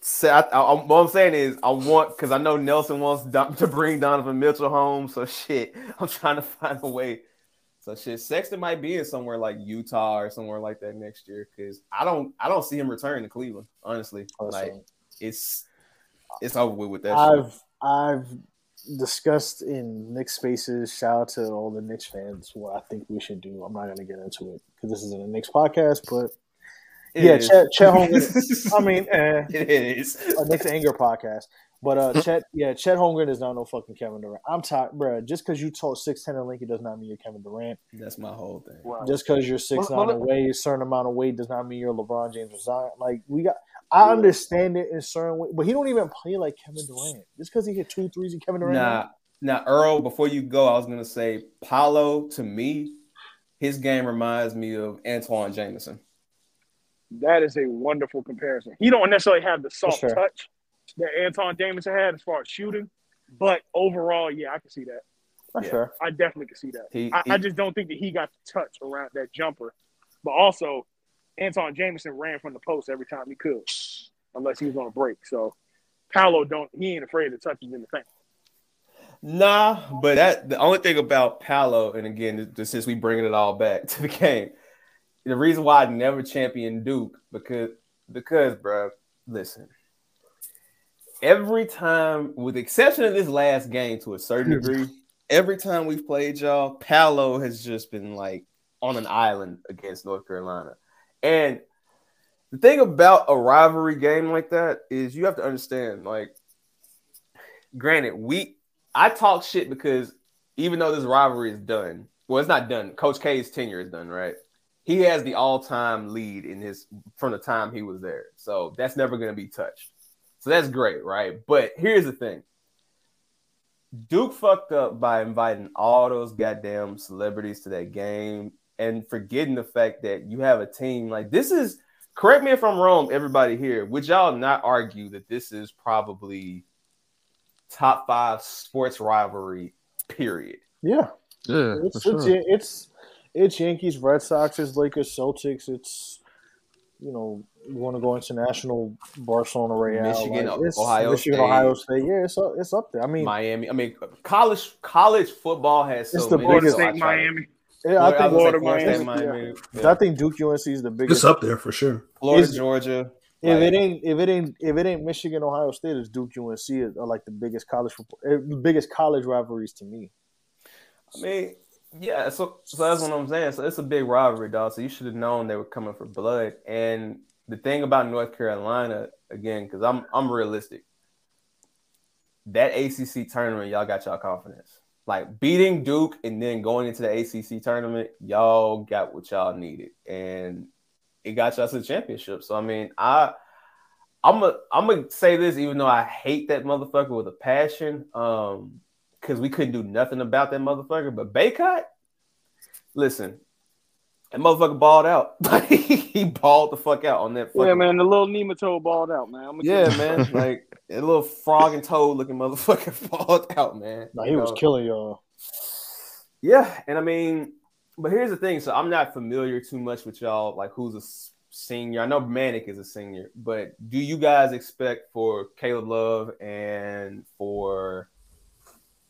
Speaker 1: So I, I, I'm- what I'm saying is, I want because I know Nelson wants Don, (laughs) to bring Donovan Mitchell home. So shit, I'm trying to find a way. So shit, Sexton might be in somewhere like Utah or somewhere like that next year because I don't, I don't see him returning to Cleveland. Honestly, like
Speaker 2: Listen,
Speaker 1: it's, it's over with with that.
Speaker 2: I've I've discussed in Knicks spaces. Shout out to all the Knicks fans. What I think we should do. I'm not going to get into it because this isn't a Knicks podcast. But
Speaker 1: It
Speaker 2: yeah,
Speaker 1: is.
Speaker 2: Chet, Chet Holmgren. (laughs) I mean, eh,
Speaker 1: it is.
Speaker 2: a Knicks anger podcast. But uh, (laughs) Chet, yeah, Chet Holmgren is not no fucking Kevin Durant. I'm tired, bro. Just because you told six ten and Lincoln does not mean you're Kevin Durant.
Speaker 1: That's my whole thing.
Speaker 8: Wow.
Speaker 2: Just because you're six
Speaker 8: Well,
Speaker 2: nine
Speaker 8: well,
Speaker 2: and weight, a certain amount of weight does not mean you're LeBron James or Zion. Like we got, I understand it in certain way, but he don't even play like Kevin Durant. Just because he hit two threes and Kevin Durant.
Speaker 1: Nah, now Earl. Before you go, I was gonna say Paolo. To me, his game reminds me of Antawn Jamison.
Speaker 8: That is a wonderful comparison. He don't necessarily have the soft
Speaker 2: sure.
Speaker 8: touch that Antawn Jamison had as far as shooting, but overall, yeah, I can see that.
Speaker 2: That's
Speaker 1: Yeah.
Speaker 2: fair.
Speaker 8: I definitely can see that.
Speaker 1: He,
Speaker 8: I,
Speaker 1: he-
Speaker 8: I just don't think that he got the touch around that jumper. But also, Antawn Jamison ran from the post every time he could, unless he was on a break. So Paolo don't he ain't afraid to touch him in the paint.
Speaker 1: Nah, but that the only thing about Paolo, and again, th- since we bringing it all back (laughs) to the game, the reason why I never championed Duke because because, bro, listen, every time, with the exception of this last game to a certain (laughs) degree, every time we've played y'all, Paolo has just been like on an island against North Carolina, and the thing about a rivalry game like that is you have to understand, like, granted, we I talk shit because even though this rivalry is done, well, it's not done. Coach K's tenure is done, right? He has the all-time lead in his from the time he was there, so that's never going to be touched. So that's great, right? But here's the thing: Duke fucked up by inviting all those goddamn celebrities to that game and forgetting the fact that you have a team like this is. Correct me if I'm wrong, everybody here. Would y'all not argue that this is probably top five sports rivalry, period.
Speaker 2: Yeah,
Speaker 3: Yeah,
Speaker 2: it's
Speaker 3: for
Speaker 2: it's,
Speaker 3: sure.
Speaker 2: it's it's Yankees, Red Sox, it's Lakers, Celtics. It's you know you want to go international, Barcelona, Real,
Speaker 1: Michigan,
Speaker 2: like, it's
Speaker 1: Ohio
Speaker 2: Michigan,
Speaker 1: State.
Speaker 2: Ohio State. Yeah, it's up, it's up there. I mean,
Speaker 1: Miami. I mean, college college football has
Speaker 2: It's
Speaker 1: so
Speaker 2: the
Speaker 1: many.
Speaker 8: Florida
Speaker 2: biggest-
Speaker 1: so I
Speaker 8: State,
Speaker 1: try to-
Speaker 8: Miami.
Speaker 2: Yeah, I think
Speaker 1: was gonna say
Speaker 8: Florida,
Speaker 1: Florida
Speaker 8: Miami.
Speaker 1: Miami.
Speaker 2: I
Speaker 1: Yeah.
Speaker 2: think Duke UNC is the biggest.
Speaker 7: It's up there for sure.
Speaker 1: Florida,
Speaker 2: is-
Speaker 1: Georgia.
Speaker 2: If
Speaker 1: like-
Speaker 2: it ain't if it ain't if it ain't Michigan, Ohio State, it's Duke UNC are like the biggest college football, eh, biggest college rivalries to me.
Speaker 1: I mean, yeah. So, so that's what I'm saying. So it's a big rivalry, dog. So you should have known they were coming for blood. And the thing about North Carolina, again, because I'm I'm realistic. That ACC tournament, y'all got y'all confidence. Like beating Duke and then going into the ACC tournament, y'all got what y'all needed, and it got y'all to the championship. So I mean, I. I'm a, I'm gonna say this, even though I hate that motherfucker with a passion. Um, because we couldn't do nothing about that motherfucker. But Bacot, listen, that motherfucker balled out. (laughs) he balled the fuck out on that. Fucking,
Speaker 8: Yeah, man, the little nematode balled out, man. I'm
Speaker 1: Yeah, man. Like (laughs) a little frog and toad looking motherfucker (laughs) balled out, man.
Speaker 2: Nah, he
Speaker 1: You
Speaker 2: was
Speaker 1: know?
Speaker 2: killing y'all.
Speaker 1: Yeah, and I mean, but here's the thing. So I'm not familiar too much with y'all. Like, who's a senior? I know Manek is a senior, but do you guys expect for Caleb Love and for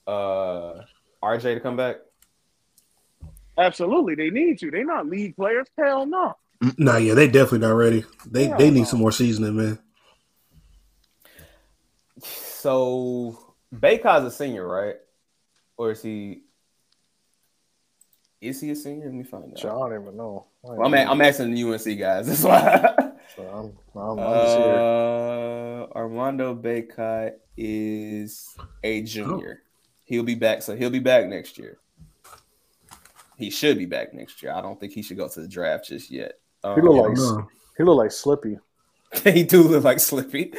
Speaker 1: uh RJ to come back?
Speaker 8: Absolutely, they need to. They're not league players. Hell no.
Speaker 7: Nah, yeah, they definitely not ready. They
Speaker 8: Hell
Speaker 7: they need
Speaker 8: no.
Speaker 7: some more seasoning, man.
Speaker 1: So Bacot's a senior, right? Or is he? Is he a senior? Let me find out.
Speaker 2: So I don't even know. I
Speaker 1: Well, I'm, a- I'm asking the UNC guys. (laughs) That's why.
Speaker 2: So I'm, I'm, I'm just.
Speaker 1: Uh, Armando Bacot is a junior. He'll be back. So he'll be back next year. He should be back next year. I don't think he should go to the draft just yet. Um,
Speaker 2: He look like
Speaker 7: No.
Speaker 2: he look like Slippy. (laughs)
Speaker 1: he do look like Slippy.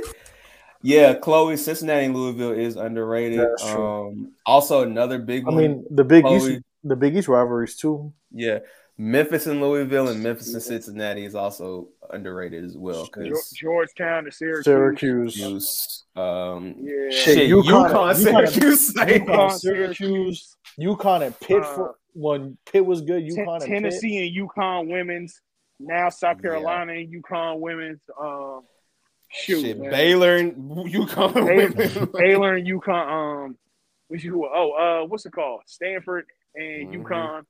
Speaker 1: (laughs) yeah, Chloe, Cincinnati Louisville is underrated.
Speaker 2: That's true.
Speaker 1: Um, also another big
Speaker 2: I
Speaker 1: one.
Speaker 2: mean, the Big
Speaker 1: Chloe.
Speaker 2: East, the Big East rivalries too.
Speaker 1: Yeah. Memphis and Louisville and Memphis and Cincinnati is also underrated as well. Because
Speaker 8: Georgetown and Syracuse.
Speaker 2: Syracuse.
Speaker 1: um,
Speaker 8: Yeah.
Speaker 2: Shit,
Speaker 1: shit,
Speaker 2: UConn-
Speaker 1: UConn,
Speaker 2: UConn-
Speaker 1: Syracuse, (laughs)
Speaker 2: UConn,
Speaker 8: UConn,
Speaker 2: Syracuse, UConn, and Pitt.
Speaker 8: Uh,
Speaker 2: for, when Pitt was good,
Speaker 8: Ten-
Speaker 2: UConn and Pitt.
Speaker 8: Tennessee and UConn women's. Now South
Speaker 1: Yeah.
Speaker 8: Carolina and UConn women's. Um, shoot,
Speaker 1: shit,
Speaker 8: man.
Speaker 1: Baylor and UConn.
Speaker 8: Baylor, (laughs) Baylor and UConn. Um, which you oh uh, what's it called? Stanford and
Speaker 1: Mhm.
Speaker 8: UConn.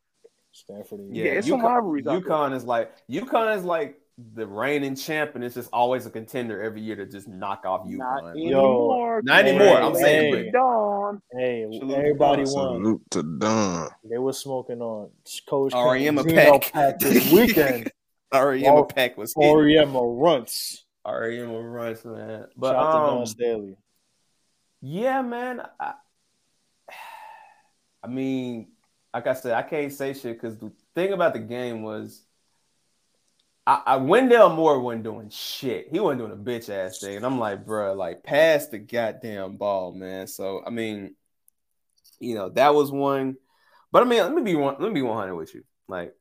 Speaker 2: Stanford. and
Speaker 1: Yeah,
Speaker 8: Yeah, it's some rivalries.
Speaker 1: UConn is like UConn is like the reigning champ, and it's just always a contender every year to just knock off you.
Speaker 8: Not
Speaker 1: UConn.
Speaker 8: anymore.
Speaker 1: Not anymore,
Speaker 2: I'm
Speaker 1: saying,
Speaker 8: Hey,
Speaker 1: but-
Speaker 8: Dawn.
Speaker 2: Hey,
Speaker 1: Salute
Speaker 2: everybody
Speaker 1: to
Speaker 2: won.
Speaker 3: Salute to Dawn.
Speaker 2: They were smoking on Coach
Speaker 1: Auriemma
Speaker 2: Zeno
Speaker 1: Pack.
Speaker 2: Pack this weekend. (laughs)
Speaker 1: Auriemma
Speaker 2: Or-
Speaker 1: Pack was hitting.
Speaker 2: Auriemma runts.
Speaker 1: Auriemma runs, man. But
Speaker 2: Shout out to
Speaker 1: um,
Speaker 2: Dawn Staley.
Speaker 1: Yeah, man. I, I mean, like I said, I can't say shit because the thing about the game was, I, I Wendell Moore wasn't doing shit. He wasn't doing a bitch ass thing, and I'm like, bro, like pass the goddamn ball, man. So I mean, you know, that was one. But I mean, let me be one. Let me be 100 with you. Like,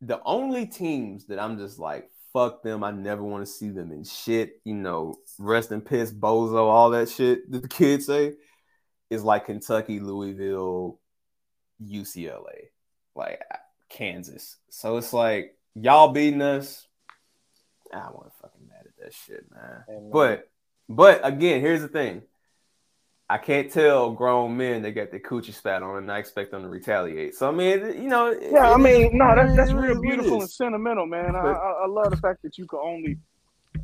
Speaker 1: the only teams that I'm just like, fuck them. I never want to see them in shit. You know, rest in piss, bozo, all that shit that the kids say is like Kentucky, Louisville, UCLA, like Kansas. So it's like y'all beating us. Ah, I want to fucking mad at that shit, man.
Speaker 2: Amen.
Speaker 1: But but again, here's the thing. I can't tell grown men they got their coochie spat on and I expect them to retaliate. So I mean, you know,
Speaker 8: Yeah, I mean, no, that's that's real beautiful and sentimental, man. I,
Speaker 1: But-
Speaker 8: I, I love the fact that you can only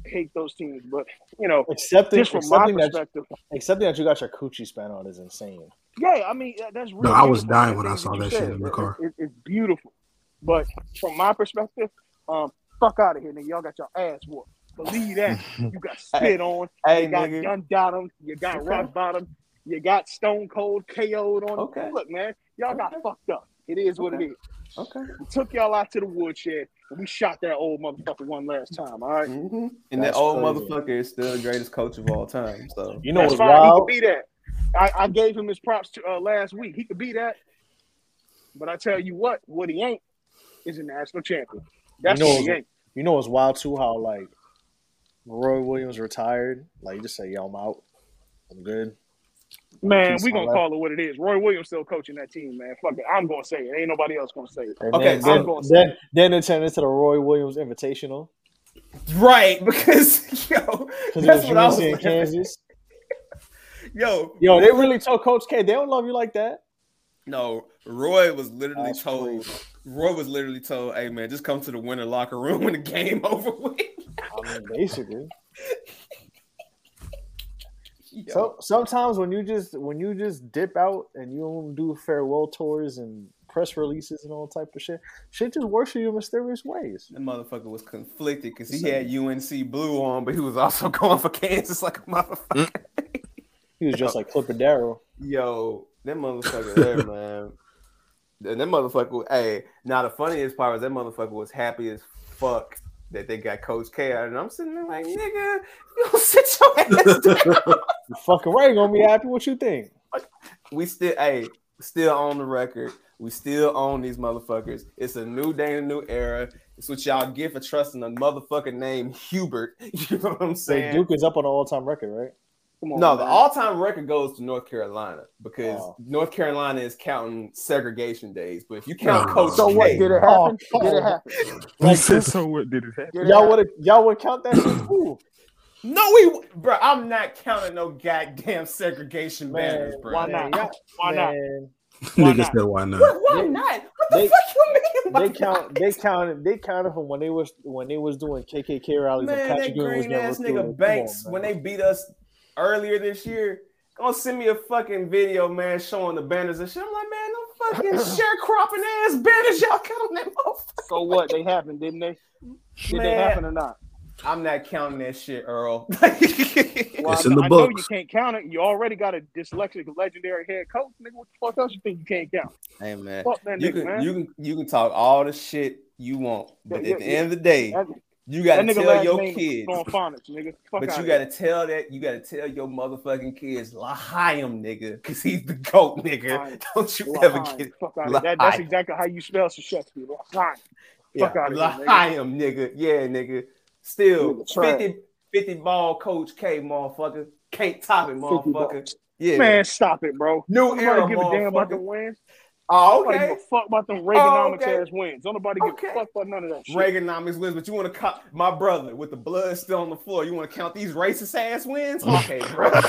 Speaker 8: hate those teams, but you know,
Speaker 2: accepting,
Speaker 8: just from my
Speaker 2: accepting, that,
Speaker 8: perspective,
Speaker 2: accepting that you got your coochie span on is insane.
Speaker 8: yeah, I mean that's real.
Speaker 7: No, I was dying when I saw
Speaker 8: you
Speaker 7: that shit in the
Speaker 8: It-
Speaker 7: car.
Speaker 8: it- it's beautiful, but from my perspective, um, fuck out of here, nigga. Y'all got your ass whooped. Believe that. (laughs) You got spit on.
Speaker 1: Hey,
Speaker 8: you got
Speaker 1: nigga.
Speaker 8: gun bottom. You got
Speaker 1: Okay.
Speaker 8: rock bottom. You got stone cold KO'd on.
Speaker 1: Okay.
Speaker 8: Look, man, y'all got fucked up. It is what it is.
Speaker 1: Okay.
Speaker 8: We took y'all out to the woodshed and we shot that old motherfucker one last time. All right?
Speaker 1: Mhm. And that old
Speaker 2: crazy.
Speaker 1: motherfucker is still the greatest coach of all time. So
Speaker 2: You know
Speaker 8: That's
Speaker 2: what's
Speaker 8: fine. He could be that. I, I gave him his props to, uh, last week. He could be that. But I tell you what, what he ain't is a national champion. That's
Speaker 2: You know
Speaker 8: what he
Speaker 2: what's-
Speaker 8: ain't.
Speaker 2: You know what's wild too? How like Roy Williams retired. Like you just say, "Yo, I'm out. I'm good."
Speaker 8: Man, we gonna
Speaker 2: that.
Speaker 8: call it what it is. Roy Williams still coaching that team, man. Fuck it. I'm gonna say it. Ain't nobody else gonna say it.
Speaker 2: And
Speaker 1: Okay,
Speaker 2: then,
Speaker 1: so-
Speaker 2: then,
Speaker 8: I'm gonna say
Speaker 2: then, then it turned into the Roy Williams Invitational
Speaker 1: right (laughs) because yo,
Speaker 2: it
Speaker 1: that's
Speaker 2: was
Speaker 1: what I was
Speaker 2: UNC in. Kansas. (laughs)
Speaker 1: Yo,
Speaker 2: Yo, they really told Coach K they don't love you like that.
Speaker 1: no, Roy was literally
Speaker 2: That's
Speaker 1: told.
Speaker 2: crazy.
Speaker 1: Roy was literally told, "Hey man, just come to the winter locker room (laughs) when the game over with."
Speaker 2: I mean, basically. So sometimes when you just when you just dip out and you don't do farewell tours and press releases and all type of shit, shit just works for you in mysterious ways.
Speaker 1: That motherfucker was conflicted because he had UNC blue on, but he was also (laughs) going for Kansas like a motherfucker.
Speaker 2: He was just like Clipper Darrell.
Speaker 1: Yo, that motherfucker there, (laughs) man. And that motherfucker, hey, now the funniest part was that motherfucker was happy as fuck that they got Coach K out. And I'm sitting there like, nigga, you don't (laughs) sit your ass down. (laughs)
Speaker 2: Fucking right, gonna be happy. What you think?
Speaker 1: we still, hey, still on the record. We still own these motherfuckers. It's a new day, and a new era. It's what y'all get for trusting a motherfucker named Hubert. (laughs) You know what I'm
Speaker 2: Say
Speaker 1: saying?
Speaker 2: Duke is up on an all time record, right?
Speaker 8: Come on,
Speaker 1: No, the all-time record goes to North Carolina because
Speaker 2: Oh.
Speaker 1: North Carolina is counting segregation days. But if you count
Speaker 7: Oh.
Speaker 1: Coach
Speaker 8: So what?
Speaker 1: K,
Speaker 8: Did it
Speaker 2: Oh,
Speaker 8: happen? Did it oh. happen? (laughs)
Speaker 3: He said, so what did it happen?
Speaker 2: Y'all would y'all would count that shit too.
Speaker 1: no, we, bro, I'm not counting no goddamn segregation
Speaker 2: Man,
Speaker 1: banners, bro.
Speaker 8: Why not?
Speaker 2: y'all-
Speaker 8: Why not?
Speaker 2: man,
Speaker 8: Why (laughs)
Speaker 7: Nigga
Speaker 8: not?
Speaker 7: said why not?
Speaker 1: What, why
Speaker 2: They-
Speaker 1: not? What the
Speaker 2: they-
Speaker 1: fuck you mean? by
Speaker 2: They
Speaker 1: that?
Speaker 2: count. They counted. They counted from when they was when they was doing KKK rallies and
Speaker 1: Man,
Speaker 2: Patrick
Speaker 1: that
Speaker 2: was
Speaker 1: green
Speaker 2: getting
Speaker 1: ass nigga Banks
Speaker 2: on,
Speaker 1: when they beat us earlier this year. Gonna send me a fucking video, man, showing the banners and shit. I'm like, man, no fucking (laughs) sharecropping ass banners y'all got on that motherfucker.
Speaker 8: So what? They happened, didn't they? Did they happen or not?
Speaker 1: I'm not counting that shit, Earl. (laughs)
Speaker 8: Well,
Speaker 7: It's
Speaker 8: I,
Speaker 7: in the
Speaker 8: I know you can't count it. You already got a dyslexic legendary head coach. Nigga, what the fuck else you think you can't count?
Speaker 1: hey man,
Speaker 8: Fuck that
Speaker 1: you
Speaker 8: nigga,
Speaker 1: can
Speaker 8: man.
Speaker 1: you can you can talk all the shit you want, but
Speaker 8: Yeah,
Speaker 1: at the
Speaker 8: yeah,
Speaker 1: end of the day,
Speaker 8: That-
Speaker 1: You gotta tell your kids.
Speaker 8: phonics, nigga. Fuck
Speaker 1: But you
Speaker 8: here.
Speaker 1: gotta tell that you gotta tell your motherfucking kids Lahayim, nigga, because he's the goat, nigga. Don't you ever get
Speaker 8: Fuck out that. That's exactly how you spell Shakespeare.
Speaker 1: Yeah,
Speaker 8: Fuck here, nigga.
Speaker 1: Lahayim, nigga. Yeah, nigga. Still
Speaker 8: Nigga,
Speaker 1: 50, 50 ball coach K, motherfucker. Can't top it,
Speaker 8: 50
Speaker 1: motherfucker. Yeah.
Speaker 8: Man, stop it, bro.
Speaker 1: New
Speaker 8: Nobody
Speaker 1: era,
Speaker 8: give a damn about them wins.
Speaker 1: Oh,
Speaker 8: Nobody give a fuck about them oh, Reaganomics
Speaker 1: okay.
Speaker 8: ass wins. Don't nobody give
Speaker 1: Okay.
Speaker 8: a fuck about none of that shit.
Speaker 1: Reaganomics wins, but you want to count my brother with the blood still on the floor. You want to count these racist ass wins? (laughs) Okay, bro. (laughs)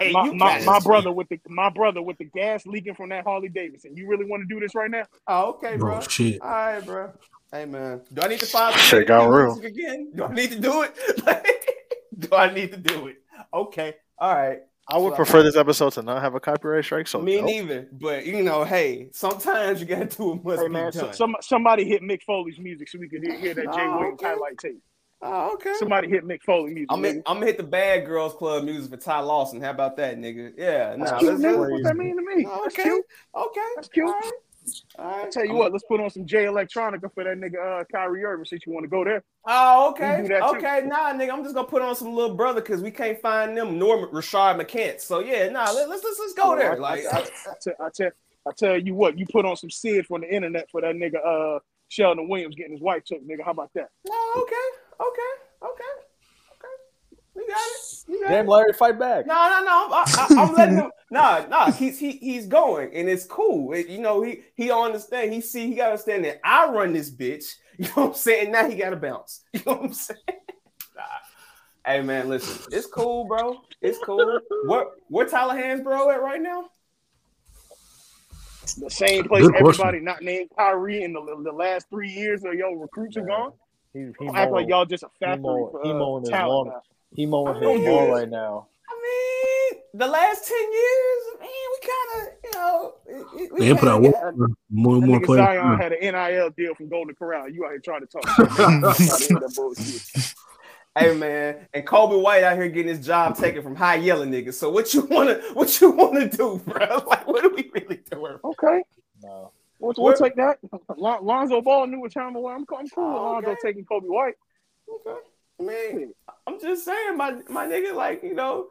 Speaker 1: Hey,
Speaker 8: my, my, my brother with the my brother with the gas leaking from that Harley Davidson. You really want to do this right now?
Speaker 1: Oh, okay, oh, bro.
Speaker 7: Oh shit.
Speaker 1: All right, bro. Hey, man. Do I need to find
Speaker 9: Shit got real.
Speaker 1: again? Do I need to do it? (laughs) do I need to do it? Okay. All right.
Speaker 9: I would
Speaker 1: So-
Speaker 9: prefer this episode to not have a copyright strike. So
Speaker 1: Me
Speaker 9: no.
Speaker 1: neither. But you know, hey, sometimes you gotta do what must
Speaker 8: Hey
Speaker 1: be
Speaker 8: man, so,
Speaker 1: done.
Speaker 8: some, somebody hit Mick Foley's music so we could hear, hear that Jay (laughs)
Speaker 1: Oh,
Speaker 8: Williams
Speaker 1: okay.
Speaker 8: highlight tape.
Speaker 1: oh, okay.
Speaker 8: Somebody hit Mick Foley music.
Speaker 1: I'm
Speaker 8: nigga.
Speaker 1: gonna hit the Bad Girls Club music for Ty Lawson. How about that, nigga? Yeah,
Speaker 8: That's
Speaker 1: nah,
Speaker 8: cute,
Speaker 1: let's
Speaker 8: nigga. What
Speaker 1: it.
Speaker 8: that mean to me?
Speaker 1: Oh,
Speaker 8: That's
Speaker 1: okay.
Speaker 8: cute.
Speaker 1: Okay.
Speaker 8: That's cute.
Speaker 1: All right. All right.
Speaker 8: I tell you what, let's put on some Jay Electronica for that nigga uh, Kyrie Irving since you want to go there.
Speaker 1: Oh,
Speaker 8: You
Speaker 1: okay.
Speaker 8: too.
Speaker 1: Okay, nah, nigga. I'm just gonna put on some little brother because we can't find them nor Rashad McCants. So yeah, nah, let, let's let's let's go
Speaker 8: I-
Speaker 1: there.
Speaker 8: I,
Speaker 1: Like,
Speaker 8: I, I, tell, I, tell, I tell you what, you put on some Syd from the internet for that nigga uh, Sheldon Williams getting his wife took, nigga. How about that?
Speaker 1: no, okay, okay, okay, okay. You got it. You got
Speaker 2: Damn,
Speaker 1: it.
Speaker 2: Larry, fight back.
Speaker 1: No, no, no. I, I, I'm letting him. (laughs) Nah, nah. He's he, he's going, and it's cool. It- you know, he he understand. He see. He got to understand that I run this bitch. (laughs) You know what I'm saying? Now he got to bounce. (laughs) You know what I'm saying? Nah. Hey man, listen. It's cool, bro. It's cool. What where Tyler Hansbrough at right now?
Speaker 8: The same place
Speaker 7: Good question.
Speaker 8: everybody not named Kyrie in the, the last three years of your recruits are gone.
Speaker 2: He, he
Speaker 8: Don't act like y'all just a
Speaker 2: he
Speaker 8: factory
Speaker 2: mowing,
Speaker 8: for
Speaker 2: he
Speaker 8: uh,
Speaker 2: mowing his
Speaker 8: talent
Speaker 2: lawn.
Speaker 8: now.
Speaker 2: He mowing
Speaker 1: I don't
Speaker 2: his
Speaker 1: do
Speaker 2: lawn right now.
Speaker 1: I mean, the last ten years, man, we kind of, you know, it- it- we
Speaker 7: They put out
Speaker 1: got-
Speaker 7: more
Speaker 8: That
Speaker 7: more players.
Speaker 8: Zion had an NIL deal from Golden Corral. You out here trying to talk. shit. I'm tired of hearing that bullshit.
Speaker 1: Hey man, and Coby White out here getting his job taken from high yelling niggas. So what you wanna what you wanna do, bro? (laughs) Like what are we really doing?
Speaker 8: Okay,
Speaker 2: No.
Speaker 8: we'll, we'll take that. Lon- Lonzo Ball knew what time it was. I'm, I'm cool with
Speaker 1: Oh,
Speaker 8: Lonzo taking Coby White.
Speaker 1: Okay. I mean, I'm just saying, my my nigga, like you know,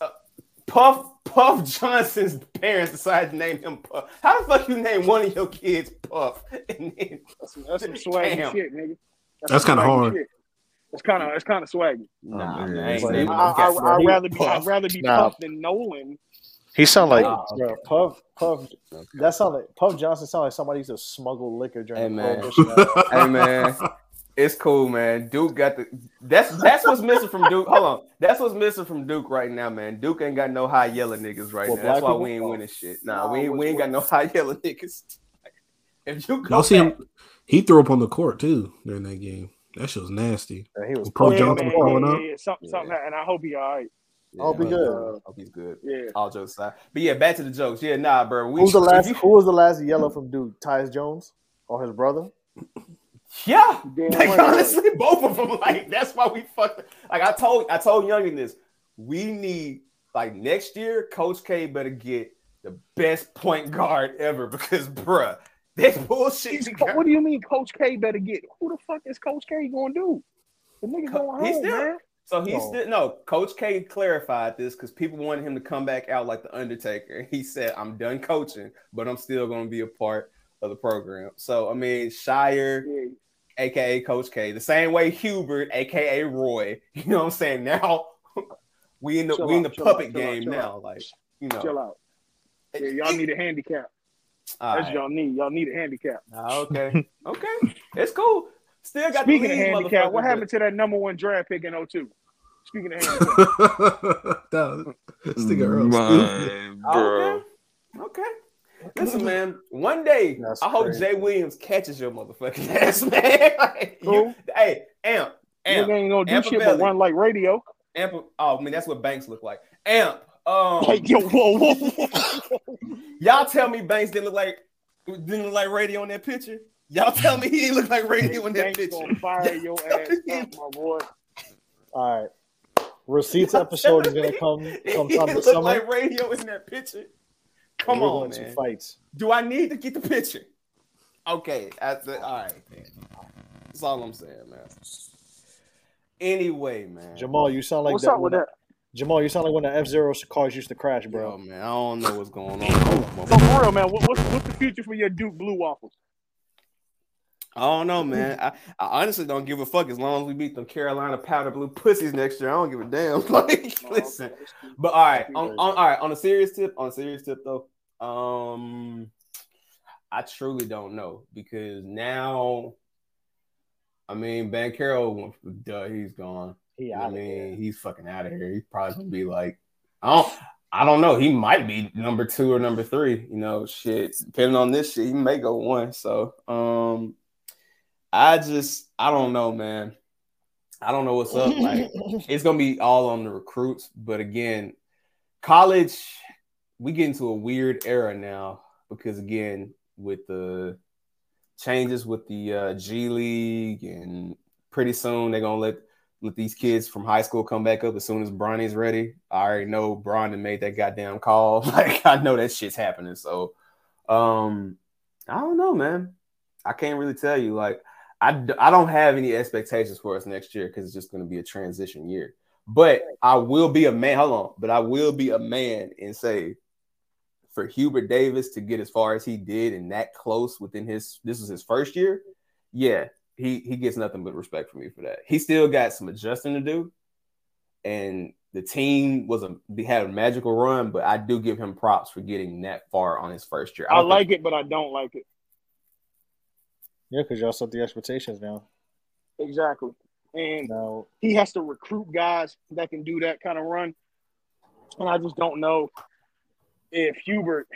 Speaker 1: uh, Puff Puff Johnson's parents decided to name him Puff. How the fuck you name one of your kids Puff? (laughs) And then,
Speaker 8: That's some, that's some swaggy
Speaker 1: Damn.
Speaker 8: shit, nigga.
Speaker 7: That's
Speaker 8: some
Speaker 7: kinda hard.
Speaker 8: shit. It's kind of it's kind of swaggy.
Speaker 1: nah,
Speaker 3: man,
Speaker 1: man, I ain't
Speaker 2: it's
Speaker 1: naming
Speaker 2: like-
Speaker 1: my
Speaker 8: I,
Speaker 1: cats
Speaker 8: I, I'd rather be I'd
Speaker 1: Puff.
Speaker 8: rather be
Speaker 9: Nah.
Speaker 8: Puff than Nolan.
Speaker 9: He sound like
Speaker 2: Nah, bro, Puff, Puff, that sound like Puff Johnson sound like somebody used to smuggle liquor during
Speaker 1: Hey,
Speaker 2: the
Speaker 1: man.
Speaker 2: prohibition era.
Speaker 1: hey man, (laughs) it's cool, man. Duke got the that's that's what's missing from Duke. Hold on, that's what's missing from Duke right now, man. Duke ain't got no high yelling niggas right
Speaker 2: Well,
Speaker 1: now. That's why we ain't winning shit. Nah,
Speaker 2: Nah,
Speaker 1: we ain't, we ain't got no high yelling (laughs) niggas. If you go
Speaker 7: see
Speaker 1: back-
Speaker 7: him? He threw up on the court too during that game. That shit was nasty.
Speaker 2: Yeah, he was
Speaker 7: Paul
Speaker 8: yeah,
Speaker 7: Johnson
Speaker 8: man,
Speaker 7: falling
Speaker 8: yeah,
Speaker 7: up.
Speaker 8: yeah, yeah. Something, something,
Speaker 1: Yeah.
Speaker 8: happened. I hope he all right.
Speaker 2: I'll be
Speaker 1: Yeah,
Speaker 2: good.
Speaker 1: uh, hope he's good.
Speaker 8: Yeah.
Speaker 1: All jokes aside, but yeah, back to the jokes. Yeah, nah, bro. We,
Speaker 2: Who's the last?
Speaker 1: you-
Speaker 2: Who was the last yellow from Duke? Tyus Jones or his brother?
Speaker 1: Yeah, like honestly, both of them. Like that's why we fucked. Like I told, I told Youngin this. We need like next year, Coach K better get the best point guard ever because, bruh, this bullshit.
Speaker 8: What do you mean Coach K better get? Who the fuck is Coach K going to do? The nigga
Speaker 1: Co-
Speaker 8: going
Speaker 1: he's
Speaker 8: home,
Speaker 1: still-
Speaker 8: man.
Speaker 1: So he
Speaker 2: No. Oh.
Speaker 1: still no. Coach K clarified this because people wanted him to come back out like the Undertaker. He said, "I'm done coaching, but I'm still going to be a part of the program." So I mean, Scheyer,
Speaker 8: Yeah.
Speaker 1: Aka Coach K, the same way Hubert, aka Roy. (laughs) You know what I'm saying? Now we in the
Speaker 8: Chill
Speaker 1: we in the
Speaker 8: out,
Speaker 1: puppet
Speaker 8: out,
Speaker 1: game
Speaker 8: chill
Speaker 1: now.
Speaker 8: out.
Speaker 1: Like you know,
Speaker 8: Chill out. Yeah, y'all need a handicap.
Speaker 1: All
Speaker 8: That's
Speaker 1: right.
Speaker 8: y'all need. Y'all need a handicap.
Speaker 1: Ah, okay, okay, it's cool. Still got
Speaker 8: Speaking
Speaker 1: the
Speaker 8: of
Speaker 1: lead,
Speaker 8: handicap, what happened to that number one draft pick in 02? Speaking of handicap, (laughs)
Speaker 7: that, this nigga Earl stupid.
Speaker 3: My bro.
Speaker 1: Okay, okay. Listen, man. One day,
Speaker 2: That's
Speaker 1: I hope
Speaker 2: crazy.
Speaker 1: Jay Williams catches your motherfucking (laughs) ass, man. (laughs) Like, you- hey, Amp, Amp,
Speaker 8: nigga ain't gonna do
Speaker 1: Amp
Speaker 8: shit but run like radio.
Speaker 1: Amp. Oh, I mean, that's what Banks look like. Amp. Um,
Speaker 8: Like, yo, whoa, whoa, whoa.
Speaker 1: y'all tell me Banks didn't look like didn't look like radio in that picture. Y'all tell me he didn't look like radio in that
Speaker 8: Banks
Speaker 1: picture.
Speaker 8: fire your ass up, my boy.
Speaker 2: All right. Receipts episode is gonna (laughs) come sometime this
Speaker 1: look
Speaker 2: summer.
Speaker 1: like radio in that picture. Come
Speaker 2: We're
Speaker 1: on,
Speaker 2: going to
Speaker 1: man.
Speaker 2: fights.
Speaker 1: Do I need to get the picture? Okay, at the, all right. That's all I'm saying, man. Anyway, man.
Speaker 2: Jamal, you sound like
Speaker 8: What's
Speaker 2: that
Speaker 8: up with
Speaker 2: when-
Speaker 8: that?
Speaker 2: Jamal, you sound like when the F Zero cars used to crash,
Speaker 1: Yo,
Speaker 2: bro.
Speaker 1: man, I don't know what's going on.
Speaker 8: So for real, man, what, what's what's the future for your Duke Blue Waffles?
Speaker 1: I don't know, man. I, I honestly don't give a fuck as long as we beat them Carolina powder blue pussies next year. I don't give a damn. (laughs) Like, oh, listen. But all right, on, on all right, on a serious tip, on a serious tip though, um, I truly don't know because now, I mean, Banchero, duh, he's gone.
Speaker 2: He
Speaker 1: I mean, he's fucking out of here. He's probably gonna be like, I don't, I don't know. He might be number two or number three. You know, shit. Depending on this shit, he may go one. So, um, I just, I don't know, man. I don't know what's up. Like, (laughs) it's gonna be all on the recruits. But again, college, we get into a weird era now because again, with the changes with the uh, G League, and pretty soon they're gonna let let these kids from high school come back up as soon as Bronny's ready. I already know Bronny made that goddamn call. (laughs) Like I know that shit's happening. So, um, I don't know, man. I can't really tell you. Like I, don't have any expectations for us next year because it's just to be a transition year. But I will be a man. Hold on, but I will be a man and say for Hubert Davis to get as far as he did and that close within his this was his first year. Yeah, he he gets nothing but respect from me for that. He still got some adjusting to do, and the team was a they had a magical run. But I do give him props for getting that far on his first year.
Speaker 8: I
Speaker 1: don't
Speaker 8: like it, but I don't like it.
Speaker 2: Yeah, because y'all set the expectations now.
Speaker 8: Exactly. And
Speaker 2: Now,
Speaker 8: he has to recruit guys that can do that kind of run. And I just don't know if Hubert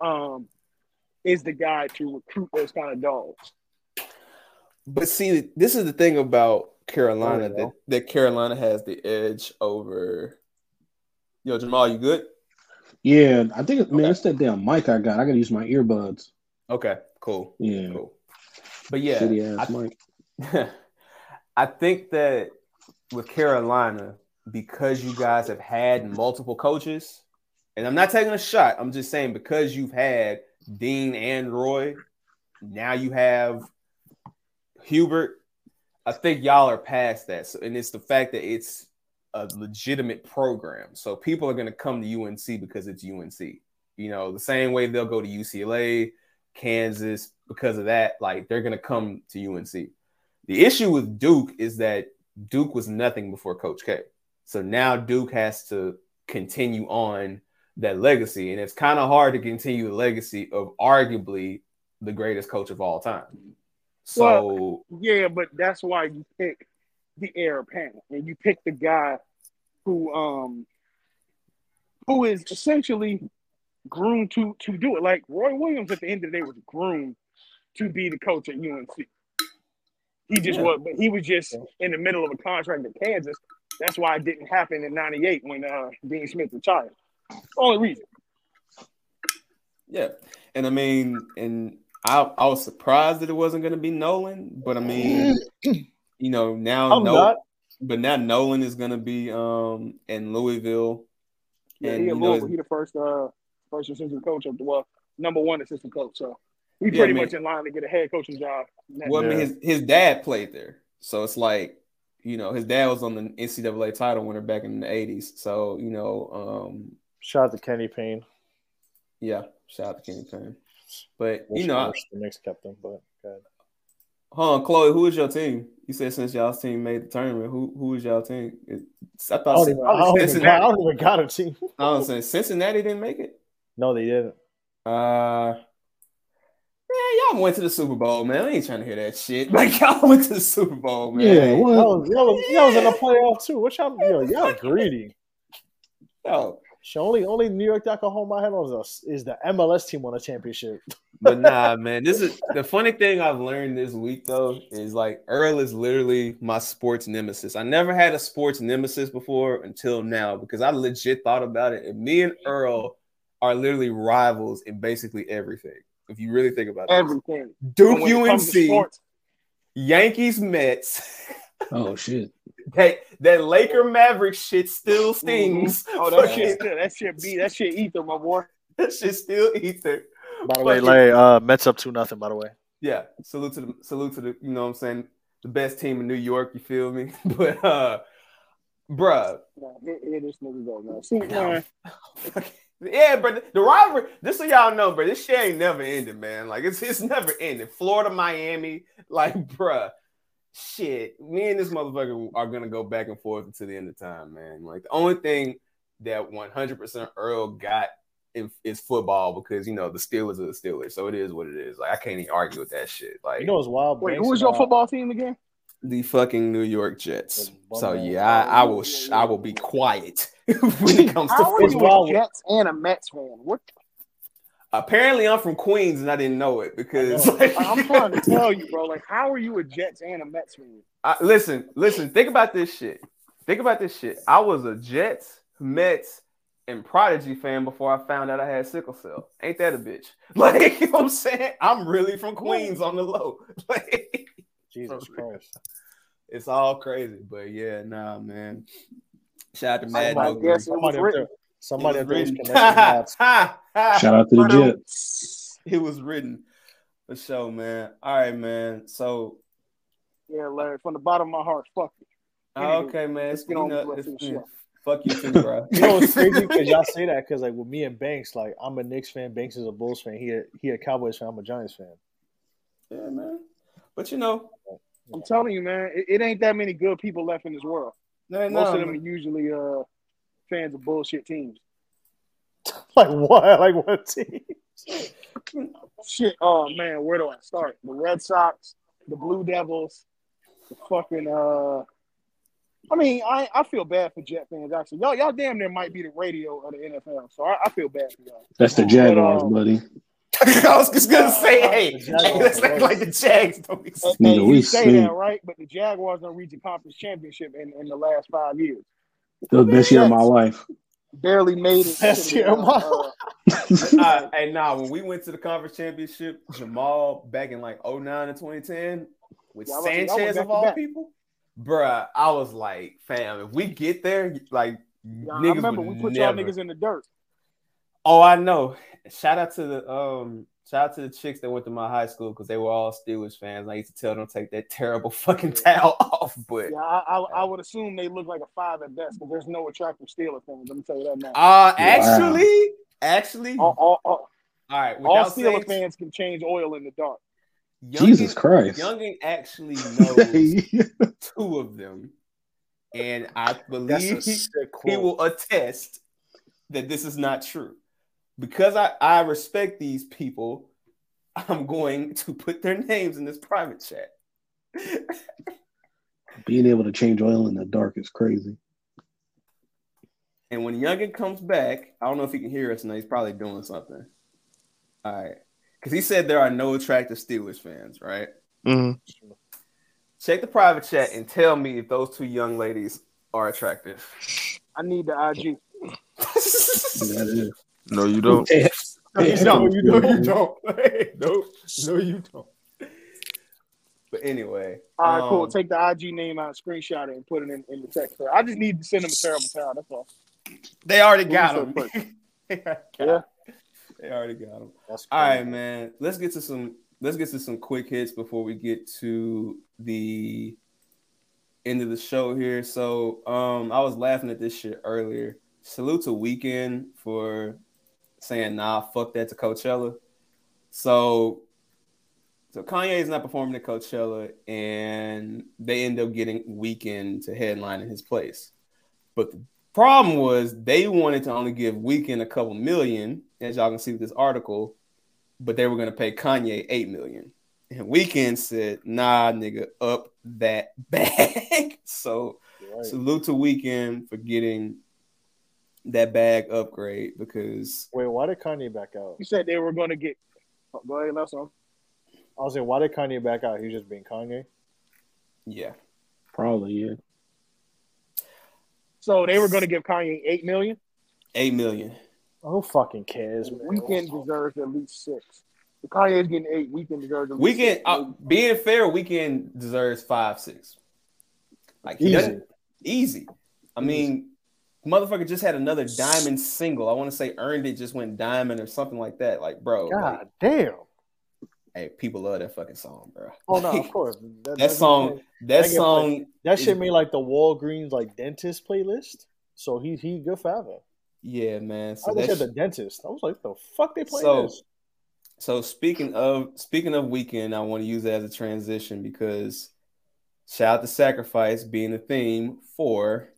Speaker 8: um, is the guy to recruit those kind of dogs.
Speaker 1: But see, this is the thing about Carolina that, that Carolina has the edge over. Yo, Jamal, you good?
Speaker 3: Yeah, I think man, it's that damn mic I got. I gotta use my earbuds.
Speaker 1: Okay, cool.
Speaker 3: Yeah,
Speaker 1: Cool. But yeah,
Speaker 3: shitty ass
Speaker 1: I-
Speaker 3: mic. (laughs)
Speaker 1: I think that with Carolina, because you guys have had multiple coaches, and I'm not taking a shot, I'm just saying because you've had Dean and Roy, now you have Hubert. I think y'all are past that. So, and it's the fact that it's a legitimate program. So people are going to come to UNC because it's UNC. You know, the same way they'll go to UCLA, Kansas because of that. Like they're going to come to UNC. The issue with Duke is that Duke was nothing before Coach K. So now Duke has to continue on that legacy. And it's kind of hard to continue the legacy of arguably the greatest coach of all time. So
Speaker 8: Yeah, but that's why you pick the heir apparent and you pick the guy who um who is essentially groomed to to do it. Like Roy Williams at the end of the day was groomed to be the coach at UNC. He just
Speaker 1: Yeah.
Speaker 8: was, but he was just in the middle of a contract in Kansas. That's why it didn't happen in '98 when uh, Dean Smith retired. Only reason.
Speaker 1: Yeah, and I mean, and I I was surprised that it wasn't going to be Nolan, but I mean, (clears throat) you know, now
Speaker 2: I'm
Speaker 1: no,
Speaker 2: not.
Speaker 1: but now Nolan is going to be um in Louisville,
Speaker 8: Yeah,
Speaker 1: and
Speaker 8: he,
Speaker 1: you know,
Speaker 8: Louisville, he the first uh first assistant coach of the well, number one assistant coach. So he's
Speaker 1: Yeah,
Speaker 8: pretty
Speaker 1: I mean-
Speaker 8: much in line to get a head coaching job. next
Speaker 1: well, I mean, his his dad played there, so it's like you know, his dad was on the NCAA title winner back in the '80s, so you know, um,
Speaker 2: shout out to Kenny Payne.
Speaker 1: yeah, shout out to Kenny Payne, but
Speaker 2: Wish,
Speaker 1: you know, I-
Speaker 2: the Knicks kept him, but good.
Speaker 1: Hold on, Chloe. Who is your team? You said since y'all's team made the tournament, who who is y'all team? It- I
Speaker 2: I
Speaker 1: thought
Speaker 2: don't, even, I, don't even,
Speaker 1: Cincinnati.
Speaker 2: I don't even got a team. (laughs)
Speaker 1: I was saying Cincinnati didn't make it.
Speaker 2: No, they didn't.
Speaker 1: Uh, man, y'all went to the Super Bowl, man. I ain't trying to hear that shit. (laughs) Like y'all went to the Super Bowl, man.
Speaker 3: Yeah, what?
Speaker 2: Y'all was, y'all, was, y'all was in the playoff too. What y'all, yo, y'all greedy.
Speaker 1: Yo,
Speaker 2: So only only New York that can hold my head on is, is the MLS team won a championship. (laughs)
Speaker 1: but nah, (laughs) man. This is the funny thing I've learned this week though is like Earl is literally my sports nemesis. I never had a sports nemesis before until now because I legit thought about it. And me and Earl are literally rivals in basically everything. If you really think about it,
Speaker 8: everything.
Speaker 1: Duke
Speaker 8: But when it comes to
Speaker 1: UNC,
Speaker 8: sports,
Speaker 1: Yankees Mets.
Speaker 3: Oh shit.
Speaker 1: That that Laker Maverick shit still stings.
Speaker 8: oh that
Speaker 1: Fucking-
Speaker 8: shit, that shit be that shit ether, my boy.
Speaker 1: that shit still ether.
Speaker 9: By the way, Lay, uh, Mets up two nothing. By the way,
Speaker 1: Yeah, salute to the salute to the you know what I'm saying. the best team in New York. You feel me? (laughs) But uh, bruh,
Speaker 8: Nah, here, here this nigga go, man. See, man, (laughs)
Speaker 1: yeah, but the rivalry. Just so y'all know, bro, this shit ain't never ended, man. Like it's it's never ended. Florida, Miami, like, bruh, shit. Me and this motherfucker are gonna go back and forth until the end of time, man. Like the only thing that 100% Earl got in, is football because you know the Steelers are the Steelers, so it is what it is. Like I can't even argue with that shit. Like
Speaker 2: You know what's wild?
Speaker 8: wait, who was your football team again?
Speaker 1: the fucking New York Jets. So yeah, I, I will sh- I will be quiet (laughs) when it comes to
Speaker 8: How are
Speaker 2: It's
Speaker 8: you
Speaker 1: football.
Speaker 8: Jets and a Mets fan? What?
Speaker 1: Apparently, I'm from Queens and I didn't know it because
Speaker 2: I know. (laughs)
Speaker 1: like,
Speaker 8: I'm trying to tell you, bro. Like, how are you a Jets and a Mets fan?
Speaker 1: I, listen, listen. Think about this shit. Think about this shit. I was a Jets, Mets, and Prodigy fan before I found out I had sickle cell. Ain't that a bitch? (laughs) Like you know what I'm saying? I'm really from Queens on the low. (laughs) Like
Speaker 2: Jesus Christ.
Speaker 1: it's all crazy, but yeah, nah, man. Shout out to Mad
Speaker 8: Somebody
Speaker 1: No
Speaker 8: guess it was
Speaker 2: Somebody
Speaker 8: written.
Speaker 2: There, somebody
Speaker 1: It
Speaker 2: up there was
Speaker 1: was
Speaker 2: connecting (laughs)
Speaker 3: Shout out to the Jets.
Speaker 1: it was written for sure, man. All right, man. So
Speaker 8: Yeah, Larry, from the bottom of my heart, fuck it. Anywho,
Speaker 1: okay, man.
Speaker 8: let's
Speaker 1: It's,
Speaker 8: get on
Speaker 1: know,
Speaker 8: with the
Speaker 1: it's,
Speaker 8: rest of the
Speaker 1: yeah,
Speaker 8: show.
Speaker 1: fuck you too, (laughs) bro.
Speaker 2: You know what's crazy? (laughs) Because y'all say that because like with me and Banks, like I'm a Knicks fan, Banks is a Bulls fan. He a, he a Cowboys fan. I'm a Giants fan.
Speaker 1: yeah, man. But you know,
Speaker 8: I'm telling you, man, it, it ain't that many good people left in this world.
Speaker 1: no,
Speaker 8: Most
Speaker 1: no,
Speaker 8: of them are usually uh fans of bullshit teams. (laughs)
Speaker 2: Like what? Like what team?
Speaker 8: Shit. Oh man, where do I start? The Red Sox, the Blue Devils, the fucking uh. I mean, I I feel bad for Jet fans actually. Y'all y'all damn near might be the radio of the NFL, so I, I feel bad for y'all.
Speaker 3: That's the Jaguars,
Speaker 8: um,
Speaker 3: buddy. (laughs)
Speaker 1: I was just gonna say, hey,
Speaker 2: The
Speaker 1: let's
Speaker 2: are
Speaker 1: act like the Jags don't be.
Speaker 8: Hey,
Speaker 3: Nigga, we
Speaker 8: say
Speaker 3: seen-
Speaker 8: that right, but the Jaguars don't reach a conference championship in, in the last five years.
Speaker 3: The best year of my life.
Speaker 8: Barely made it.
Speaker 2: Best
Speaker 8: to
Speaker 2: year of my
Speaker 8: uh,
Speaker 1: Uh, hey, nah, when we went to the conference championship, Jamal back in like 09 and 2010 with
Speaker 8: Yeah, I was- y'all
Speaker 1: Sanchez of all people, bruh, I was like, fam, if we get there, like,
Speaker 8: yeah, I
Speaker 1: niggas
Speaker 8: remember
Speaker 1: would
Speaker 8: we put
Speaker 1: never.
Speaker 8: y'all niggas in the dirt.
Speaker 1: Oh, I know. Shout out to the um, shout out to the chicks that went to my high school because they were all Steelers fans. I used to tell them to take that (laughs) terrible fucking towel off, but
Speaker 8: Yeah, I, I, I would assume they look like a five at best, but there's no attractive Steeler fans. Let me tell you that now.
Speaker 1: uh, actually, actually,
Speaker 8: all, all, all,
Speaker 1: all right.
Speaker 8: all
Speaker 1: Without
Speaker 8: Steeler
Speaker 1: saying,
Speaker 8: fans can change oil in the dark.
Speaker 3: Jesus
Speaker 1: Youngin-
Speaker 3: Christ.
Speaker 1: Youngin actually (laughs) knows (laughs) two of them, and I believe he,
Speaker 2: sick
Speaker 1: he
Speaker 2: quote.
Speaker 1: will attest that this is not true. Because I, I respect these people, I'm going to put their names in this private chat. (laughs)
Speaker 3: Being able to change oil in the dark is crazy.
Speaker 1: And when Youngin comes back, I don't know if he can hear us now. He's probably doing something. All right. Because he said there are no attractive Steelers fans, right?
Speaker 9: Mhm.
Speaker 1: Check the private chat and tell me if those two young ladies are attractive.
Speaker 8: I need the IG.
Speaker 3: That (laughs) is.
Speaker 9: No, you don't.
Speaker 3: Hey,
Speaker 1: No,
Speaker 3: hey,
Speaker 1: you don't. (laughs)
Speaker 3: hey,
Speaker 1: No, you
Speaker 3: hey,
Speaker 1: don't. no, no, you don't. But anyway,
Speaker 8: All right, cool.
Speaker 1: um,
Speaker 8: Take the IG name out, screenshot it, and put it in, in the text. I just need to send them a terrible towel. That's all.
Speaker 1: They already got
Speaker 8: Who's
Speaker 1: him.
Speaker 8: so
Speaker 1: they, already got
Speaker 8: Yeah.
Speaker 1: they already got him.
Speaker 2: That's
Speaker 1: All right, man. Let's get to some. Let's get to some quick hits before we get to the end of the show here. So, um, I was laughing at this shit earlier. Salute to Weeknd for saying, "Nah, fuck that" to Coachella. So, so Kanye is not performing at Coachella, and they end up getting Weeknd to headline in his place. But the problem was they wanted to only give Weeknd a couple million, as y'all can see with this article, but they were going to pay Kanye eight million. And Weeknd said, "Nah, nigga, up that (laughs) bag." so
Speaker 2: right.
Speaker 1: salute to Weeknd for getting that bag upgrade because
Speaker 2: Wait, why did Kanye back out?
Speaker 8: You said they were going to get. Oh, go ahead, let's on.
Speaker 2: I was saying, why did Kanye back out? He was just being Kanye.
Speaker 1: yeah,
Speaker 3: Probably, yeah.
Speaker 8: So they were going to give Kanye eight million.
Speaker 1: eight million.
Speaker 2: Who fucking cares, man?
Speaker 8: Weeknd deserves at least six. If Kanye's getting eight, Weeknd deserves at least
Speaker 1: Weeknd,
Speaker 8: six.
Speaker 1: uh, being fair, Weeknd deserves five six. Like
Speaker 2: Easy.
Speaker 1: easy. I mean, motherfucker just had another diamond single. I want to say earned it, just went diamond or something like that. Like, bro, like,
Speaker 2: God damn.
Speaker 1: Hey, people love that fucking song, bro.
Speaker 2: Oh no, of course.
Speaker 1: that
Speaker 2: that's-
Speaker 1: song, that
Speaker 2: that
Speaker 1: song,
Speaker 2: played. That shit made like the Walgreens like dentist playlist. So he he good forever.
Speaker 1: yeah, man. So
Speaker 2: I said the dentist. I was like, the fuck they playing
Speaker 1: So-
Speaker 2: this?
Speaker 1: So speaking of speaking of Weeknd, I want to use that as a transition because shout out to Sacrifice being the theme for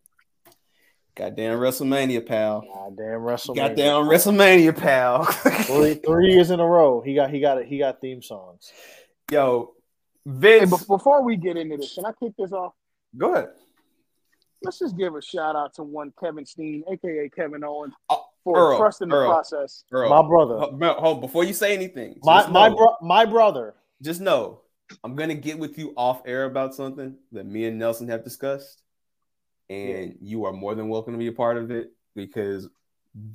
Speaker 1: goddamn WrestleMania, pal.
Speaker 2: Goddamn WrestleMania.
Speaker 1: Goddamn WrestleMania, pal. (laughs)
Speaker 2: three three years in a row. He got he got it. he got theme songs.
Speaker 1: Yo,
Speaker 8: Hey,
Speaker 1: Vince,
Speaker 8: but before we get into this, can I kick this off?
Speaker 1: go ahead.
Speaker 8: Let's just give a shout out to one Kevin Steen, aka Kevin Owens,
Speaker 1: Oh,
Speaker 8: for
Speaker 1: Earl,
Speaker 8: trusting the
Speaker 1: Earl.
Speaker 8: process.
Speaker 1: Earl,
Speaker 2: My brother.
Speaker 1: Hold, hold- before you say anything,
Speaker 2: My
Speaker 1: just
Speaker 2: my bro, my brother.
Speaker 1: just know I'm gonna get with you off air about something that me and Nelson have discussed, and you are more than welcome to be a part of it because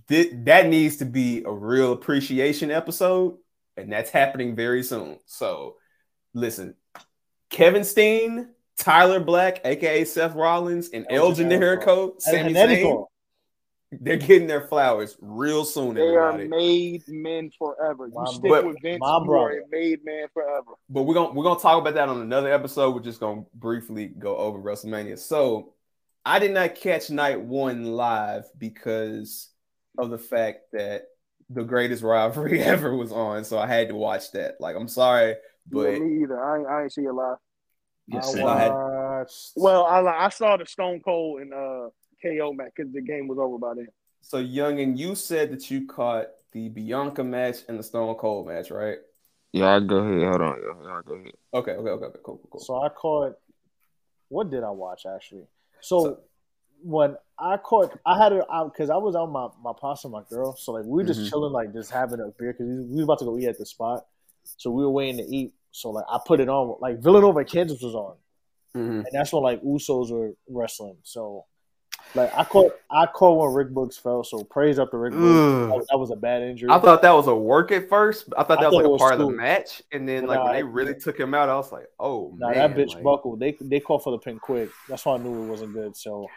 Speaker 1: thi- that needs to be a real appreciation episode, and that's happening very soon. So, listen, Kevin Steen, Tyler Black, aka Seth Rollins, and El
Speaker 2: El
Speaker 1: Generico, Sami Zayn, they're getting their flowers real soon.
Speaker 8: They are made men forever. You
Speaker 2: My
Speaker 8: stick
Speaker 1: bro-
Speaker 8: with Vince,
Speaker 2: my
Speaker 8: you
Speaker 2: brother.
Speaker 8: are a made man forever.
Speaker 1: but we're gonna we're gonna talk about that on another episode. We're just gonna briefly go over WrestleMania. So I did not catch night one live because of the fact that the greatest rivalry (laughs) ever was on. So I had to watch that. Like I'm sorry, but
Speaker 8: yeah, me either. I, ain't- I ain't see it live.
Speaker 3: Yes,
Speaker 2: I
Speaker 3: sir.
Speaker 1: I had-
Speaker 2: watched.
Speaker 8: Well, I I saw the Stone Cold and uh, KO match because the game was over by then.
Speaker 1: so young and you said that you caught the Bianca match and the Stone Cold match, right?
Speaker 3: Yeah, I go ahead. Hold on. Y'all, y'all go ahead.
Speaker 1: Okay, okay, okay, okay, cool, cool, cool.
Speaker 2: So I caught. What did I watch actually? So,
Speaker 1: So-
Speaker 2: when I caught, I had it out because I was out my my pasta, my girl. So like we were just
Speaker 1: Mhm.
Speaker 2: chilling, like just having a beer because we was about to go eat at the spot. So we were waiting to eat. So like I put it on, like Villanova Kansas was on,
Speaker 1: Mhm.
Speaker 2: and that's when like Usos were wrestling. So like I caught I caught when Rick Boogs fell. So praise up to Rick
Speaker 1: Boogs.
Speaker 2: That, was- that was a bad injury.
Speaker 1: I thought that was a work at first. I thought
Speaker 2: I
Speaker 1: that was
Speaker 2: thought
Speaker 1: like
Speaker 2: was
Speaker 1: part of the match, and then like
Speaker 2: nah,
Speaker 1: when they really took him out, I was like, "Oh
Speaker 2: Nah,
Speaker 1: man!"
Speaker 2: that bitch
Speaker 1: like-
Speaker 2: buckled. They they called for the pin quick. That's why I knew it wasn't good. So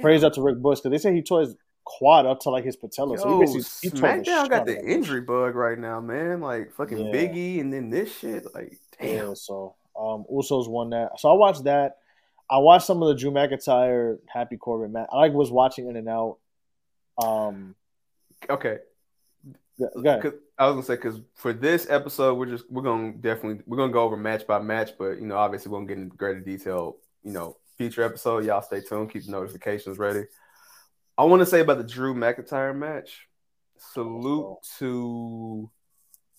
Speaker 2: praise up to Rick Boogs because they say he tore his quad up to like his patella. so he
Speaker 1: Yo,
Speaker 2: basically he
Speaker 1: SmackDown got the injury bug right now, man. Like fucking
Speaker 2: Yeah.
Speaker 1: Biggie, and then this shit. Like, damn.
Speaker 2: Yeah, so um, Usos won that. So I watched that. I watched some of the Drew McIntyre Happy Corbin match. I like was watching In and Out. Um,
Speaker 1: Okay,
Speaker 2: go go ahead.
Speaker 1: 'Cause I was gonna say because for this episode, we're just we're gonna definitely we're gonna go over match by match, but you know, obviously, we're gonna get into greater detail. You know, future episode. Y'all stay tuned. Keep the notifications ready. I want to say about the Drew McIntyre match. Salute to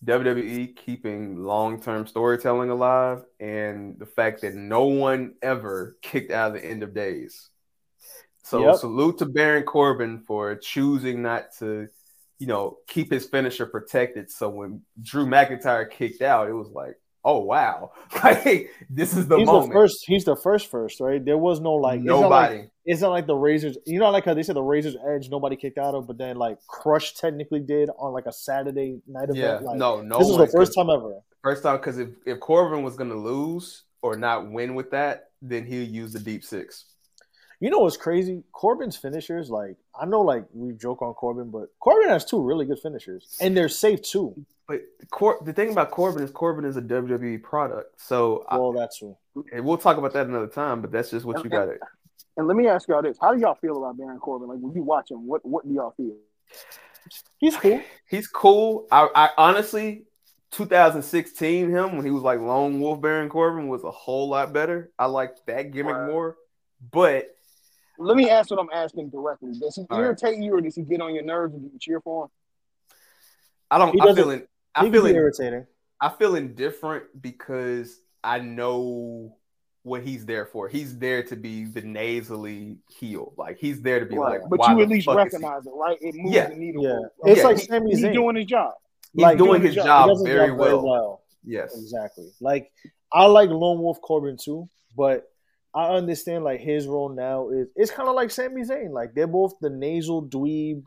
Speaker 1: WWE keeping long term storytelling alive and the fact that no one ever kicked out of the end of days. So
Speaker 2: Yep.
Speaker 1: salute to Baron Corbin for choosing not to, you know, keep his finisher protected. So when Drew McIntyre kicked out, it was like, oh wow, (laughs) like this is the
Speaker 2: he's
Speaker 1: moment.
Speaker 2: the first. He's the first first, right? There was no like it's not like-
Speaker 1: Nobody.
Speaker 2: It's not like the Razors. You know, like how they said the Razors Edge nobody kicked out of, but then like Crush technically did on like a Saturday night event.
Speaker 1: yeah,
Speaker 2: Like,
Speaker 1: no, no.
Speaker 2: this is the first time ever.
Speaker 1: First time because if, if Corbin was gonna lose or not win with that, then he'll use the deep six.
Speaker 2: You know what's crazy? Corbin's finishers, like I know, like we joke on Corbin, but Corbin has two really good finishers, and they're safe too.
Speaker 1: But Cor- the thing about Corbin is Corbin is a WWE product. So I-
Speaker 2: Well, that's true.
Speaker 1: and we'll talk about that another time. But that's just what you got. to
Speaker 8: And let me ask y'all this: How do y'all feel about Baron Corbin? Like when you watch him, what what do y'all feel?
Speaker 2: He's cool. (laughs)
Speaker 1: He's cool. I, I honestly, 2016 him when he was like Lone Wolf Baron Corbin was a whole lot better. I like that gimmick
Speaker 8: Right.
Speaker 1: more. But
Speaker 8: Let me ask what I'm asking directly. Does he
Speaker 1: All right.
Speaker 8: irritate you, or does he get on your nerves when you cheer for him?
Speaker 1: I don't.
Speaker 2: He
Speaker 1: I
Speaker 2: doesn't-
Speaker 1: feel in, I
Speaker 2: he
Speaker 1: feel
Speaker 2: can
Speaker 1: in,
Speaker 2: irritating.
Speaker 1: I feel indifferent because I know what he's there for. He's there to be the nasally heel. Like he's there to be
Speaker 8: Right.
Speaker 1: like.
Speaker 8: but
Speaker 1: why
Speaker 8: you
Speaker 1: the
Speaker 8: at least
Speaker 1: fuck is he-
Speaker 8: recognize it, right? It moves
Speaker 1: Yeah.
Speaker 8: the needle.
Speaker 2: Yeah,
Speaker 8: forward.
Speaker 2: it's
Speaker 1: Yeah,
Speaker 2: like
Speaker 1: he-
Speaker 2: Sami
Speaker 8: He's doing his job.
Speaker 1: He's
Speaker 2: like,
Speaker 1: doing
Speaker 8: doing
Speaker 1: his
Speaker 8: his
Speaker 2: He
Speaker 1: job
Speaker 2: does
Speaker 1: very well.
Speaker 2: well.
Speaker 1: Yes.
Speaker 2: Exactly. Like I like Lone Wolf Corbin too, but I understand like his role now is it's kind of like Sami Zayn. Like they're both the nasal dweeb.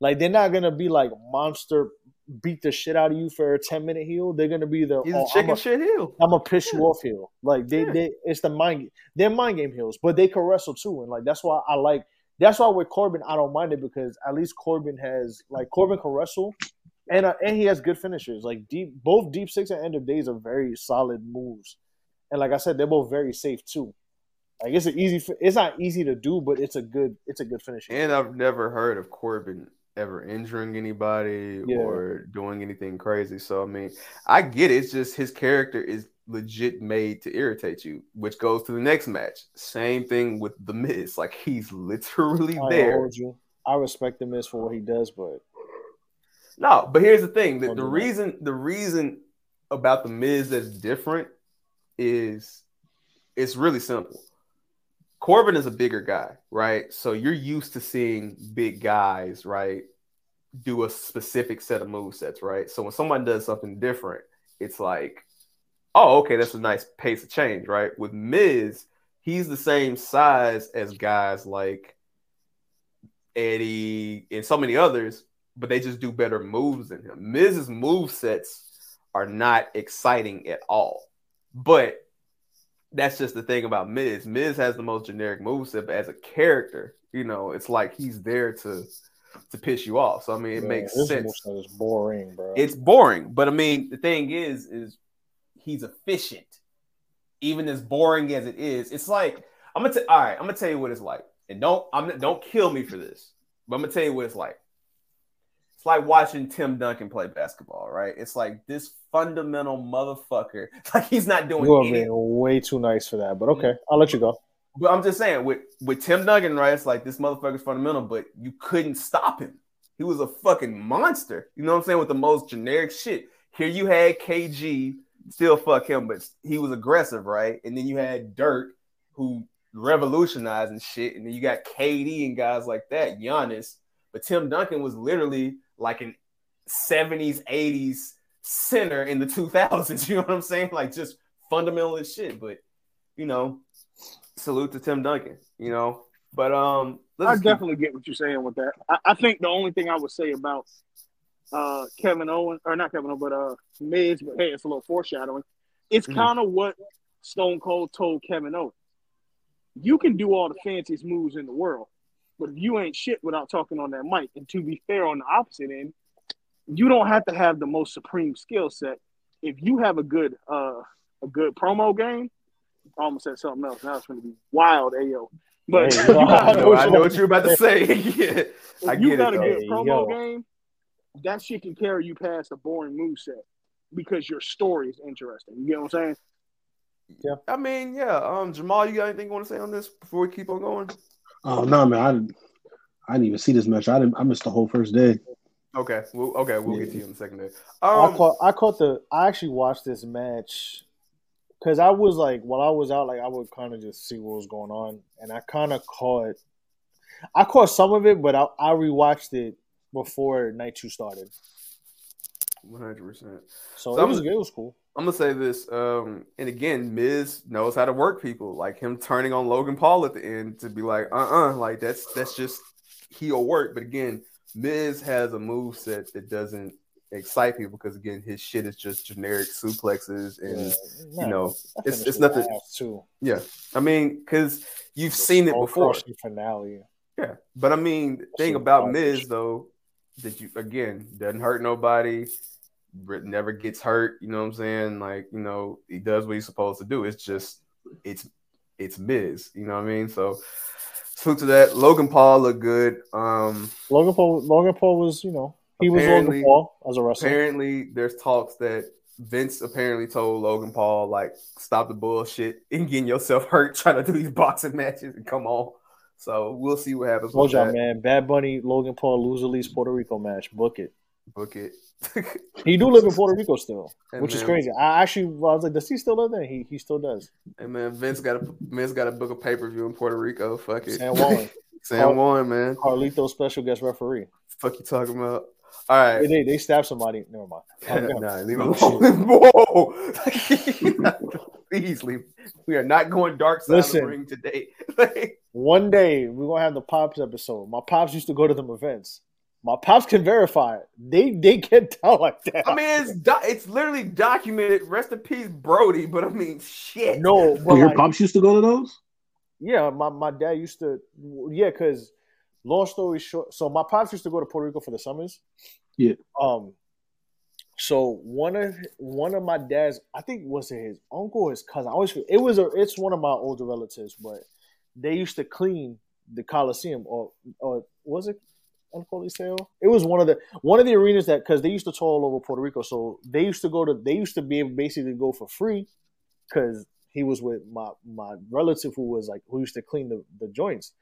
Speaker 2: Like they're not gonna be like monster beat the shit out of you for a ten minute heel. They're gonna be the
Speaker 1: He's
Speaker 2: oh,
Speaker 1: a chicken
Speaker 2: I'm
Speaker 1: shit heel.
Speaker 2: I'm gonna piss you off heel. Like they,
Speaker 1: Yeah.
Speaker 2: they it's the mind they're mind game heels, but they can wrestle too, and like that's why I like that's why with Corbin I don't mind it because at least Corbin has like Corbin can wrestle, and uh, and he has good finishers. Like deep, both deep six and end of days are very solid moves, and like I said, they're both very safe too. Like it's an easy. It's not easy to do, but it's a good. It's a good finish.
Speaker 1: And I've never heard of Corbin ever injuring anybody
Speaker 2: Yeah.
Speaker 1: or doing anything crazy. So I mean, I get it. It's just his character is legit made to irritate you, which goes to the next match. Same thing with the Miz. (laughs) Like he's literally
Speaker 2: I
Speaker 1: there.
Speaker 2: I respect the Miz for what he does, but
Speaker 1: No, but here's the thing: the, the
Speaker 2: that.
Speaker 1: reason the reason about the Miz that's different is it's really simple. Corbin is a bigger guy, right? So you're used to seeing big guys, right, do a specific set of move sets, right? So when someone does something different, it's like, oh, okay, that's a nice pace of change, right? With Miz, he's the same size as guys like Eddie and so many others, but they just do better moves than him. Miz's move sets are not exciting at all. But that's just the thing about Miz. Miz has the most generic moveset, but as a character, you know, it's like he's there to to piss you off. So I mean, it makes sense.
Speaker 2: It's boring, bro.
Speaker 1: It's boring, but I mean, the thing is, is he's efficient. Even as boring as it is, it's like I'm gonna. T- all right, I'm gonna tell you what it's like, and don't I'm don't kill me for this, but I'm gonna tell you what it's like. It's like watching Tim Duncan play basketball, right? It's like this fundamental motherfucker. (laughs) Like he's not doing
Speaker 2: You are being way too nice for that, but okay, mm-hmm. I'll let you go.
Speaker 1: But I'm just saying, with with Tim Duncan, right? It's like this motherfucker's fundamental, but you couldn't stop him. He was a fucking monster. You know what I'm saying? With the most generic shit. Here you had KG, still fuck him, but he was aggressive, right? And then you had Dirk, who revolutionized and shit. And then you got KD and guys like that, Giannis. But Tim Duncan was literally like an 70s, 80s center in the 2000s. (laughs) You know what I'm saying? Like just fundamental as shit. But you know, salute to Tim Duncan. You know, but um, let's
Speaker 8: I
Speaker 1: just keep-
Speaker 8: definitely get what you're saying with that. I, I think the only thing I would say about uh, Kevin Owen, or not Kevin Owen, but uh, Miz, but hey, it's a little foreshadowing. It's
Speaker 1: Mhm.
Speaker 8: kind of what Stone Cold told Kevin Owen. You can do all the fanciest moves in the world, but if you ain't shit without talking on that mic, and to be fair, on the opposite end, you don't have to have the most supreme skill set. If you have a good uh, a good promo game, I almost said something else. Now it's going to be wild, ayo. But
Speaker 2: Hey, yo,
Speaker 1: I know, I know what you're about to say. (laughs) yeah, I
Speaker 8: you got a good
Speaker 2: Hey,
Speaker 8: promo
Speaker 2: yo.
Speaker 8: game, that shit can carry you past a boring move set because your story is interesting. You get what I'm saying? Yeah.
Speaker 1: I mean, yeah. Um, Jamal, you got anything you want to say on this before we keep on going?
Speaker 10: Oh no, man! I didn't, I didn't even see this match. I didn't. I missed the whole first day.
Speaker 1: Okay, well, okay, we'll get to you in a second. There.
Speaker 2: I
Speaker 1: Um,
Speaker 2: caught I caught the I actually watched this match because I was like while I was out like I would kind of just see what was going on and I kind of caught I caught some of it but I, I rewatched it before night two started
Speaker 1: one hundred percent.
Speaker 2: so,
Speaker 1: So
Speaker 2: it
Speaker 1: I'm-
Speaker 2: was it was cool
Speaker 1: I'm gonna say this, um, and again, Miz knows how to work people. Like him turning on Logan Paul at the end to be like, uh, uh like that's that's just he'll work. But again, Miz has a move set that doesn't excite people because again, his shit is just generic suplexes and
Speaker 2: Yeah,
Speaker 1: you know, it's it's nothing.
Speaker 2: too
Speaker 1: Yeah, I mean, because you've seen it before.
Speaker 2: finale
Speaker 1: Yeah, but I mean, the thing about. Miz though, that you again doesn't hurt nobody, never gets hurt. You know what I'm saying? Like you know, he does what he's supposed to do. It's just it's it's Miz. You know what I mean? So salute to that. Logan Paul looked good. Um,
Speaker 2: Logan Paul Logan Paul was you know he was Logan Paul as a wrestler
Speaker 1: apparently, there's talks that Vince apparently told Logan Paul like stop the bullshit (laughs) and getting yourself hurt trying to do these boxing matches and come on. So we'll see what happens.
Speaker 2: Told
Speaker 1: with
Speaker 2: y'all man Bad Bunny Logan Paul lose at least Puerto Rico match book it
Speaker 1: Book it.
Speaker 2: He do live in Puerto Rico still,
Speaker 1: And
Speaker 2: which is crazy. I actually I was like, does he still live there? He he still does.
Speaker 1: And man, Vince got a Vince got a book a pay per view in Puerto Rico. Fuck it,
Speaker 2: San Juan, (laughs)
Speaker 1: San Juan, man.
Speaker 2: Carlito special guest referee.
Speaker 1: Fuck you talking about? All right,
Speaker 2: They, they, they stabbed somebody. Never mind. (laughs)
Speaker 1: Nah, leave (laughs) alone. Whoa, please leave. We are not going dark side of
Speaker 2: Listen.
Speaker 1: the ring today.
Speaker 2: One day we're gonna have the pops episode. My pops used to go to them events. My pops can verify it. They they get down (laughs) like that.
Speaker 1: I mean, it's do- it's literally documented. Rest in peace, Brody. But I mean, shit.
Speaker 2: no, but
Speaker 10: your
Speaker 2: like,
Speaker 10: pops used to go to those?
Speaker 2: yeah, my, my dad used to. Yeah, because long story short, so my pops used to go to Puerto Rico for the summers.
Speaker 10: Yeah.
Speaker 2: Um, So one of one of my dad's, I think was it his uncle or his cousin. I always it was a, it's one of my older relatives, but they used to clean the Coliseum or or was it Unholy Sale? It was one of the one of the arenas that because they used to tour all over Puerto Rico, so they used to go to they used to be able basically go for free because he was with my my relative who was like who used to clean the, the joints.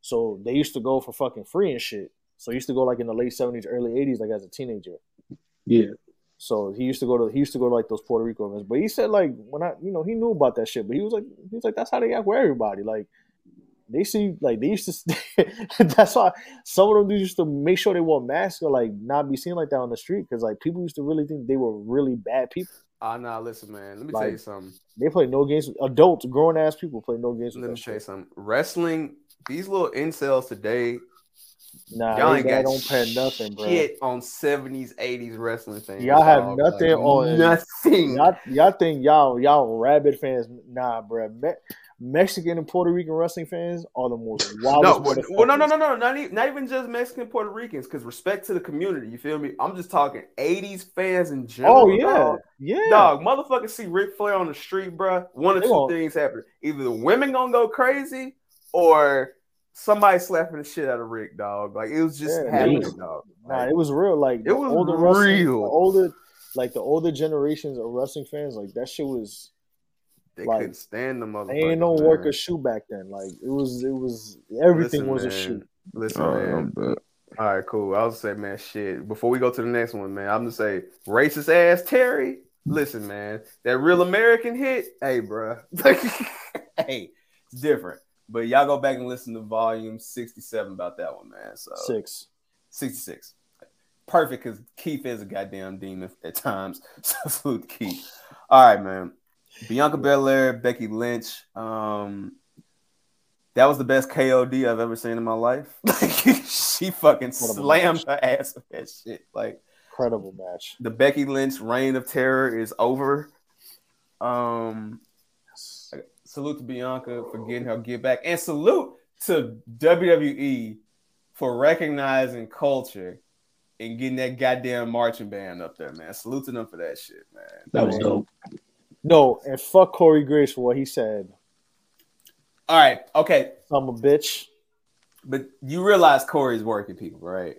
Speaker 2: So they used to go for fucking free and shit. So he used to go like in the late seventies, early eighties, like as a teenager.
Speaker 10: Yeah.
Speaker 2: So he used to go to he used to go to like those Puerto Rico events. But he said like when I you know he knew about that shit, but he was like he was like that's how they act with everybody. Like they see like they used to (laughs) that's why some of them dudes used to make sure they wore masks or like not be seen like that on the street because like people used to really think they were really bad people.
Speaker 1: Ah, nah, listen, man. Let me
Speaker 2: Like,
Speaker 1: tell you something.
Speaker 2: They play no games. Adults, grown ass people play no games. With
Speaker 1: Let me tell you something. Wrestling, these little incels today,
Speaker 2: Nah,
Speaker 1: y'all ain't got
Speaker 2: don't pay nothing, bro.
Speaker 1: shit on 70s, 80s wrestling fans.
Speaker 2: Y'all have nothing
Speaker 1: Like,
Speaker 2: on
Speaker 1: nothing.
Speaker 2: Y'all, y'all think y'all y'all rabbit fans? Nah, bro. Me- Mexican and Puerto Rican wrestling fans are the most
Speaker 1: wild. (laughs)
Speaker 2: No,
Speaker 1: well, no, no, no, no, not even, not even just Mexican Puerto Ricans. Because respect to the community, you feel me? I'm just talking 80s fans in general.
Speaker 2: Oh yeah,
Speaker 1: dog.
Speaker 2: yeah.
Speaker 1: Dog, motherfuckers see Ric Flair on the street, bruh. One of two
Speaker 2: gon-
Speaker 1: things happen: either the women gonna go crazy, or somebody slapping the shit out of Rick, dog. Like it was just
Speaker 2: Yeah,
Speaker 1: happening,
Speaker 2: man.
Speaker 1: dog.
Speaker 2: Nah, it was real. Like
Speaker 1: It was
Speaker 2: older
Speaker 1: real.
Speaker 2: older, like the older generations of wrestling fans. Like that shit was.
Speaker 1: They
Speaker 2: like,
Speaker 1: couldn't stand the motherfuckers.
Speaker 2: Ain't no work
Speaker 1: man.
Speaker 2: or shoe back then. Like it was, it was everything
Speaker 1: Listen,
Speaker 2: was a
Speaker 1: man.
Speaker 2: shoe.
Speaker 1: Listen,
Speaker 3: Oh,
Speaker 1: man.
Speaker 3: I'm.
Speaker 1: All right, cool. I was say, man, shit. Before we go to the next one, man, I'm gonna say racist ass Terry. Listen, man, that real American hit. Hey, bro. (laughs) hey, it's different. But y'all go back and listen to volume 67 about that one, man. So
Speaker 2: Six.
Speaker 1: 66. Perfect because Keith is a goddamn demon at times. So (laughs) salute Keith. All right, man. Bianca Belair, Becky Lynch. Um, that was the best KOD I've ever seen in my life. (laughs) Like she fucking
Speaker 2: Incredible
Speaker 1: slammed
Speaker 2: match.
Speaker 1: her ass with that shit. Like
Speaker 2: Incredible match.
Speaker 1: the Becky Lynch reign of terror is over. Um, salute to Bianca for getting her get back, and salute to WWE for recognizing culture and getting that goddamn marching band up there, man. Salute to them for that shit, man.
Speaker 10: That was dope.
Speaker 2: No, and fuck Corey Graves for what he said.
Speaker 1: All right, okay,
Speaker 2: I'm a bitch.
Speaker 1: but you realize Corey's working people, right?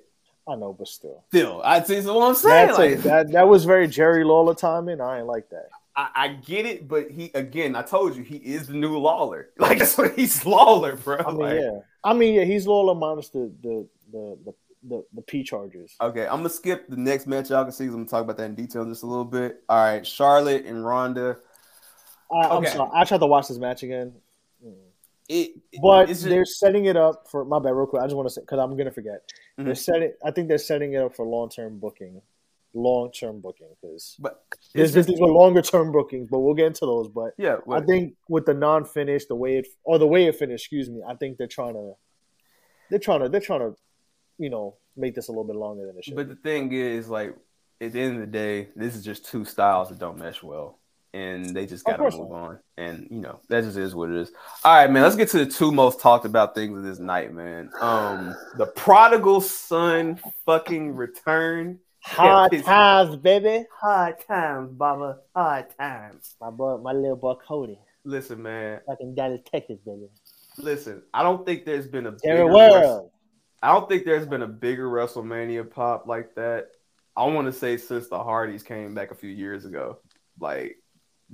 Speaker 2: I know, but still.
Speaker 1: Still, I see what I'm saying. Like,
Speaker 2: that that was very Jerry Lawler timing. I ain't like that.
Speaker 1: I, I get it, but he again, I told you he is the new Lawler. (laughs) Like that's what he's Lawler, bro.
Speaker 2: I mean,
Speaker 1: Like,
Speaker 2: yeah. I mean, yeah. He's Lawler minus the the the the the, the P charges.
Speaker 1: Okay, I'm gonna skip the next match y'all can see. I'm gonna talk about that in detail in just a little bit. All right, Charlotte and Ronda.
Speaker 2: I, I'm sorry. I tried to watch this match again,
Speaker 1: It,
Speaker 2: but
Speaker 1: it's just-
Speaker 2: they're setting it up for my bad. Real quick, I just want to say because I'm gonna forget.
Speaker 1: Mhm.
Speaker 2: They're setting. I think they're setting it up for long term booking. Long term booking because
Speaker 1: but
Speaker 2: there's
Speaker 1: it's just-
Speaker 2: these were longer term bookings, but we'll get into those. But
Speaker 1: yeah,
Speaker 2: I think with the non finish, the way it or the way it finished, excuse me, I think they're trying to, they're trying to, they're trying to, you know, make this a little bit longer than it should.
Speaker 1: But the thing is, like, at the end of the day, this is just two styles that don't mesh well, and they just gotta
Speaker 2: course
Speaker 1: move on. And you know, that just is what it is. All right, man. Let's get to the two most talked about things of this night, man. Um, the prodigal son fucking return.
Speaker 2: Hard (laughs)
Speaker 1: Yeah,
Speaker 2: times, baby.
Speaker 1: Hard times, Baba. Hard times.
Speaker 2: My boy, my little boy Cody,
Speaker 1: Listen, man.
Speaker 2: fucking Dallas, Texas, baby.
Speaker 1: Listen, I don't think there's been a
Speaker 2: Jerry
Speaker 1: bigger
Speaker 2: World.
Speaker 1: Wres- I don't think there's been a bigger WrestleMania pop like that. I want to say since the Hardys came back a few years ago. Like,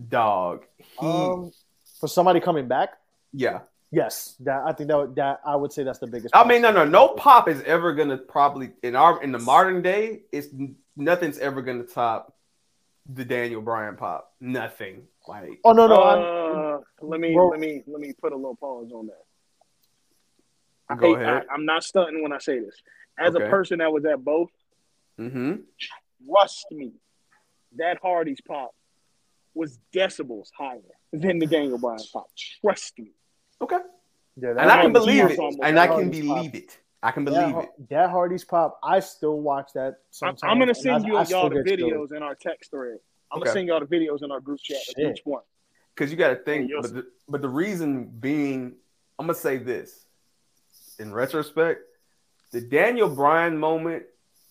Speaker 1: dog. He,
Speaker 2: Um, for somebody coming back,
Speaker 1: yeah.
Speaker 2: yes, that I think that would- that I would say that's the biggest.
Speaker 1: I mean, no, no, no pop is ever gonna probably in our in the modern day. It's nothing's ever gonna top the Daniel Bryan pop. Nothing. Like,
Speaker 2: Oh no, no,
Speaker 8: Uh, let me
Speaker 2: Bro.
Speaker 8: let me let me put a little pause on that. I
Speaker 1: Go
Speaker 8: hate-
Speaker 1: ahead.
Speaker 8: I, am not stunting when I say this. As
Speaker 1: Okay.
Speaker 8: a person that was at both,
Speaker 1: mm-hmm.
Speaker 8: trust me, that Hardy's pop was decibels higher than the Daniel Bryan pop. Trust me.
Speaker 1: Okay.
Speaker 2: yeah,
Speaker 1: And I can believe it. And I can
Speaker 2: Hardy's pop.
Speaker 1: believe it. I can believe
Speaker 2: Har-
Speaker 1: it.
Speaker 2: that Hardy's pop. I still watch that. Sometimes,
Speaker 8: I'm gonna send you
Speaker 2: I
Speaker 8: y'all the
Speaker 2: get chills.
Speaker 8: videos in our text thread. I'm
Speaker 1: Okay.
Speaker 8: gonna send y'all the videos in our group chat each one.
Speaker 1: Because you got to think, but the, but the reason being, I'm gonna say this. In retrospect, the Daniel Bryan moment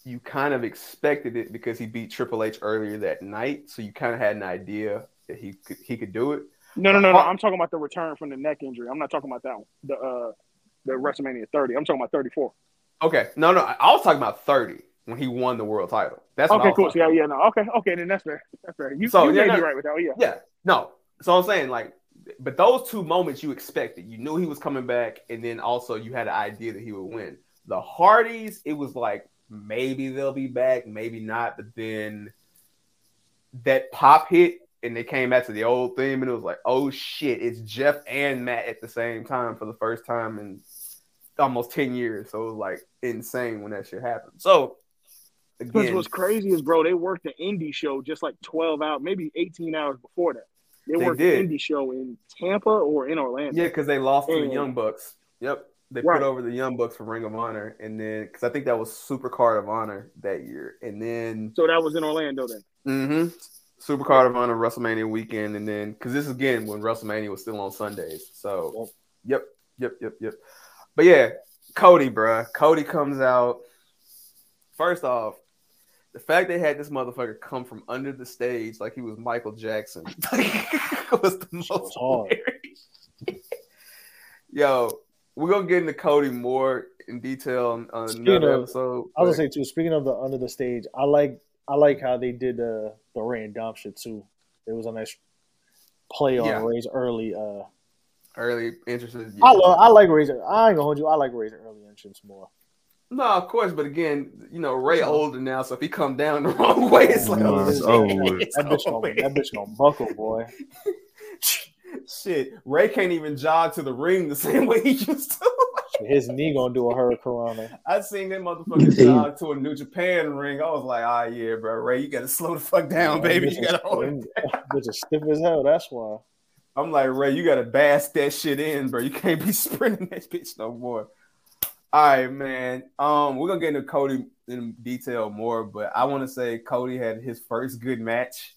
Speaker 1: you kind of expected it because he beat Triple H earlier that night, so you kind of had an idea that he could he could do it.
Speaker 8: No, no, no, no. I'm talking about the return from the neck injury. I'm not talking about that one. The uh, the WrestleMania 30. I'm talking about 34.
Speaker 1: Okay, no, no, I was talking about 30 when he won the world title. That's
Speaker 8: okay, cool. Yeah, yeah, no. Okay, okay, then that's fair. That's fair. You,
Speaker 1: So,
Speaker 8: you
Speaker 1: yeah,
Speaker 8: may
Speaker 1: no-
Speaker 8: be right with that. Yeah.
Speaker 1: Yeah, no. So I'm saying like, but those two moments you expected. You knew he was coming back, and then also you had an idea that he would win. The Hardys, it was like maybe they'll be back, maybe not. But then that pop hit, and they came back to the old theme, and it was like, oh shit, it's Jeff and Matt at the same time for the first time in almost ten years. So it was like insane when that shit happened. So
Speaker 8: Because
Speaker 1: again,
Speaker 8: what's crazy is, bro, they worked the indie show just like 12 hours, maybe 18 hours before that. They,
Speaker 1: They
Speaker 8: worked
Speaker 1: did.
Speaker 8: the indie show in Tampa or in Orlando.
Speaker 1: Yeah, because they lost to the Young Bucks. Yep. They
Speaker 8: Right.
Speaker 1: put over the Young Bucks for Ring of Honor. And then, because I think that was Super Card of Honor that year. And then,
Speaker 8: So that was in Orlando then.
Speaker 1: hmm Super Card of Honor WrestleMania weekend. And then, because this is again when WrestleMania was still on Sundays. So, yep, yep, yep, yep. But yeah, Cody, bruh. Cody comes out. First off, the fact they had this motherfucker come from under the stage like he was Michael Jackson (laughs) (laughs) was the most
Speaker 2: hard.
Speaker 1: Yo, we're gonna get into Cody more in detail on, another
Speaker 2: of-
Speaker 1: episode.
Speaker 2: I was gonna say too. Speaking of the under the stage, I like I like how they did the the Rey and Dom shit too. It was a nice play on
Speaker 1: Yeah.
Speaker 2: Rey's early. uh
Speaker 1: early interested.
Speaker 2: I love I like Rey's. I ain't gonna hold you. I like Rey's early entrance more.
Speaker 1: No, of course, but again, you know, Rey older now, so if he come down the (laughs) wrong way, it's like oh,
Speaker 3: it's
Speaker 1: shit.
Speaker 3: over.
Speaker 1: It's
Speaker 2: That bitch
Speaker 1: over
Speaker 2: gonna
Speaker 1: with.
Speaker 2: that bitch gonna buckle, boy. (laughs)
Speaker 1: Shit, Rey can't even jog to the ring the (laughs) same way he used to.
Speaker 2: His knee gonna do a hurricane.
Speaker 1: I seen that motherfucker jog to a New Japan ring. I was like, ah, yeah, bro, Rey, you gotta slow the fuck down, baby. You gotta hold it.
Speaker 2: Bitch is stiff as hell. That's why.
Speaker 1: I'm like, Rey, you gotta bask that shit in, bro. You can't be sprinting that bitch no more. All right, man. Um, we're gonna get into Cody in detail more, but I want to say Cody had his first good match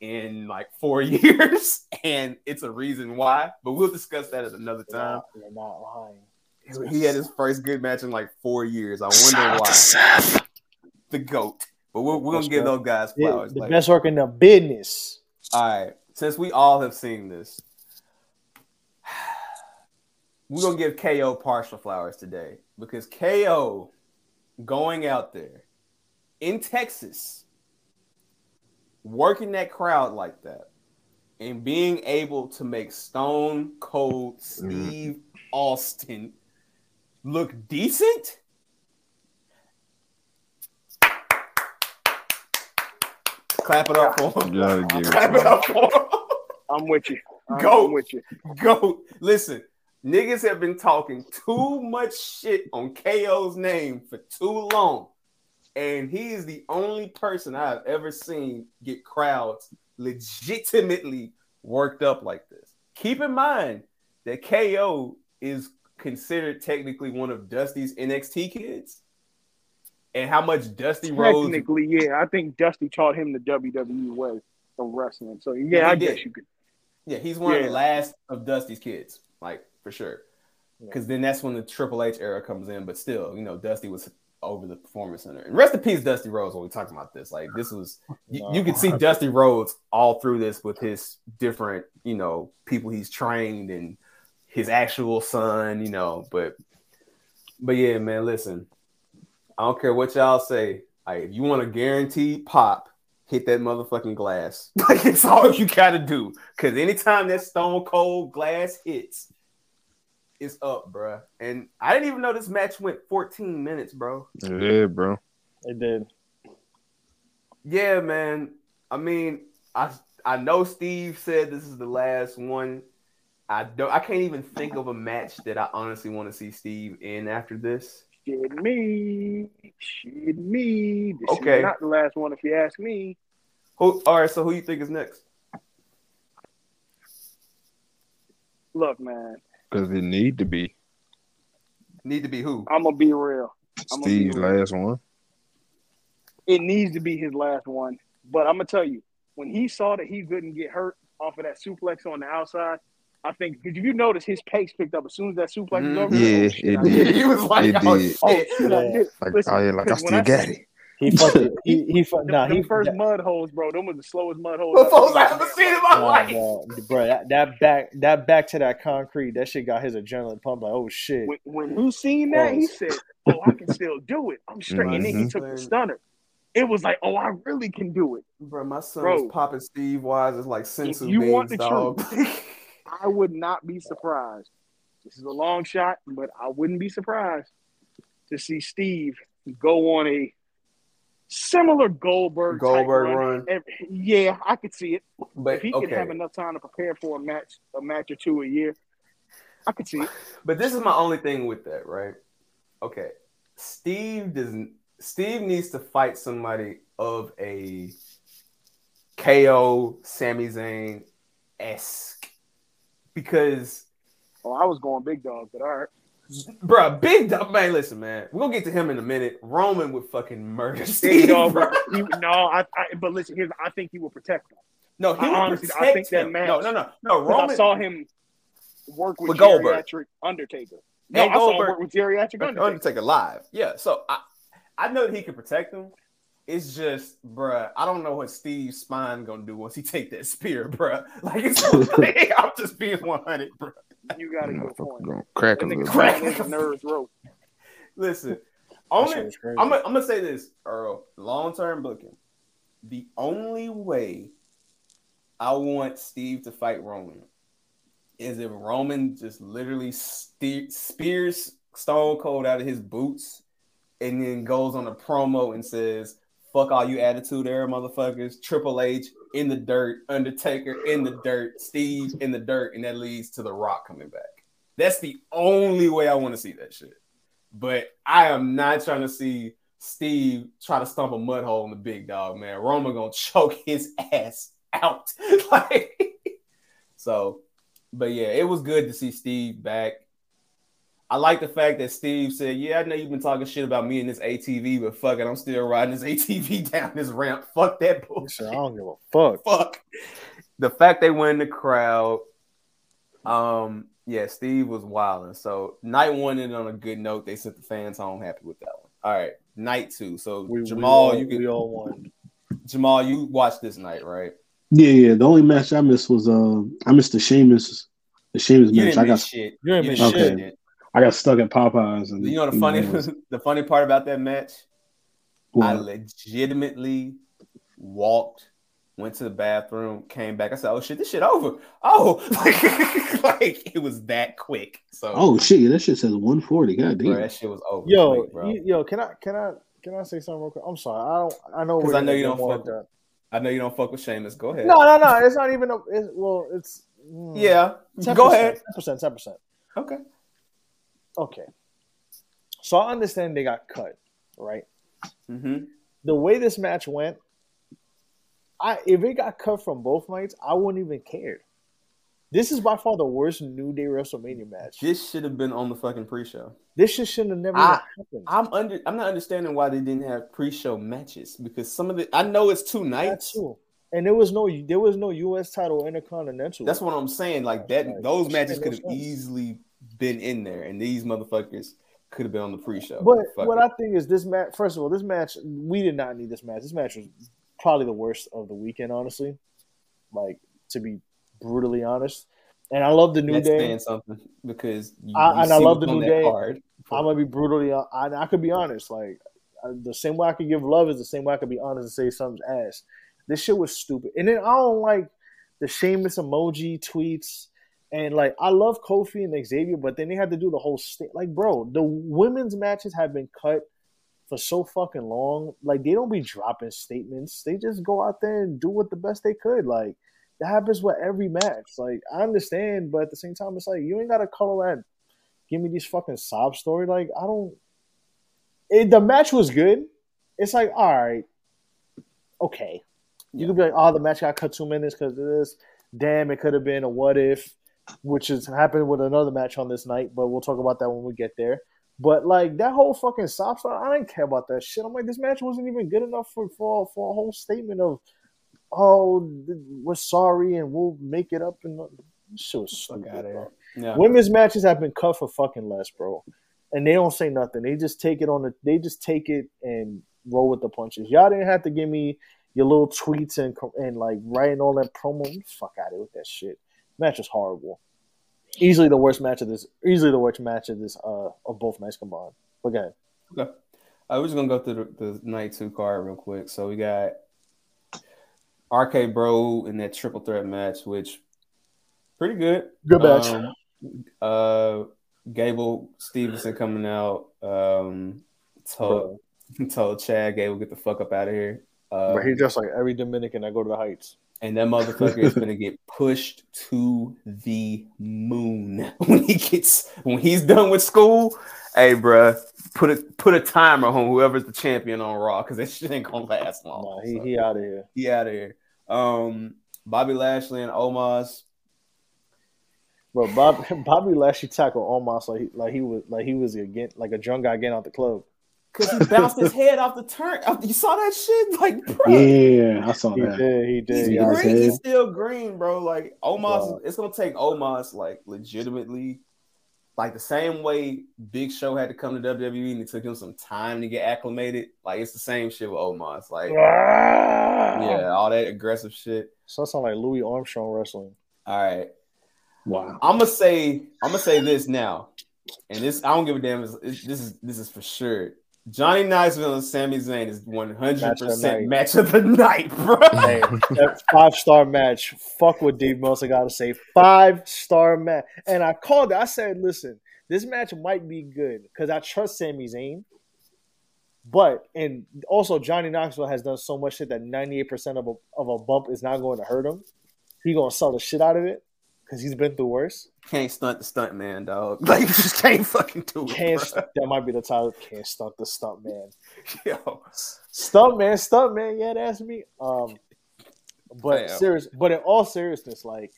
Speaker 1: in like four (laughs) years, and it's a reason why. But we'll discuss that at another time.
Speaker 2: You're not lying.
Speaker 1: He had his first good match in like four years. I wonder why. The goat. But we're, we're gonna give those guys flowers.
Speaker 2: the
Speaker 1: later.
Speaker 2: best work in the business.
Speaker 1: All right. Since we all have seen this, (sighs) we're gonna give KO partial flowers today because KO going out there in Texas, working that crowd like that, and being able to make Stone Cold mm-hmm. Steve Austin look decent. Clap it up for him.
Speaker 3: Gotta give it
Speaker 1: Clap it up for him.
Speaker 8: I'm with you. I'm,
Speaker 1: Go.
Speaker 8: I'm with you.
Speaker 1: Go. Listen, niggas have been talking too much shit on KO's name for too long. And he is the only person I've ever seen get crowds legitimately worked up like this. Keep in mind that KO is considered technically one of Dusty's NXT kids. And how much Dusty Rhodes
Speaker 8: Technically, yeah. I think Dusty taught him the WWE way of wrestling. So yeah,
Speaker 1: he
Speaker 8: I
Speaker 1: did.
Speaker 8: guess you could.
Speaker 1: Yeah, he's one of the last of Dusty's kids, like for sure. Because then that's when the Triple H era comes in. But still, you know, Dusty was over the Performance Center. And rest in peace, Dusty Rhodes. When we talking about this, like this was, (laughs) you, you could see Dusty Rhodes all through this with his different, you know, people he's trained and his actual son, you know. But, but yeah, man, listen, I don't care what y'all say. Like, if you want a guaranteed pop, hit that motherfucking glass. (laughs) Like it's all you gotta do. Cause anytime that stone cold glass hits, it's up, bruh. And I didn't even know this match went 14 minutes, bro.
Speaker 3: Yeah, bro.
Speaker 2: It did.
Speaker 1: Yeah, man. I mean, I I know Steve said this is the last one. I don't I can't even think of a match that I honestly want to see Steve in after this.
Speaker 8: Shit me. Shit me. This
Speaker 1: Okay.
Speaker 8: is not the last one if you ask me.
Speaker 1: Who all right, so who you think is next?
Speaker 8: Look, man,
Speaker 3: Because it need to be
Speaker 1: Need to be who?
Speaker 8: I'm gonna be real. I'm gonna be
Speaker 3: Steve's
Speaker 8: real.
Speaker 3: last one.
Speaker 8: It needs to be his last one. But I'm gonna tell you, when he saw that he couldn't get hurt off of that suplex on the outside, I think because if you notice his pace picked up as soon as that suplex was mm-hmm. over.
Speaker 3: Yeah,
Speaker 8: oh,
Speaker 3: it did. (laughs)
Speaker 1: He was like,
Speaker 3: It
Speaker 1: oh,
Speaker 3: did.
Speaker 8: Oh
Speaker 1: shit.
Speaker 8: shit, I did.
Speaker 3: Like,
Speaker 8: Listen,
Speaker 3: oh yeah, like I
Speaker 8: 'cause when
Speaker 3: still got
Speaker 8: say-
Speaker 3: it.
Speaker 2: He (laughs) fucking he he fu- nah
Speaker 8: them
Speaker 2: he
Speaker 8: first
Speaker 2: that,
Speaker 8: mud holes, bro. Them was the slowest mud holes.
Speaker 1: The folks I
Speaker 8: I've
Speaker 1: ever
Speaker 8: ever
Speaker 1: seen in my
Speaker 2: nah,
Speaker 1: life.
Speaker 2: bro, bro that, that back that back to that concrete that shit got his adrenaline pump like oh shit.
Speaker 8: When, when he seen that, he said, "Oh, I can still do it. I'm straight." And then he
Speaker 3: Mhm.
Speaker 8: took the stunner. It was like, "Oh, I really can do it."
Speaker 1: Bro, my son
Speaker 8: Bro.
Speaker 1: was popping Steve Wise as like senzu
Speaker 8: you
Speaker 1: beans,
Speaker 8: want the
Speaker 1: dog. (laughs)
Speaker 8: I would not be surprised. This is a long shot, but I wouldn't be surprised to see Steve go on a similar Goldberg
Speaker 1: Goldberg
Speaker 8: run.
Speaker 1: run.
Speaker 8: Yeah, I could see it.
Speaker 1: But
Speaker 8: if he
Speaker 1: okay.
Speaker 8: could have enough time to prepare for a match, a match or two a year, I could see it.
Speaker 1: But this is my only thing with that, right? Okay. Steve doesn't Steve needs to fight somebody of a KO Sami Zayn esque because
Speaker 8: Oh, I was going big dog, but all right.
Speaker 1: Bruh, big dog man, listen, man. We're gonna get to him in a minute. Roman would fucking murder Steve.
Speaker 8: dog,
Speaker 1: bruh.
Speaker 8: he, no, I, I. But listen, here's. I think he will protect him.
Speaker 1: No, he
Speaker 8: I
Speaker 1: would
Speaker 8: honestly-
Speaker 1: protect
Speaker 8: I think that
Speaker 1: him.
Speaker 8: match-
Speaker 1: No, no, no, no. Roman
Speaker 8: I saw him work with,
Speaker 1: With Goldberg.
Speaker 8: geriatric Undertaker. No,
Speaker 1: And
Speaker 8: I saw him work with geriatric Undertaker.
Speaker 1: Undertaker live. Yeah, so I I know that he can protect him. It's just, bruh, I don't know what Steve's spine gonna do once he take that spear, (laughs) bruh. Like it's (laughs) I'm just being 100, bruh.
Speaker 8: You got a good
Speaker 3: Motherfucker
Speaker 8: point.
Speaker 3: gonna crack a (laughs)
Speaker 8: That nigga
Speaker 1: crack.
Speaker 8: crack his nerves rope.
Speaker 1: Listen, only
Speaker 2: shit was crazy.
Speaker 1: I'm gonna I'm gonna say this, Earl. Long term booking. The only way I want Steve to fight Roman is if Roman just literally ste- spears Stone Cold out of his boots and then goes on a promo and says, Fuck all you attitude era motherfuckers. Triple H in the dirt, Undertaker in the dirt, Steve in the dirt, and that leads to The Rock coming back. That's the only way I want to see that shit. But I am not trying to see Steve try to stump a mud hole in the big dog, man. Roman gonna (laughs) choke his ass out. (laughs) like, so, but yeah, it was good to see Steve back. I like the fact that Steve said, "Yeah, I know you've been talking shit about me and this ATV, but fuck it, I'm still riding this (laughs) ATV down this ramp. Fuck that bullshit.
Speaker 2: I don't give a fuck.
Speaker 1: Fuck." The fact they win the crowd, um, yeah, Steve was wilding. So night one ended on a good note. They sent the fans home happy with that one. All right, night two. So
Speaker 2: We,
Speaker 1: Jamal,
Speaker 2: we all,
Speaker 1: you can
Speaker 2: we all won.
Speaker 1: Jamal, you watched this night, right?
Speaker 10: Yeah, yeah. The only match I missed was uh, I missed the Sheamus, the Sheamus match.
Speaker 1: didn't
Speaker 10: I got
Speaker 1: shit.
Speaker 2: You didn't
Speaker 1: You
Speaker 2: miss
Speaker 1: didn't
Speaker 10: shit.
Speaker 1: Miss shit.
Speaker 10: I got stuck at Popeyes, and
Speaker 1: You know the funny (laughs) the funny part about that match. I legitimately walked, went to the bathroom, came back. I said, "Oh shit, this shit over." Oh, (laughs) like, like it was that quick. So,
Speaker 10: Oh shit! Yeah, that shit says 140. God
Speaker 1: bro,
Speaker 10: damn.
Speaker 1: that shit was over.
Speaker 2: Yo,
Speaker 1: quick, bro.
Speaker 2: yo, can I can I can I say something real quick? I'm sorry. I don't. I know
Speaker 1: 'Cause
Speaker 2: we're
Speaker 1: I know you don't
Speaker 2: more
Speaker 1: fuck
Speaker 2: into-
Speaker 1: I know you don't fuck with Sheamus. Go ahead.
Speaker 2: No, no, no. It's not even. A, it's, well, it's mm,
Speaker 1: Yeah,
Speaker 2: 10%,
Speaker 1: go ahead.
Speaker 2: Ten percent. Ten percent.
Speaker 1: Okay.
Speaker 2: Okay. So I understand they got cut, right?
Speaker 1: Mm-hmm.
Speaker 2: The way this match went, I if it got cut from both nights, I wouldn't even care. This is by far the worst New Day WrestleMania match.
Speaker 1: This should have been on the fucking pre-show.
Speaker 2: This shit shouldn't have never
Speaker 1: I-
Speaker 2: happened.
Speaker 1: I'm under. I'm not understanding why they didn't have pre-show matches because some of the. I know it's two nights.
Speaker 2: too. And there was no there was no U.S. title Intercontinental.
Speaker 1: That's what I'm saying. Like that, those matches could have easily been in there, and these motherfuckers could have been on the pre-show.
Speaker 2: But
Speaker 1: Fuck
Speaker 2: what
Speaker 1: it.
Speaker 2: I think is this match. First of all, this match we did not need this match. This match was probably the worst of the weekend, honestly. Like to be brutally honest. And I love the New
Speaker 1: That's
Speaker 2: Day.
Speaker 1: saying something because you,
Speaker 2: I-
Speaker 1: you
Speaker 2: and I love the New Day.
Speaker 1: card.
Speaker 2: I'm gonna be brutally. I, I could be honest. Like uh, the same way I could give love is the same way I could be honest and say something's ass. This shit was stupid. And then I don't like the Sheamus emoji tweets. And like I love Kofi and Xavier, but then they had to do the whole st- like, bro. The women's matches have been cut for so fucking long. Like they don't be dropping statements. They just go out there and do what the best they could. Like that happens with every match. Like I understand, but at the same time, it's like you ain't gotta color that. Give me these fucking sob story. Like I don't. It, the match was good. It's like all right, okay. You could be like, oh, the match got cut two minutes because of this. Damn, it could have been a what if, which has happened with another match on this night. But we'll talk about that when we get there. But like that whole fucking sob story, I didn't care about that shit. I'm like, this match wasn't even good enough for for, for a whole statement of, oh, we're sorry and we'll make it up. And uh, shit was stupid,
Speaker 1: outta
Speaker 2: bro.
Speaker 1: Yeah.
Speaker 2: Women's matches have been cut for fucking less, bro. And they don't say nothing. They just take it on the. They just take it and roll with the punches. Y'all didn't have to give me your little tweets and and like writing all that promo. Fuck out of here with that shit. Match was horrible. Easily the worst match of this. Easily the worst match of this. Uh, of both nights combined. But go ahead.
Speaker 1: Okay. I we're just gonna go through the, the night two card real quick. So we got RK Bro in that triple threat match, which pretty good.
Speaker 2: Good match.
Speaker 1: Um, uh, Gable Stevenson coming out. Um, told (laughs) told Chad Gable get the fuck up out of here. Uh,
Speaker 2: but he just like every Dominican I go to the Heights.
Speaker 1: And that motherfucker is gonna get pushed to the moon (laughs) when he gets when he's done with school. Hey, bruh, put a put a timer on whoever's the champion on Raw because that (laughs) shit ain't gonna last long.
Speaker 2: Nah, he he out of here.
Speaker 1: He out of here. Um, Bobby Lashley and Omos.
Speaker 2: Bro, Bob, (laughs) Bobby Lashley tackled almost like he, like he was like he was again like a drunk guy getting out the club.
Speaker 1: Cause he (laughs) bounced his head off the turn. You saw that shit, (laughs) like, bro.
Speaker 10: Yeah, I saw
Speaker 2: He
Speaker 10: that.
Speaker 2: did, he did.
Speaker 1: He's
Speaker 2: He
Speaker 10: Yeah,
Speaker 1: green.
Speaker 10: head.
Speaker 1: He's still green, bro. Like Omos,
Speaker 2: Wow.
Speaker 1: it's gonna take Omos like legitimately, like the same way Big Show had to come to WWE and it took him some time to get acclimated. Like it's the same shit with Omos. Like ah! yeah, all that aggressive shit.
Speaker 2: So that sound like Louis Armstrong wrestling.
Speaker 1: All right,
Speaker 10: Wow.
Speaker 1: I'm gonna say I'm gonna say this now, and this I don't give a damn. It's, it's- this is this is for sure. Johnny Knoxville and Sami Zayn is 100
Speaker 2: Match of the
Speaker 1: percent
Speaker 2: night.
Speaker 1: match of the night, bro.
Speaker 2: Hey, that five star match. Fuck what Dave Meltzer got to say. Five star match. And I called it. I said, listen, this match might be good because I trust Sami Zayn. But and also Johnny Knoxville has done so much shit that 98% of a of a bump is not going to hurt him. He gonna sell the shit out of it because he's been through worse.
Speaker 1: Can't stunt the stunt man, dog. (laughs) Like you just can't fucking do it.
Speaker 2: Can't that might be the title. Can't stunt the stunt man. (laughs)
Speaker 1: Yo,
Speaker 2: Stunt man, stunt man. Yeah, that's me. Um, but
Speaker 1: Damn.
Speaker 2: serious. But in all seriousness, like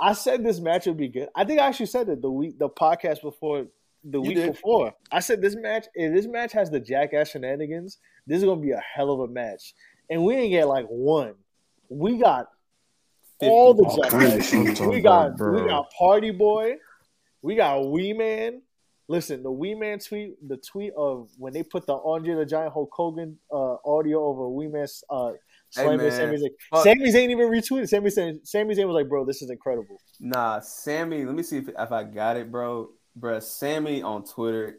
Speaker 2: I said, this match would be good. I think I actually said it the week, the podcast before, the
Speaker 1: You
Speaker 2: week
Speaker 1: did.
Speaker 2: before. I said this match. If this match has the jackass shenanigans, this is gonna be a hell of a match. And we didn't get like one. We got
Speaker 1: 50.
Speaker 2: All the
Speaker 10: All kinds of
Speaker 2: jackass.
Speaker 10: shit.
Speaker 2: We got
Speaker 3: Bro.
Speaker 2: we got Party Boy. We got Wee Man. Listen, the Wee Man tweet, the tweet of when they put the Andre the Giant Hulk Hogan uh, audio over Wee Man's uh,
Speaker 1: Hey,
Speaker 2: slamming
Speaker 1: man.
Speaker 2: Sami Zayn.
Speaker 1: Fuck.
Speaker 2: Sami Zayn even retweeted. Sami Zayn, Sami Zayn was like, "Bro, this is incredible."
Speaker 1: Nah, Sami. Let me see if, if I got it, bro. Bro, Sami on Twitter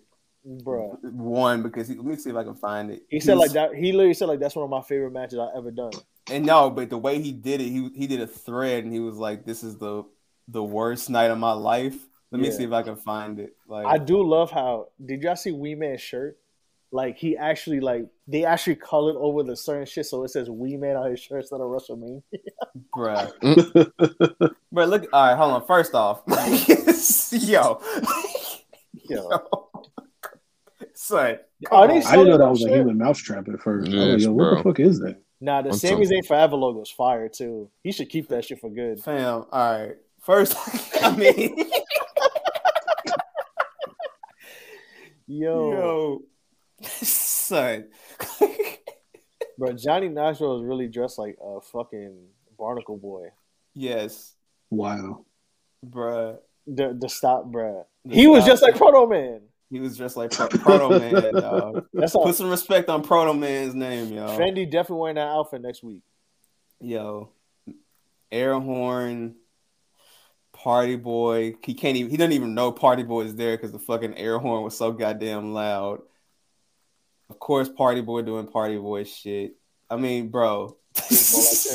Speaker 2: Bro,
Speaker 1: won because he, let me see if I can find it.
Speaker 2: he said
Speaker 1: He's-
Speaker 2: like that. He literally said like that's one of my favorite matches I've ever done.
Speaker 1: And no, but the way he did it, he he did a thread and he was like, "This is the the worst night of my life." Let me see if I can find it. Like,
Speaker 2: I do love how did y'all see Wee Man's shirt? Like he actually like they actually colored over the certain shit so it says Wee Man on his shirt instead of WrestleMania. (laughs)
Speaker 1: bruh, (laughs) bruh. Look, all right, hold on. First off, (laughs) yo,
Speaker 2: Yo.
Speaker 1: son,
Speaker 2: Are they
Speaker 1: come on.
Speaker 10: I didn't know
Speaker 2: selling
Speaker 10: that was a
Speaker 2: shit?
Speaker 10: human mousetrap at first. I was
Speaker 3: Yes,
Speaker 10: like, yo, what the fuck is that?
Speaker 2: Nah, the
Speaker 3: I'm
Speaker 2: Sami
Speaker 3: telling-
Speaker 2: Zayn Forever logo is fire too. He should keep that shit for good.
Speaker 1: fam? All right, first, (laughs) I mean,
Speaker 2: Yo,
Speaker 1: yo, son.
Speaker 2: bro, Johnny Knoxville is really dressed like a fucking barnacle boy.
Speaker 1: yes,
Speaker 10: Wow.
Speaker 1: bruh.
Speaker 2: The the stop, bruh.
Speaker 1: The
Speaker 2: He was just like Proto Man.
Speaker 1: He was just like Pro- (laughs) Proto Man, dog.
Speaker 2: That's all.
Speaker 1: Put some respect on Proto Man's name, yo.
Speaker 2: Fendi definitely wearing that outfit next week.
Speaker 1: Yo, air horn, party boy. He can't even. He doesn't even know party boy is there because the fucking air horn was so goddamn loud. Of course, party boy doing party boy shit. I mean, bro. (laughs)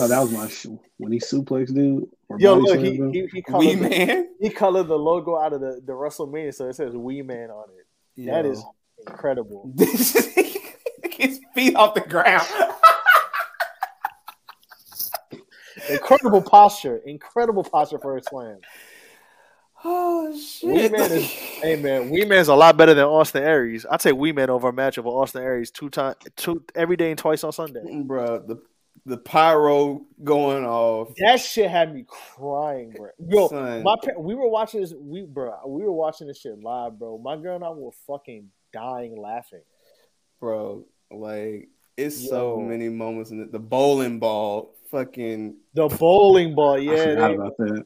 Speaker 10: Oh, that was my shoe. When he suplex dude. or
Speaker 2: Yo, look, he
Speaker 10: him.
Speaker 2: he, he
Speaker 1: Wee
Speaker 2: colored the,
Speaker 1: man.
Speaker 2: he colored the logo out of the the WrestleMania, so it says Wee Man on it. That
Speaker 1: Yo.
Speaker 2: is incredible. (laughs)
Speaker 1: his feet off the ground. (laughs)
Speaker 2: Incredible posture. Incredible posture for a slam.
Speaker 1: oh
Speaker 2: Wee
Speaker 1: shit.
Speaker 2: Man is hey man, Wee Man's a lot better than Austin Aries. I'd take Wee Man over a match of Austin Aries two times, two every day and twice on Sunday.
Speaker 1: bro. The the pyro going off.
Speaker 2: That shit had me crying, bro. Yo,
Speaker 1: Son.
Speaker 2: my pa- we were watching this. We bro, we were watching this shit live, bro. My girl and I were fucking dying laughing.
Speaker 1: bro. Like it's so many moments in it. The bowling ball, fucking
Speaker 2: The bowling ball, yeah.
Speaker 10: forgot
Speaker 2: they-
Speaker 10: about that.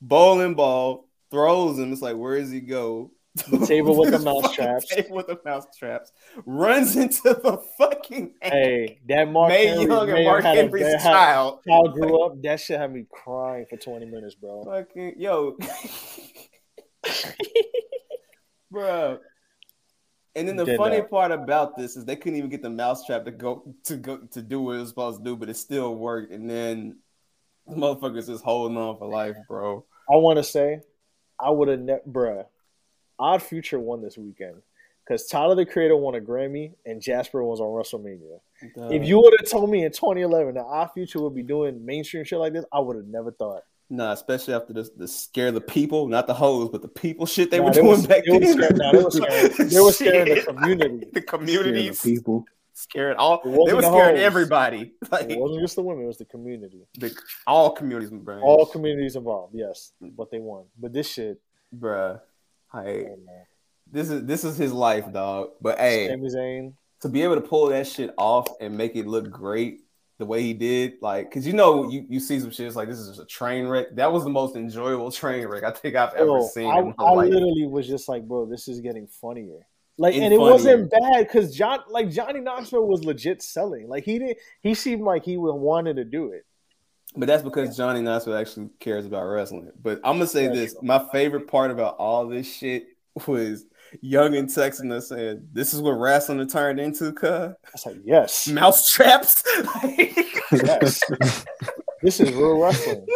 Speaker 1: bowling ball throws him. It's like, where does he go?
Speaker 2: The table with the (laughs) mouse traps.
Speaker 1: Table with the mouse traps. Runs into the fucking.
Speaker 2: Hey, that Mark
Speaker 1: May
Speaker 2: Henry,
Speaker 1: Young and Mark
Speaker 2: a-
Speaker 1: Henry's
Speaker 2: had-
Speaker 1: child.
Speaker 2: child grew up. That shit had me crying for twenty minutes, bro.
Speaker 1: Fucking yo, (laughs) bro. And then the
Speaker 2: Did
Speaker 1: funny
Speaker 2: that.
Speaker 1: part about this is they couldn't even get the mousetrap to go to go to do what it was supposed to do, but it still worked. And then the motherfuckers just holding on for life, bro.
Speaker 2: I want to say, I would have never, bruh. Odd Future won this weekend because Tyler the Creator won a Grammy and Jasper was on WrestleMania. if you would have told me in 2011 that Odd Future would be doing mainstream shit like this, I would have never thought.
Speaker 1: Nah, especially after this, the scare the people, not the hoes, but the people shit they
Speaker 2: Nah,
Speaker 1: were
Speaker 2: they
Speaker 1: doing
Speaker 2: was-
Speaker 1: back
Speaker 2: they
Speaker 1: then.
Speaker 2: was scared- nah, they were scaring- (laughs) they was scaring (laughs) the community.
Speaker 1: the communities,
Speaker 10: people.
Speaker 1: scaring all.
Speaker 2: It wasn't
Speaker 1: They were
Speaker 2: the
Speaker 1: scaring
Speaker 2: hoes.
Speaker 1: everybody, (laughs) like
Speaker 2: It wasn't just the women; it was the community.
Speaker 1: the, all communities, bro.
Speaker 2: All communities involved, yes, but they won. But this shit,
Speaker 1: bruh. Hey,
Speaker 2: oh,
Speaker 1: this is this is his life, dog. But hey, to be able to pull that shit off and make it look great the way he did, like, cause you know you, you see some shit it's like this is just a train wreck. That was the most enjoyable (laughs) train wreck I think I've ever
Speaker 2: Yo,
Speaker 1: seen.
Speaker 2: I,
Speaker 1: in my
Speaker 2: I literally was just like, bro, this is getting funnier. Like,
Speaker 1: And
Speaker 2: and it
Speaker 1: funnier.
Speaker 2: wasn't bad because John, like Johnny Knoxville, was legit selling. Like he didn't, he seemed like he wanted to do it.
Speaker 1: But that's because Johnny Knoxville actually cares about wrestling. But I'm gonna say this: my favorite part about all this shit was Youngin texting us saying, "This is what wrestling turned into." Cuz
Speaker 2: I was like, yes, (laughs)
Speaker 1: mouse traps. (laughs)
Speaker 2: yes, this is real wrestling.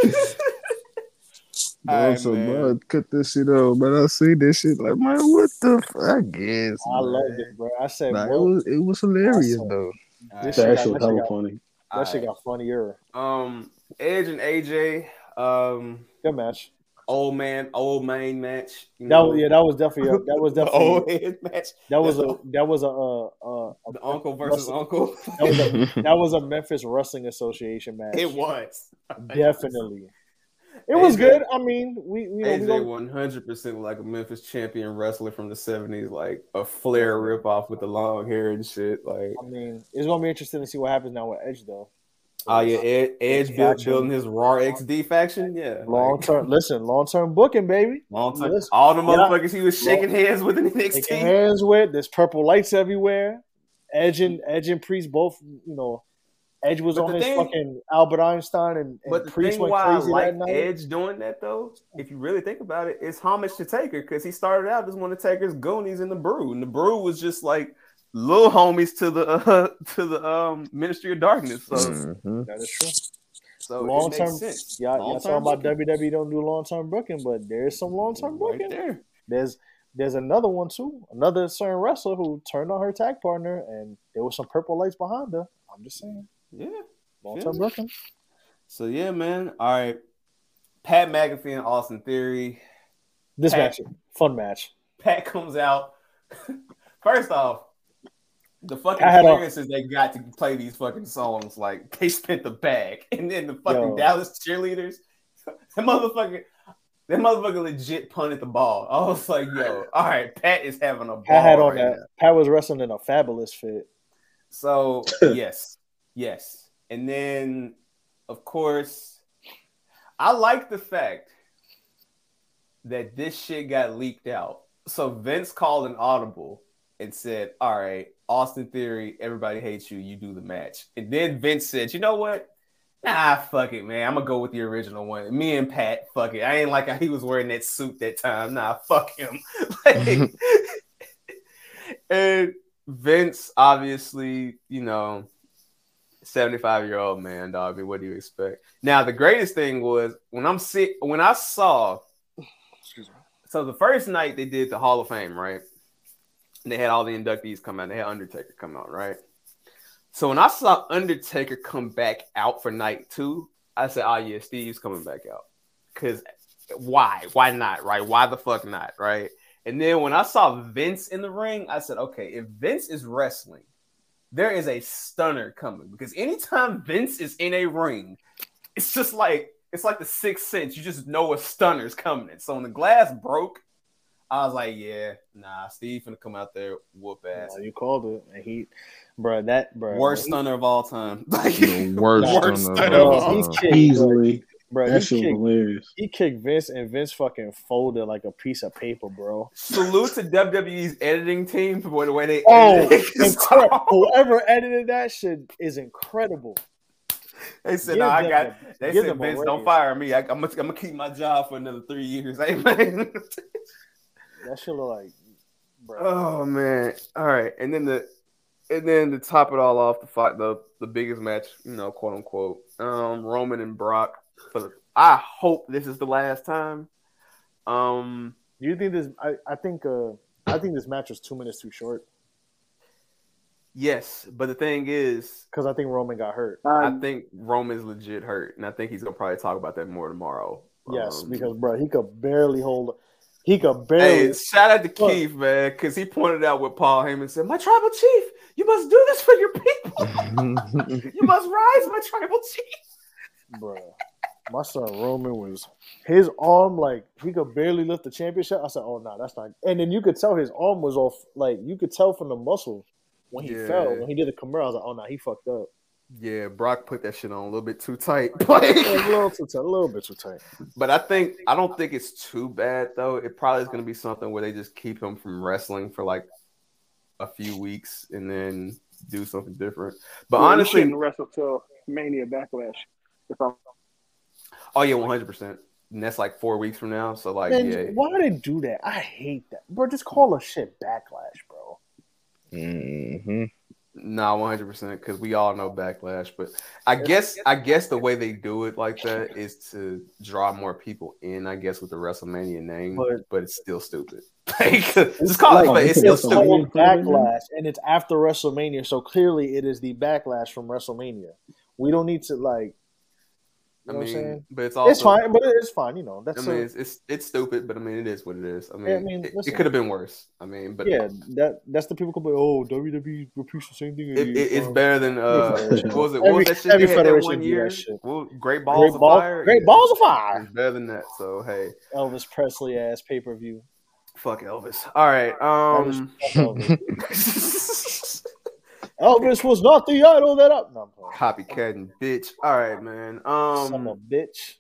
Speaker 3: Bro,
Speaker 1: Alright,
Speaker 3: so
Speaker 1: man.
Speaker 3: cut this shit out, But I see this shit like, man, what the? F-? I guess.
Speaker 2: I
Speaker 3: man.
Speaker 2: loved it, bro. I said,
Speaker 3: Nah, it was it was hilarious
Speaker 2: Awesome.
Speaker 3: though.
Speaker 2: this
Speaker 10: That
Speaker 2: shit, got,
Speaker 10: shit was
Speaker 2: that, shit
Speaker 10: hella
Speaker 2: got,
Speaker 10: funny.
Speaker 2: that shit got funnier.
Speaker 1: Um, Edge and AJ, um,
Speaker 2: Good match.
Speaker 1: old man, old main match.
Speaker 2: That
Speaker 1: know.
Speaker 2: was yeah, that was definitely a, that was (laughs) definitely
Speaker 1: old head match.
Speaker 2: that was a that was a uh, uh, a
Speaker 1: The uncle versus uncle.
Speaker 2: that was a (laughs) that was a Memphis Wrestling Association match.
Speaker 1: it was
Speaker 2: Definitely. (laughs) It was good. I mean, we we, we
Speaker 1: AJ one hundred percent like a Memphis champion wrestler from the seventies, like a Flair ripoff with the long hair and shit. Like,
Speaker 2: I mean, it's gonna be interesting to see what happens now with Edge though.
Speaker 1: Oh yeah, Ed, Edge
Speaker 2: Faction.
Speaker 1: building his Raw XD faction. Yeah,
Speaker 2: Long term, listen, long term booking, baby.
Speaker 1: long
Speaker 2: term.
Speaker 1: All the
Speaker 2: yeah.
Speaker 1: motherfuckers he was shaking hands with in NXT.
Speaker 2: hands with. There's purple lights everywhere. Edge and Edge and Priest both, you know. Edge was
Speaker 1: But
Speaker 2: on
Speaker 1: the
Speaker 2: his
Speaker 1: thing-
Speaker 2: fucking Albert Einstein, and, and
Speaker 1: But the
Speaker 2: Priest
Speaker 1: thing why I like. Edge doing that though, if you really think about it, it, is homage to Taker because he started out as one of Taker's goonies in the Brood, and the Brood was just like little homies to the uh, (laughs) to the um Ministry of Darkness. So,
Speaker 3: Mhm.
Speaker 2: That is true.
Speaker 1: so
Speaker 2: long term,
Speaker 1: makes
Speaker 2: y'all, y'all talking about. WWE don't do long term booking, but there's some long term
Speaker 1: right
Speaker 2: booking.
Speaker 1: there.
Speaker 2: There's there's another one too, another certain wrestler who turned on her tag partner, and there was some purple lights behind her. I'm just saying,
Speaker 1: Yeah.
Speaker 2: long term
Speaker 1: Yeah.
Speaker 2: booking.
Speaker 1: So yeah, man. All right. Pat McAfee and Austin Theory.
Speaker 2: This
Speaker 1: Pat-
Speaker 2: match, fun match.
Speaker 1: Pat comes out. (laughs) First off, the fucking
Speaker 2: I had a-
Speaker 1: they got to play these fucking songs, like they spent the bag, (laughs) and then the fucking
Speaker 2: Yo.
Speaker 1: Dallas cheerleaders, (laughs) that motherfucker, that motherfucker legit punted the ball. I was like, yo, all right, Pat is having a ball.
Speaker 2: Pat had on
Speaker 1: right
Speaker 2: that.
Speaker 1: now.
Speaker 2: Pat was wrestling in a fabulous fit.
Speaker 1: So (laughs) yes, yes, and then of course, I like the fact that this shit got leaked out. So Vince called an audible and said, "All right, Austin Theory, everybody hates you. You do the match." And then Vince said, "You know what? Nah, fuck it, man. I'm gonna go with the original one. Me and Pat, fuck it. I ain't like how he was wearing that suit that time. Nah, fuck him." (laughs) Like- and Vince, obviously, you know, 75 year old man, dog. What do you expect? Now, the greatest thing was when I'm sick, when I saw, so the first night they did the Hall of Fame, right? And they had all the inductees come out, they had Undertaker come out, right? So when I saw Undertaker come back out for night two, I said, oh, yeah, Steve's coming back out. Because why? Why not, right? Why the fuck not, right? And then when I saw Vince in the ring, I said, okay, if Vince is wrestling, there is a stunner coming because anytime Vince is in a ring, it's just like it's like the sixth sense. You just know a stunner's coming. And So when the glass broke, I was like, yeah, nah, Steve gonna come out there whoop ass.
Speaker 2: Nah, you called it, and he, bro, that bro,
Speaker 1: Worst stunner of all time. (laughs) Like,
Speaker 3: The worst
Speaker 1: Worst
Speaker 3: stunner
Speaker 1: stunner
Speaker 3: of
Speaker 1: of
Speaker 3: all
Speaker 1: all
Speaker 3: time.
Speaker 2: He kicked,
Speaker 10: Easily.
Speaker 2: bro.
Speaker 10: That shit
Speaker 2: kicked,
Speaker 10: hilarious.
Speaker 2: he kicked Vince, and Vince fucking folded like a piece of paper, bro.
Speaker 1: Salute to WWE's editing team for the way they
Speaker 2: Oh, incre- (laughs) whoever edited that shit is incredible.
Speaker 1: They said,
Speaker 2: Give
Speaker 1: "No, I got."
Speaker 2: a-
Speaker 1: they said, "Vince, don't fire me. I, I'm gonna, I'm gonna keep my job for another three years." (laughs) Amen.
Speaker 2: That shit look like, bro.
Speaker 1: oh man! All right, and then the, and then to top it all off, the fight, the the biggest match, you know, quote unquote, um, Roman and Brock. For the, I hope this is the last time. Um,
Speaker 2: Do you think this? I, I think uh I think this match was two minutes too short
Speaker 1: yes, but the thing is,
Speaker 2: because I think Roman got hurt.
Speaker 1: I think Roman's legit hurt, and I think he's gonna probably talk about that more tomorrow.
Speaker 2: Yes,
Speaker 1: Um,
Speaker 2: because bro, he could barely hold. He could
Speaker 1: Hey,
Speaker 2: barely.
Speaker 1: shout out to
Speaker 2: Look.
Speaker 1: Keith, man, because he pointed out what Paul Heyman said. My tribal chief, you must do this for your people. (laughs) you must rise, my tribal chief.
Speaker 2: bro. My son Roman was his arm like he could barely lift the championship. I said, "Oh no, that's not." And then you could tell his arm was off. Like you could tell from the muscle when he
Speaker 1: Yeah.
Speaker 2: fell when he did the Kimura. I was like, "Oh no, he fucked up."
Speaker 1: Yeah, Brock put that shit on a little bit too tight.
Speaker 2: It was (laughs) a little too tight, a little bit too tight.
Speaker 1: but I think I don't think it's too bad though. It probably is going to be something where they just keep him from wrestling for like a few weeks and then do something different. But
Speaker 8: Yeah, he
Speaker 1: honestly,
Speaker 8: shouldn't wrestle till Mania Backlash. If I'm
Speaker 1: oh yeah, one hundred percent. And that's like four weeks from now. So like,
Speaker 2: Man,
Speaker 1: yeah,
Speaker 2: why they do that? I hate that, bro. Just call a shit backlash, bro.
Speaker 3: Mm-hmm.
Speaker 1: Nah, one hundred percent. Because we all know backlash, but I guess I guess the way they do it like that is to draw more people in. I guess with the WrestleMania name, but,
Speaker 2: But-
Speaker 1: it's still stupid. (laughs) Like, just call it.
Speaker 2: Like,
Speaker 1: but it's still
Speaker 2: It's
Speaker 1: stupid.
Speaker 2: backlash, and it's after WrestleMania, so clearly it is the backlash from WrestleMania. We don't need to like. You
Speaker 1: I
Speaker 2: know what I'm
Speaker 1: mean,
Speaker 2: saying?
Speaker 1: but it's also
Speaker 2: it's fine, but it's fine. You know,
Speaker 1: I mean,
Speaker 2: a-
Speaker 1: it's, it's it's stupid, but I mean, it is what it is. I mean,
Speaker 2: Yeah, I mean,
Speaker 1: it,
Speaker 2: listen.
Speaker 1: could have been worse. I mean, but
Speaker 2: yeah. That that's the people complain. Oh, WWE repeats the same thing.
Speaker 1: it, it, it's
Speaker 2: um,
Speaker 1: better than uh, what was it? What
Speaker 2: Every-
Speaker 1: was that shit
Speaker 2: every
Speaker 1: they had that one
Speaker 2: that
Speaker 1: year?
Speaker 2: shit.
Speaker 1: What, Great balls
Speaker 2: Great
Speaker 1: of
Speaker 2: ball-
Speaker 1: fire.
Speaker 2: Great
Speaker 1: Yeah,
Speaker 2: balls of fire.
Speaker 1: It's better than that. So hey,
Speaker 2: Elvis Presley ass pay per view.
Speaker 1: fuck Elvis. All right. Um.
Speaker 2: Elvis (laughs) was not the idol that up. No, I'm.
Speaker 1: Copycatting bitch. All right, man.
Speaker 2: Son of
Speaker 1: Um.
Speaker 2: a bitch.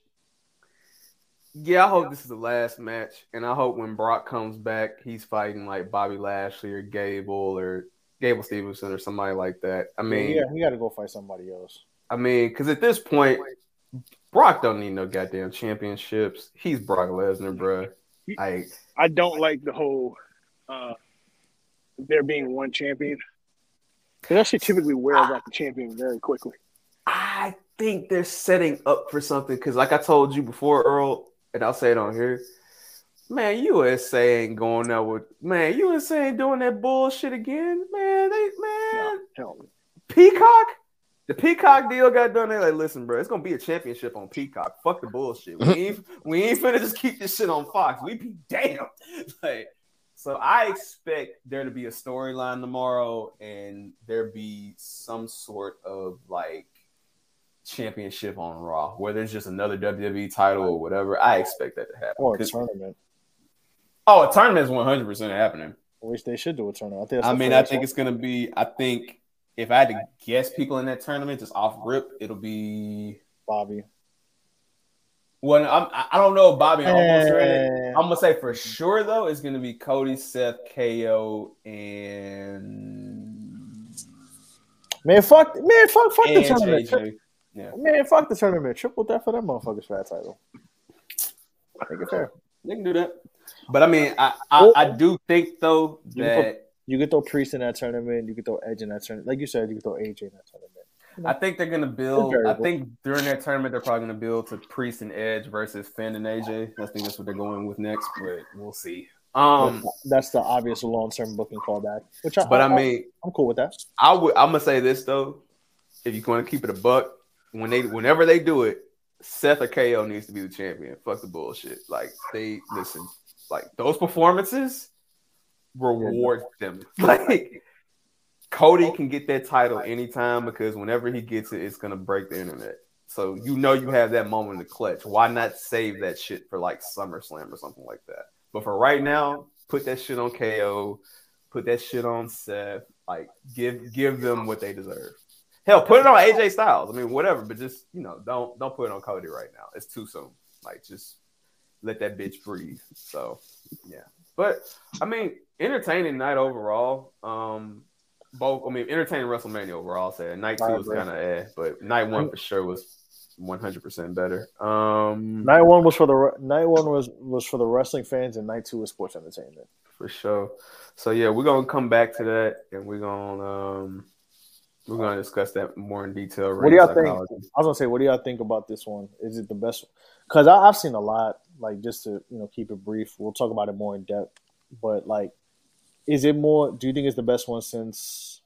Speaker 1: Yeah, I hope this is the last match, and I hope when Brock comes back, he's fighting like Bobby Lashley or Gable or Gable Stevenson or somebody like that. I mean,
Speaker 2: yeah, he got to go fight somebody else.
Speaker 1: I mean, because at this point, Brock don't need no goddamn championships. He's Brock Lesnar, bro. I
Speaker 8: I don't like the whole uh there being one champion. That shit typically wears out the ah. champion very quickly.
Speaker 1: I think they're setting up for something because, like I told you before, Earl, and I'll say it on here. Man, USA ain't going there with man. USA ain't doing that bullshit again, man. They man,
Speaker 8: Hell,
Speaker 1: Peacock. The Peacock deal got done. They're like, listen, bro, it's gonna be a championship on Peacock. Fuck the bullshit. We (laughs) ain't we ain't finna just keep this shit on Fox. We be damned. (laughs) Like, so I expect there to be a storyline tomorrow, and there be some sort of like championship on Raw, where there's just another WWE title or whatever. I expect that to happen.
Speaker 2: Or a tournament.
Speaker 1: oh, a tournament is 100 percent happening.
Speaker 2: I wish they should do a tournament. I,
Speaker 1: I mean, I think
Speaker 2: one.
Speaker 1: it's gonna be. I think if I had to guess people in that tournament, just off rip, it'll be.
Speaker 2: Bobby.
Speaker 1: Well, I'm, I- don't know if Bobby almost.
Speaker 2: Eh.
Speaker 1: I'm gonna say for sure though, it's gonna be Cody, Seth, KO, and
Speaker 2: Man, fuck, man, fuck, fuck the tournament.
Speaker 1: JJ. Yeah,
Speaker 2: Man, fuck the tournament. Triple death for that motherfuckers for that title. Make it fair.
Speaker 1: they can do that. But I mean, I I, I do think though
Speaker 2: You
Speaker 1: that
Speaker 2: you can throw Priest in that tournament. You could throw Edge in that tournament. Like you said, you could throw AJ in that tournament.
Speaker 1: I think they're gonna build. I think during that tournament they're probably gonna build to Priest and Edge versus Finn and AJ. I think that's what they're going with next, but we'll see. Um,
Speaker 2: That's the obvious long term booking callback. Which I,
Speaker 1: but I mean,
Speaker 2: I'm cool with that.
Speaker 1: I would. I'm gonna say this though, if you're to keep it a buck, when they, whenever they do it, Seth or KO needs to be the champion. Fuck the bullshit. Like they listen, like those performances reward them. (laughs) Like Cody can get that title anytime because whenever he gets it, it's gonna break the internet. So you know you have that moment in the clutch. Why not save that shit for like SummerSlam or something like that? But for right now, put that shit on KO, put that shit on Seth. Like give give them what they deserve. Hell, put it on AJ Styles. I mean, whatever, but just you know, don't don't put it on Cody right now. It's too soon. Like, just let that bitch breathe. So, yeah. But I mean, entertaining night overall. Um, both. I mean, entertaining WrestleMania overall. Say night two was kind of eh, but night one for sure was one hundred percent better. Um,
Speaker 2: Night one was for the night one was was for the wrestling fans, and night two was sports entertainment.
Speaker 1: for sure. So yeah, we're gonna come back to that, and we're gonna um, we're gonna discuss that more in detail.
Speaker 2: What do y'all think? I was gonna say, what do y'all think about this one? Is it the best? Because I've seen a lot. Like just to you know keep it brief, we'll talk about it more in depth. But like, is it more? Do you think it's the best one since?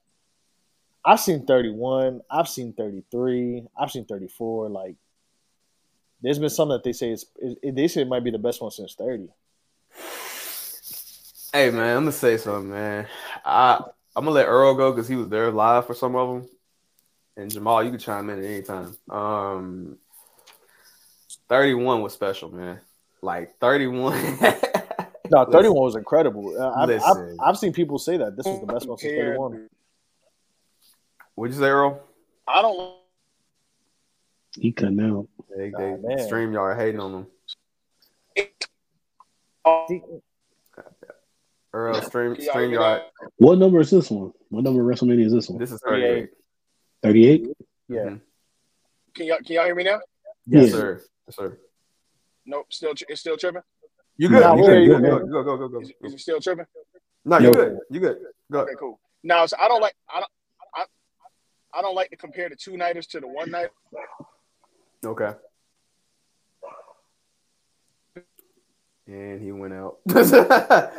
Speaker 2: I've seen thirty one. I've seen thirty three. I've seen thirty four. Like, there's been some that they say it's. It, they say it might be the best one since thirty.
Speaker 1: Hey man, I'm gonna say something, man. I I'm gonna let Earl go because he was there live for some of them, and Jamal, you can chime in at any time. Um, 31 was special, man. Like 31. (laughs)
Speaker 2: No, thirty one was incredible. Uh, I've, I've, I've seen people say that this was the best one since thirty one.
Speaker 1: What'd you say, Earl?
Speaker 8: I don't.
Speaker 7: He couldn't out.
Speaker 1: They,
Speaker 2: Nah,
Speaker 1: they
Speaker 2: man.
Speaker 1: StreamYard hating on him. Earl, stream
Speaker 8: Can y'all
Speaker 1: StreamYard.
Speaker 7: What number is this one? What number of WrestleMania is this one?
Speaker 1: This is 38.
Speaker 7: 38?
Speaker 2: Yeah.
Speaker 1: Mhm.
Speaker 8: Can y'all can y'all hear me now?
Speaker 1: Yes,
Speaker 7: Yeah.
Speaker 1: sir. Yes, sir.
Speaker 8: Nope. Still, it's still tripping.
Speaker 1: You good?
Speaker 2: Nah,
Speaker 1: you
Speaker 2: we're-
Speaker 1: good? You
Speaker 7: we're
Speaker 1: good?
Speaker 7: good.
Speaker 1: Go, go, go, go,
Speaker 8: Is,
Speaker 1: go.
Speaker 8: is it still tripping?
Speaker 1: No, you
Speaker 7: No.
Speaker 1: good. You good. Go.
Speaker 8: Okay, cool. Now, so I don't like I don't I, I don't like to compare the two nighters to the one night.
Speaker 1: Okay. And he went out. (laughs)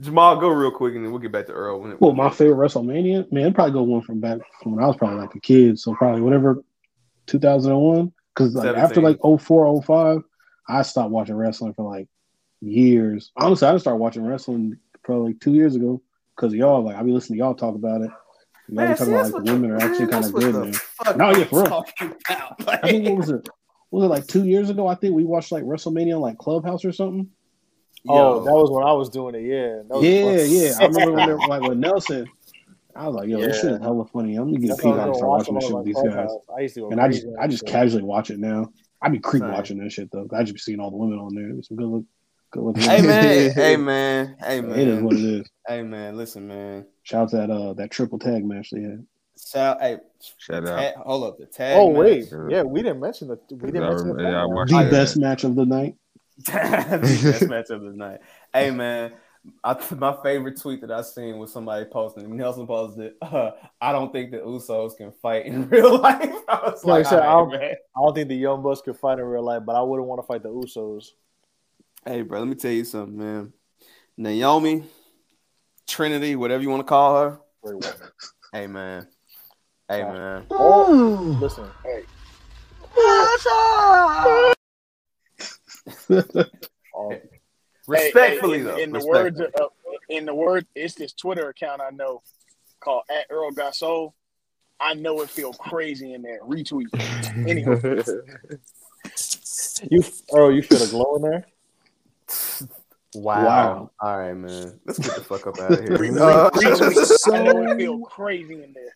Speaker 1: Jamal, go real quick, and then we'll get back to Earl. When
Speaker 7: Well, my favorite WrestleMania, man, probably go one from back from when I was probably like a kid. So probably whatever 2001. Because like after like 04, 05, I stopped watching wrestling for like years. Honestly, I just started watching wrestling probably like two years ago because y'all like I be listening to y'all talk about it. Y'all
Speaker 1: Man,
Speaker 7: be talking
Speaker 1: see,
Speaker 7: about like the women are actually kind of good
Speaker 1: the
Speaker 7: now.
Speaker 1: fuck
Speaker 7: No, yeah,
Speaker 1: I'm
Speaker 7: for real.
Speaker 1: talking about.
Speaker 7: I think what was it? Was it like two years ago? I think we watched like WrestleMania on like Clubhouse or something.
Speaker 2: Oh,
Speaker 1: Yo.
Speaker 2: that was when I was doing it. Yeah.
Speaker 7: Yeah,
Speaker 2: fun.
Speaker 7: yeah. I remember when (laughs) they were, like with Nelson. I was like, yo, this shit is hella funny. I'm gonna get a
Speaker 2: That's
Speaker 7: peek
Speaker 2: what
Speaker 7: out and start watching this shit with
Speaker 2: my
Speaker 7: these guys.
Speaker 2: I used to go
Speaker 7: And I just I just casually watch it now. I be creep
Speaker 1: Same.
Speaker 7: watching that shit though. I just be seeing all the women on there. There's some good look good looking
Speaker 1: Hey man, (laughs) hey man, hey man.
Speaker 7: It is what it is.
Speaker 1: hey man. Listen, man.
Speaker 7: Shout out to that uh that triple tag match they had.
Speaker 1: Shout, hey,
Speaker 3: Shout
Speaker 1: the
Speaker 3: out.
Speaker 1: tag, hold up, the tag.
Speaker 2: Oh
Speaker 1: match.
Speaker 2: wait,
Speaker 3: Yeah.
Speaker 2: yeah, we didn't mention the we didn't
Speaker 3: I
Speaker 2: mention the
Speaker 3: yeah, I
Speaker 2: tag match.
Speaker 3: watched
Speaker 7: The best match of the night. (laughs)
Speaker 1: the best match of the night. Hey man, I, (laughs) my favorite tweet that I seen was somebody posting. Nelson posted, uh, "I don't think the Usos can fight in (laughs) real life." (laughs) I was
Speaker 2: Like I said, I don't. I don't think the Young Bucks could fight in real life, but I wouldn't want to fight the Usos.
Speaker 1: Hey, bro, let me tell you something, man. Naomi, Trinity, whatever you want to call her.
Speaker 2: Very well.
Speaker 1: Hey, man. Hey, man.
Speaker 2: Oh, listen, Hey. oh,
Speaker 1: Respectfully,
Speaker 8: Hey, hey,
Speaker 1: though.
Speaker 8: in, in the
Speaker 1: respectfully.
Speaker 8: words of, in the word, it's this Twitter account I know called at Earl Got Soul. I know it feel crazy in there. Retweet. Anyway, (laughs)
Speaker 2: you Earl, you feel a glow in there?
Speaker 1: Wow.
Speaker 7: Wow.
Speaker 1: All right, man. Let's get the fuck up out of here.
Speaker 8: re-
Speaker 1: Uh, (laughs)
Speaker 8: retweet. I know it feel (laughs) crazy in there.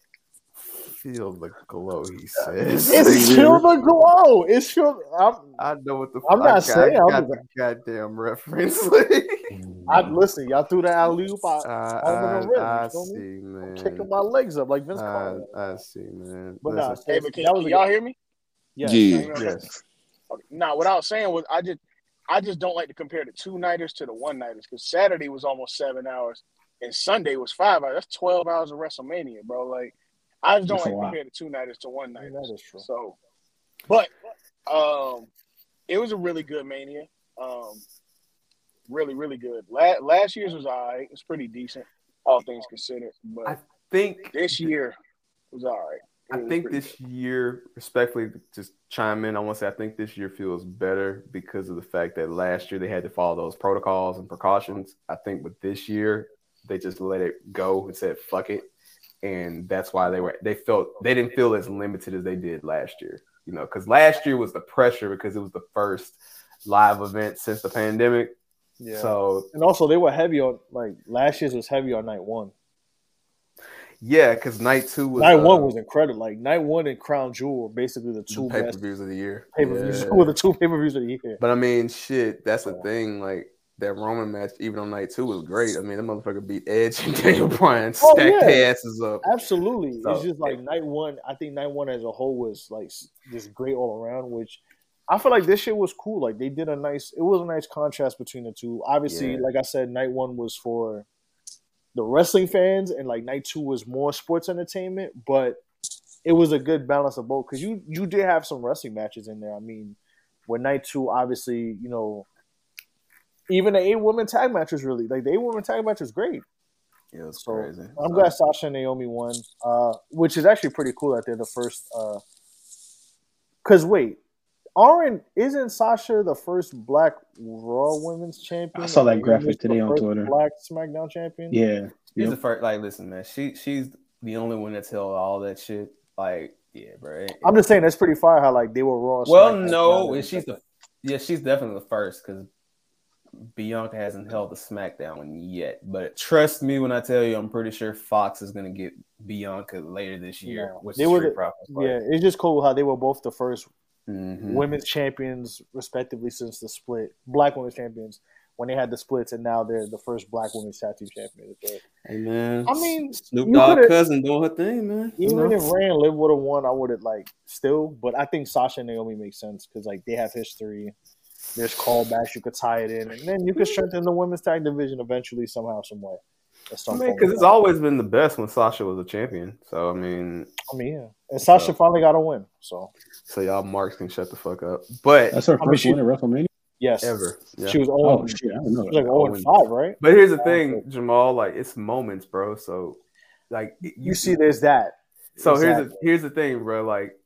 Speaker 1: Feel the glow, he says.
Speaker 2: It's (laughs) feel the glow. It's feel. I'm,
Speaker 1: I know what the
Speaker 2: I'm not
Speaker 1: I
Speaker 2: saying,
Speaker 1: got,
Speaker 2: I'm
Speaker 1: got
Speaker 2: just-
Speaker 1: the goddamn reference. (laughs)
Speaker 2: I listen. Y'all threw the alley oop. I,
Speaker 1: I,
Speaker 2: I'm in the rim,
Speaker 1: I, I
Speaker 2: you feel me?
Speaker 1: see, man.
Speaker 2: kicking my legs up like Vince
Speaker 1: I,
Speaker 2: Carter.
Speaker 1: I see, man.
Speaker 2: But nah,
Speaker 1: Listen,
Speaker 8: Hey, but can, can y'all hear me?
Speaker 2: Yeah.
Speaker 3: Yeah.
Speaker 1: yes.
Speaker 8: Now, what I was saying was, I just, I just don't like to compare the two nighters to the one nighters because Saturday was almost seven hours and Sunday was five hours. That's twelve hours of WrestleMania, bro. Like, I just don't
Speaker 7: That's
Speaker 8: like to compare the two nighters to one night.
Speaker 2: that is true.
Speaker 8: So, but um, it was a really good Mania. Um, really, really good. La- last year's was all right. It was pretty decent, all things considered. But
Speaker 1: I think
Speaker 8: this year was all right.
Speaker 1: I think
Speaker 8: pretty
Speaker 1: this year, respectfully, just chime in. I want to say I think this year feels better because of the fact that last year they had to follow those protocols and precautions. I think with this year, they just let it go and said fuck it, and that's why they were they felt they didn't feel as limited as they did last year. You know, because last year was the pressure because it was the first live event since the pandemic.
Speaker 2: Yeah.
Speaker 1: So
Speaker 2: and also they were heavy on like last year's was heavy on night one.
Speaker 1: Yeah, because night two was
Speaker 2: night
Speaker 1: uh,
Speaker 2: one was incredible. Like night one and Crown Jewel were basically the two
Speaker 1: pay per
Speaker 2: best
Speaker 1: views of the year.
Speaker 2: pay per views.
Speaker 1: Yeah. (laughs)
Speaker 2: Were the two pay per views of the year.
Speaker 1: But I mean, shit, that's the thing. Like that Roman match, even on night two, was great. I mean, the motherfucker beat Edge (laughs) and Daniel Bryan,
Speaker 2: Oh,
Speaker 1: stacked
Speaker 2: yeah.
Speaker 1: their asses up.
Speaker 2: Absolutely,
Speaker 1: So-
Speaker 2: it's just like night one. I think night one as a whole was like just great all around. Which I feel like this shit was cool. Like they did a nice. It was a nice contrast between the two. Obviously,
Speaker 1: Yeah.
Speaker 2: like I said, night one was for the wrestling fans, and like night two was more sports entertainment. But it was a good balance of both because you you did have some wrestling matches in there. I mean, when night two, obviously, you know. Even the eight woman tag match was really like the eight woman tag match was great.
Speaker 1: Yeah, it's
Speaker 2: So
Speaker 1: crazy.
Speaker 2: I'm glad Sasha and Naomi won, uh, which is actually pretty cool that they're the first. Because wait, aren't isn't Sasha the first Black Raw Women's Champion?
Speaker 10: I saw that graphic
Speaker 2: Naomi's the
Speaker 10: today on
Speaker 2: first
Speaker 10: Twitter.
Speaker 2: Black SmackDown Champion.
Speaker 10: Yeah.
Speaker 1: She's
Speaker 10: Yep.
Speaker 1: the first. Like, listen, man. She she's the only one that's held all that shit. Like, yeah, bro.
Speaker 2: I'm just saying that's pretty fire. How like they were Raw.
Speaker 1: Well,
Speaker 2: SmackDown
Speaker 1: no, and she's the yeah, she's definitely the first because Bianca hasn't held the SmackDown yet. But trust me when I tell you, I'm pretty sure Fox is gonna get Bianca later this year.
Speaker 2: Yeah.
Speaker 1: With
Speaker 2: They
Speaker 1: the
Speaker 2: were the- Yeah, it's just cool how they were both the 1st
Speaker 1: Mhm.
Speaker 2: women's champions, respectively, since the split. Black women's champions when they had the splits, and now they're the first Black women's team champion.
Speaker 1: Hey man,
Speaker 2: I mean,
Speaker 1: Snoop Dogg cousin doing her thing, man. You
Speaker 2: Even
Speaker 1: know?
Speaker 2: if Rhea and Liv would have won, I would have like still. But I think Sasha and Naomi make sense because like they have history. There's callbacks you could tie it in, and then you could strengthen the women's tag division eventually somehow, some way. At
Speaker 1: I mean, because it's always been the best when Sasha was a champion. So I mean,
Speaker 2: I mean, yeah. And Sasha finally got a win, so
Speaker 1: so y'all marks can shut the fuck up. But
Speaker 10: That's her
Speaker 2: I mean,
Speaker 10: first
Speaker 2: she-
Speaker 10: win at WrestleMania.
Speaker 2: yes,
Speaker 1: ever, yeah.
Speaker 2: she was
Speaker 10: Oh
Speaker 2: on.
Speaker 10: shit, I know
Speaker 2: She was like oh and five, right?
Speaker 1: But here's the thing, Jamal. Like it's moments, bro. So like
Speaker 2: You see, there's that.
Speaker 1: So here's the here's the thing, bro. Like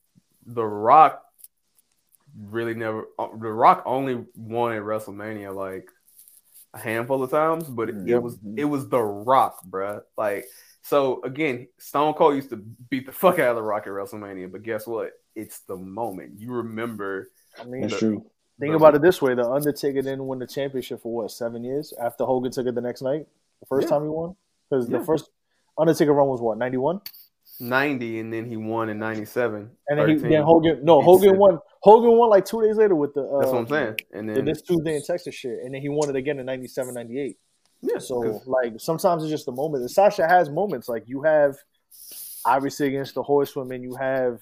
Speaker 1: the Rock really never. uh, The Rock only won at WrestleMania like a handful of times, but it, it was it was the Rock, bro. Like so again, Stone Cold used to beat the (laughs) fuck out of the Rock at WrestleMania, but guess what? It's the moment you remember.
Speaker 2: I mean,
Speaker 10: That's
Speaker 1: the-
Speaker 10: true.
Speaker 2: think
Speaker 1: the-
Speaker 2: about it this way: the Undertaker didn't win the championship for what seven years after Hogan took it the next night. The first
Speaker 1: Yeah.
Speaker 2: time he won, because
Speaker 1: Yeah.
Speaker 2: the first Undertaker run was what ninety one.
Speaker 1: 90 and then he won in 97
Speaker 2: And then, he,
Speaker 1: 13.
Speaker 2: then Hogan, no, Hogan won. Hogan won like two days later with the. Uh,
Speaker 1: That's what I'm saying. And then
Speaker 2: this Tuesday in Texas shit, and then he won it again in 97, 98.
Speaker 1: yeah,
Speaker 2: So like sometimes it's just the moment. And Sasha has moments like you have, obviously against the Horsewomen, you have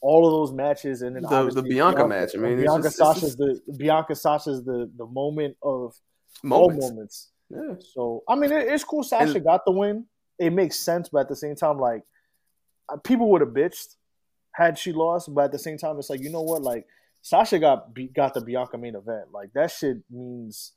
Speaker 2: all of those matches, and then
Speaker 1: The- the
Speaker 2: obviously
Speaker 1: Bianca match. I mean,
Speaker 2: Bianca
Speaker 1: just-
Speaker 2: Sasha's the Bianca Sasha's the the moment of
Speaker 1: moments.
Speaker 2: all moments.
Speaker 1: Yeah.
Speaker 2: So I mean, it, it's cool. Sasha
Speaker 1: And-
Speaker 2: got the win. It makes sense, but at the same time, like uh, people would have bitched had she lost. But at the same time, it's like you know what? Like Sasha got got the Bianca main event. Like that shit means.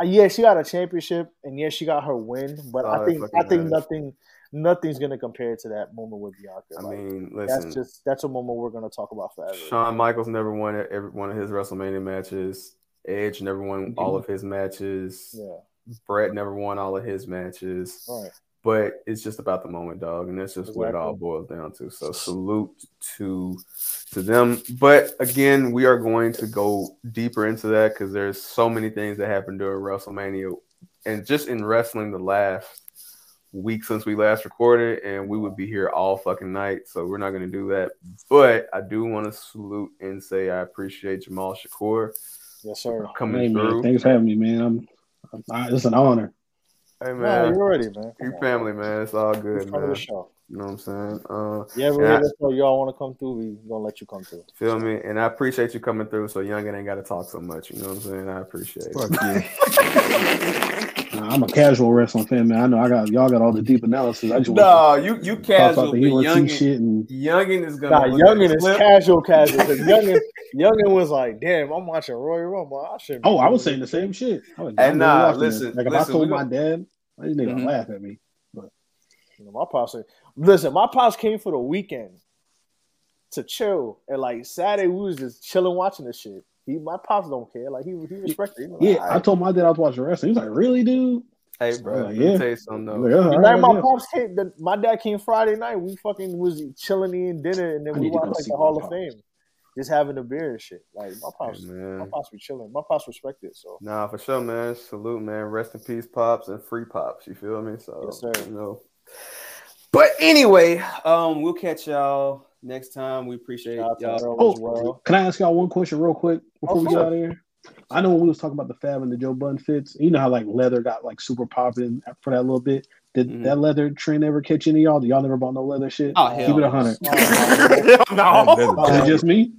Speaker 2: Uh, yeah, she got a championship, and yeah, she got her win. But
Speaker 1: all
Speaker 2: I think I think
Speaker 1: matters.
Speaker 2: nothing nothing's gonna compare to that moment with Bianca.
Speaker 1: I
Speaker 2: Like,
Speaker 1: mean, listen, that's
Speaker 2: just that's a moment we're gonna talk about forever.
Speaker 1: Shawn Michaels never won every one of his WrestleMania matches. Edge never won all of his matches.
Speaker 2: Yeah,
Speaker 1: Brett never won all of his matches.
Speaker 2: right.
Speaker 1: But it's just about the moment, dog, and that's just what it all boils down to. So salute to to them. But again, we are going to go deeper into that because there's so many things that happened during WrestleMania, and just in wrestling the last week since we last recorded, and we would be here all fucking night. So we're not going to do that. But I do want to salute and say I appreciate Jamal Shakur
Speaker 2: Yes, sir.
Speaker 1: coming
Speaker 10: Hey man,
Speaker 1: through.
Speaker 10: thanks for having me, man. I'm, I'm it's an honor.
Speaker 1: Hey
Speaker 2: Nah,
Speaker 1: man,
Speaker 2: you're ready, man. Come
Speaker 1: your
Speaker 2: on.
Speaker 1: family, man. It's all good, man.
Speaker 2: the show.
Speaker 1: You know what I'm saying? Uh,
Speaker 2: You
Speaker 1: Yeah.
Speaker 2: let us know y'all want to come through? We gonna let you come through.
Speaker 1: feel me? And I appreciate you coming through so Youngin ain't got to talk so much. You know what I'm saying? I appreciate it.
Speaker 3: Fuck you. (laughs)
Speaker 10: Nah, I'm a casual wrestling fan, man. I know I got y'all got all the deep analysis. I just want
Speaker 1: No, you you
Speaker 10: to talk
Speaker 1: casual,
Speaker 10: about
Speaker 1: but
Speaker 10: the Hero T
Speaker 1: Youngin,
Speaker 10: shit and
Speaker 1: Youngin is gonna.
Speaker 2: Nah,
Speaker 1: look at
Speaker 2: Youngin
Speaker 1: the
Speaker 2: is
Speaker 1: clip.
Speaker 2: casual, casual. (laughs) 'cause Youngin, Youngin was like, "Damn, I'm watching Royal Rumble. I should."
Speaker 10: oh, I was saying the same shit. I was,
Speaker 1: And nah,
Speaker 10: watching this.
Speaker 1: listen,
Speaker 10: like if
Speaker 1: listen,
Speaker 10: I told
Speaker 1: we
Speaker 10: my
Speaker 1: go-
Speaker 10: dad, these niggas
Speaker 1: Mhm.
Speaker 10: laugh at me.
Speaker 2: But You know, my pops. Said, listen, my pops came for the weekend to chill, and like Saturday we was just chilling watching this shit. He, my pops don't care. Like he, he respected. He was like,
Speaker 10: Yeah, I told my dad I was watching wrestling. He was like, "Really, dude?"
Speaker 1: Hey, bro,
Speaker 10: Oh,
Speaker 1: let
Speaker 10: yeah.
Speaker 1: me tell you something though.
Speaker 10: was like, "Oh,
Speaker 2: The
Speaker 10: all
Speaker 2: night
Speaker 10: right,
Speaker 2: my
Speaker 10: yeah."
Speaker 2: pops came, the, my dad came Friday night. We fucking was chilling eating dinner, and then
Speaker 10: I
Speaker 2: we
Speaker 10: need
Speaker 2: watched like the Hall of
Speaker 10: pops.
Speaker 2: Fame, just having a beer and shit. Like my pops,
Speaker 1: Hey,
Speaker 2: my pops be chilling. My pops respect it. So
Speaker 1: Nah, for sure, man. Salute, man. Rest in peace, pops, and free pops. You feel me? So,
Speaker 2: Yes, sir.
Speaker 1: you know. But anyway, um, we'll catch y'all next time. We appreciate
Speaker 2: Shout out
Speaker 1: y'all.
Speaker 2: Earl as
Speaker 7: Oh,
Speaker 2: well.
Speaker 7: can I ask y'all one question real quick before
Speaker 2: Oh,
Speaker 7: we get out of here? I know when we was talking about the Fab and the Joe Budden fits, you know how like leather got like super popping for that little bit. Did
Speaker 1: Mhm.
Speaker 7: that leather trend ever catch any of y'all? Do y'all never bought no leather shit?
Speaker 1: Oh, hell
Speaker 7: Keep it a hundred. (laughs)
Speaker 1: no.
Speaker 7: Is it just me?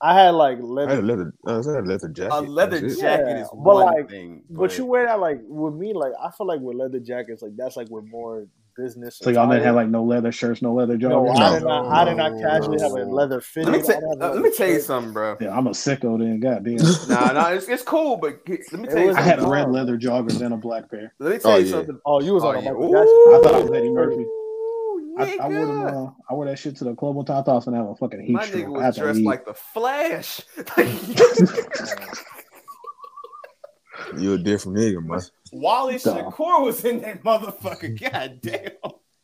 Speaker 2: I had like leather.
Speaker 3: I had a
Speaker 2: leather,
Speaker 3: leather, uh, I had a leather jacket.
Speaker 1: A leather
Speaker 3: That's
Speaker 1: jacket
Speaker 2: Yeah,
Speaker 1: is
Speaker 2: but
Speaker 1: one
Speaker 2: like-
Speaker 1: thing,
Speaker 2: but you wear that like with me, like I feel like with leather jackets, like that's like with more business.
Speaker 7: So y'all didn't have like no leather shirts, no leather
Speaker 2: No,
Speaker 7: joggers.
Speaker 2: I did not. I did not casually have a leather fitted.
Speaker 1: let me, ta-
Speaker 2: didn't have a
Speaker 1: uh, let me tell you
Speaker 2: shirt.
Speaker 1: something, bro.
Speaker 7: Yeah, I'm a sicko then. Goddamn. (laughs)
Speaker 1: Nah, nah, it's, it's cool, but get- let me
Speaker 2: It
Speaker 1: tell you
Speaker 7: I
Speaker 1: something.
Speaker 7: had red leather joggers and a black pair.
Speaker 1: Let me tell
Speaker 3: Oh,
Speaker 1: you
Speaker 3: yeah.
Speaker 1: something.
Speaker 2: Oh, you was
Speaker 1: Oh,
Speaker 2: on
Speaker 1: yeah.
Speaker 2: Michael
Speaker 1: Ooh,
Speaker 7: I thought I was Eddie Murphy. I, I wore them.
Speaker 1: nigga.
Speaker 7: Uh, I wore that shit to the club one time. I thought I was gonna have a fucking heat
Speaker 1: My
Speaker 7: stroke.
Speaker 1: nigga was dressed
Speaker 7: leave.
Speaker 1: like the Flash. (laughs) (laughs)
Speaker 3: You a different nigga, man.
Speaker 1: Wally
Speaker 7: Duh.
Speaker 1: Shakur was in that motherfucker. God damn.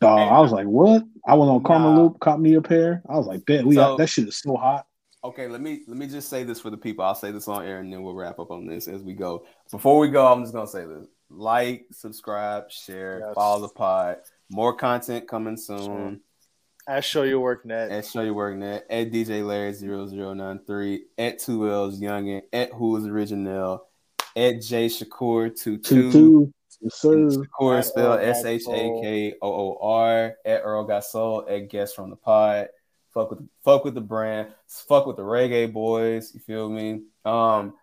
Speaker 7: Dog, I was like, what? I went on Karma
Speaker 1: Nah.
Speaker 7: Loop, caught me a pair. I was like, bet we
Speaker 1: So-
Speaker 7: got that shit is so hot.
Speaker 1: Okay, let me let me just say this for the people. I'll say this on air and then we'll wrap up on this as we go. Before we go, I'm just gonna say this: like, subscribe, share,
Speaker 2: Yes.
Speaker 1: follow the pod. More content coming soon.
Speaker 2: At Show Your Work Net.
Speaker 1: At Show Your Work Net, at DJ Larry 0093, at 2L's Youngin, at Who's Original, at J Shakur
Speaker 7: Two
Speaker 1: 22.
Speaker 7: two. Yes, sir.
Speaker 1: Shakur
Speaker 2: At
Speaker 1: is spelled
Speaker 2: Earl
Speaker 1: S H A K O O R. At Earl Got Soul. At Guest from the Pod. Fuck with fuck with the brand. Fuck with the reggae boys. You feel me? Um,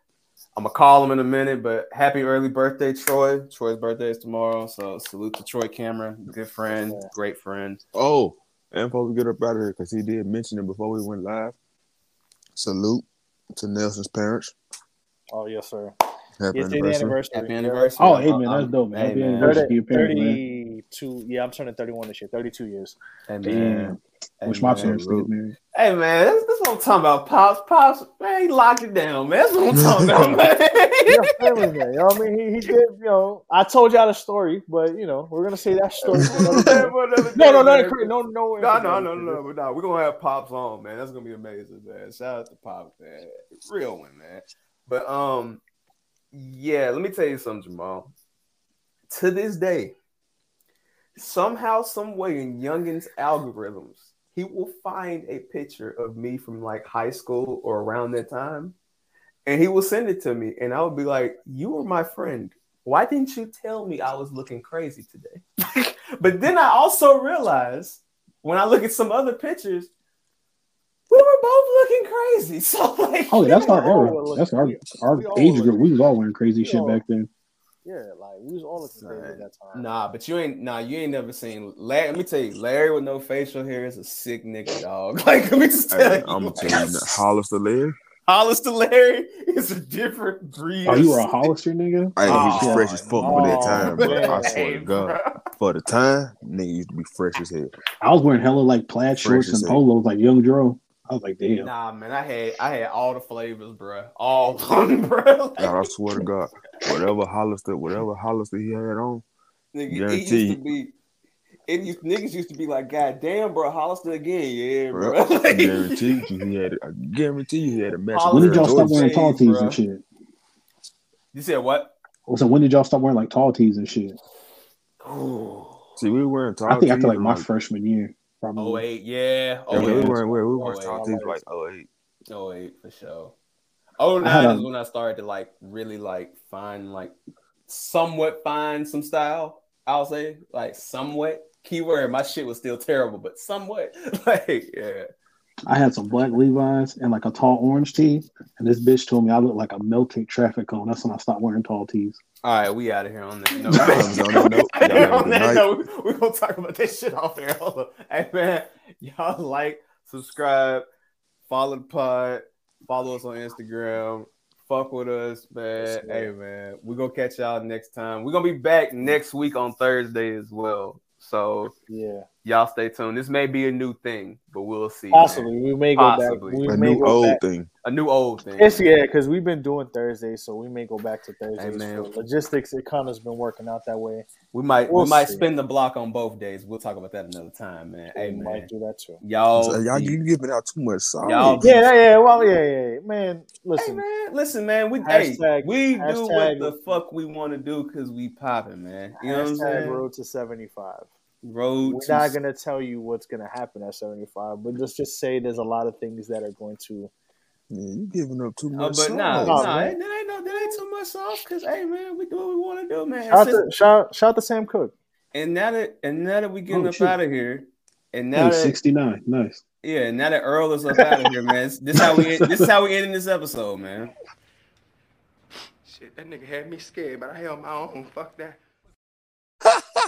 Speaker 1: I'm gonna call him in a minute, but happy early birthday, Troy. Troy's birthday is tomorrow, so salute to Troy Cameron, good friend, great friend.
Speaker 3: Oh, and before we get up out of here, because he did mention it before we went live. Salute to Nelson's parents.
Speaker 2: Oh yes, sir.
Speaker 3: Happy
Speaker 2: Yes, it's the
Speaker 3: anniversary.
Speaker 2: anniversary.
Speaker 1: Happy anniversary.
Speaker 7: Oh, hey man, that's dope, man.
Speaker 1: hey,
Speaker 7: Happy
Speaker 1: man.
Speaker 7: anniversary to your parents, man.
Speaker 2: 32. Yeah, I'm turning 31 this year. 32 years.
Speaker 1: Hey, man.
Speaker 7: Damn.
Speaker 1: Hey,
Speaker 7: Wish my parents stayed married.
Speaker 1: Hey man, that's, that's what I'm talking about. Pops, pops, man, he locked it down, man. That's what I'm talking about, (laughs) man.
Speaker 2: Yeah, family man. You know what I mean? He, he did, you know. I told y'all the story, but you know, we're gonna say that story. for another (laughs) no, no, no, no, no, no,
Speaker 1: No, no, no, no, but no, we're gonna have pops on, man. That's gonna be amazing, man. Shout out to pops, man. Real one, man. But um, yeah, let me tell you something, Jamal. To this day, somehow, some way in Youngin's algorithms, he will find a picture of me from like high school or around that time, and he will send it to me, and I would be like, "You were my friend. Why didn't you tell me I was looking crazy today?" (laughs) but then I also realized when I look at some other pictures, we were both looking crazy. (laughs) So like,
Speaker 7: Oh, yeah, that's our era. That's our our age group. We was all wearing crazy
Speaker 2: we
Speaker 7: shit
Speaker 2: all-
Speaker 7: back then.
Speaker 2: Yeah, like we was all looking crazy at that time.
Speaker 1: Nah, but you ain't nah, you ain't never seen Larry. Let me tell you, Larry with no facial hair is a sick nigga, dog. (laughs) Like, let me just tell
Speaker 3: Hey,
Speaker 1: you,
Speaker 3: I'm gonna tell you, that Hollister Larry.
Speaker 1: Hollister Larry is a different breed.
Speaker 7: Oh, you were a. Hollister nigga?
Speaker 3: Hey, he was
Speaker 1: Oh,
Speaker 3: fresh as fuck for that
Speaker 2: oh,
Speaker 3: time, bro. I swear
Speaker 1: Hey,
Speaker 3: to God.
Speaker 1: bro.
Speaker 3: For the time, nigga used to be fresh as hell.
Speaker 7: I was wearing hella like plaid
Speaker 3: Fresh
Speaker 7: shorts and polos like Young Dro. I was like, damn.
Speaker 1: Nah, man, I had I had all the flavors, bro. All (laughs) of them, bro. Like,
Speaker 3: God, I swear to God, whatever Hollister, whatever Hollister he had on,
Speaker 1: nigga, it used to be. It used, niggas used to be like, God damn, bro, Hollister again, yeah, bro.
Speaker 3: bro, (laughs) I guarantee you he had. I guarantee you he had a match.
Speaker 1: Hollister
Speaker 7: When did y'all stop wearing tall tees
Speaker 1: Bro.
Speaker 7: and shit?
Speaker 1: you said what?
Speaker 7: Oh, so when did y'all stop wearing like tall tees and shit?
Speaker 3: See, we were wearing tall
Speaker 7: I think
Speaker 3: tees
Speaker 7: after like
Speaker 3: in,
Speaker 7: my freshman year, probably.
Speaker 1: Oh, oh eight, yeah.
Speaker 3: Yeah, we
Speaker 1: Oh
Speaker 3: were
Speaker 1: eight.
Speaker 3: wearing, we were
Speaker 1: Oh,
Speaker 3: wearing
Speaker 1: eight.
Speaker 3: tall tees like oh eight.
Speaker 1: Oh eight for sure. Oh
Speaker 7: I
Speaker 1: nine is when I started to like really like find like somewhat find some style. I'll say like somewhat keyword. My shit was still terrible, but somewhat (laughs) like yeah.
Speaker 7: I had some black Levi's and like a tall orange tee, and this bitch told me I looked like a melted traffic cone. That's when I stopped wearing tall tees.
Speaker 1: All right, we out of here on this (laughs) note.
Speaker 3: On that note, (laughs) y'all have a
Speaker 1: on that
Speaker 3: night.
Speaker 1: note, we're gonna talk about that shit off air. Hold on. Hey man, y'all like, subscribe, follow the pod, follow us on Instagram, fuck with us, man. Hey man, we're gonna catch y'all next time. We're gonna be back next week on Thursday as well. So
Speaker 2: Yeah,
Speaker 1: y'all stay tuned. This may be a new thing, but we'll see. man.
Speaker 2: possibly we may go
Speaker 1: Possibly.
Speaker 2: back. We
Speaker 3: A
Speaker 2: may
Speaker 3: new
Speaker 2: go
Speaker 3: old
Speaker 2: back.
Speaker 3: thing.
Speaker 1: A new old thing.
Speaker 2: It's yeah, because we've been doing Thursdays, so we may go back to Thursdays.
Speaker 1: man.
Speaker 2: logistics, it kind of's been working out that way.
Speaker 1: We might
Speaker 2: We'll
Speaker 1: we might
Speaker 2: see.
Speaker 1: spin the block on both days. We'll talk about that another time, man. Hey
Speaker 2: we
Speaker 1: man,
Speaker 2: might do that too.
Speaker 1: y'all,
Speaker 3: So y'all you giving out too much sauce.
Speaker 1: Y'all-
Speaker 2: Yeah, yeah, yeah. Well, yeah, yeah, yeah. man.
Speaker 1: Hey
Speaker 2: Listen,
Speaker 1: man, listen, man. We
Speaker 2: Hashtag-
Speaker 1: hey, we do what the fuck we want to do because we popping, man. You know what I'm
Speaker 2: hashtag
Speaker 1: saying?
Speaker 2: road to seventy five.
Speaker 1: Road
Speaker 2: We're
Speaker 1: to
Speaker 2: not gonna tell you what's gonna happen at 75, but let's just say there's a lot of things that are going to.
Speaker 3: Man, you giving up too
Speaker 1: Oh,
Speaker 3: much.
Speaker 1: but nah,
Speaker 3: sauce.
Speaker 2: Nah,
Speaker 1: nah,
Speaker 2: man.
Speaker 1: that ain't no, that ain't too much sauce. Cause hey, man, we do what we want to do, man.
Speaker 2: Shout out,
Speaker 1: Since-
Speaker 2: to, shout, shout to Sam Cook.
Speaker 1: and now that and now that we getting
Speaker 7: Oh,
Speaker 1: up
Speaker 7: shit.
Speaker 1: out of here, and now
Speaker 7: Hey,
Speaker 1: that
Speaker 7: 69. Nice.
Speaker 1: yeah, and now that Earl is up out of here, man. This how we this is how we ending this episode, man.
Speaker 9: Shit, that nigga had me scared, but I held my own. Fuck that.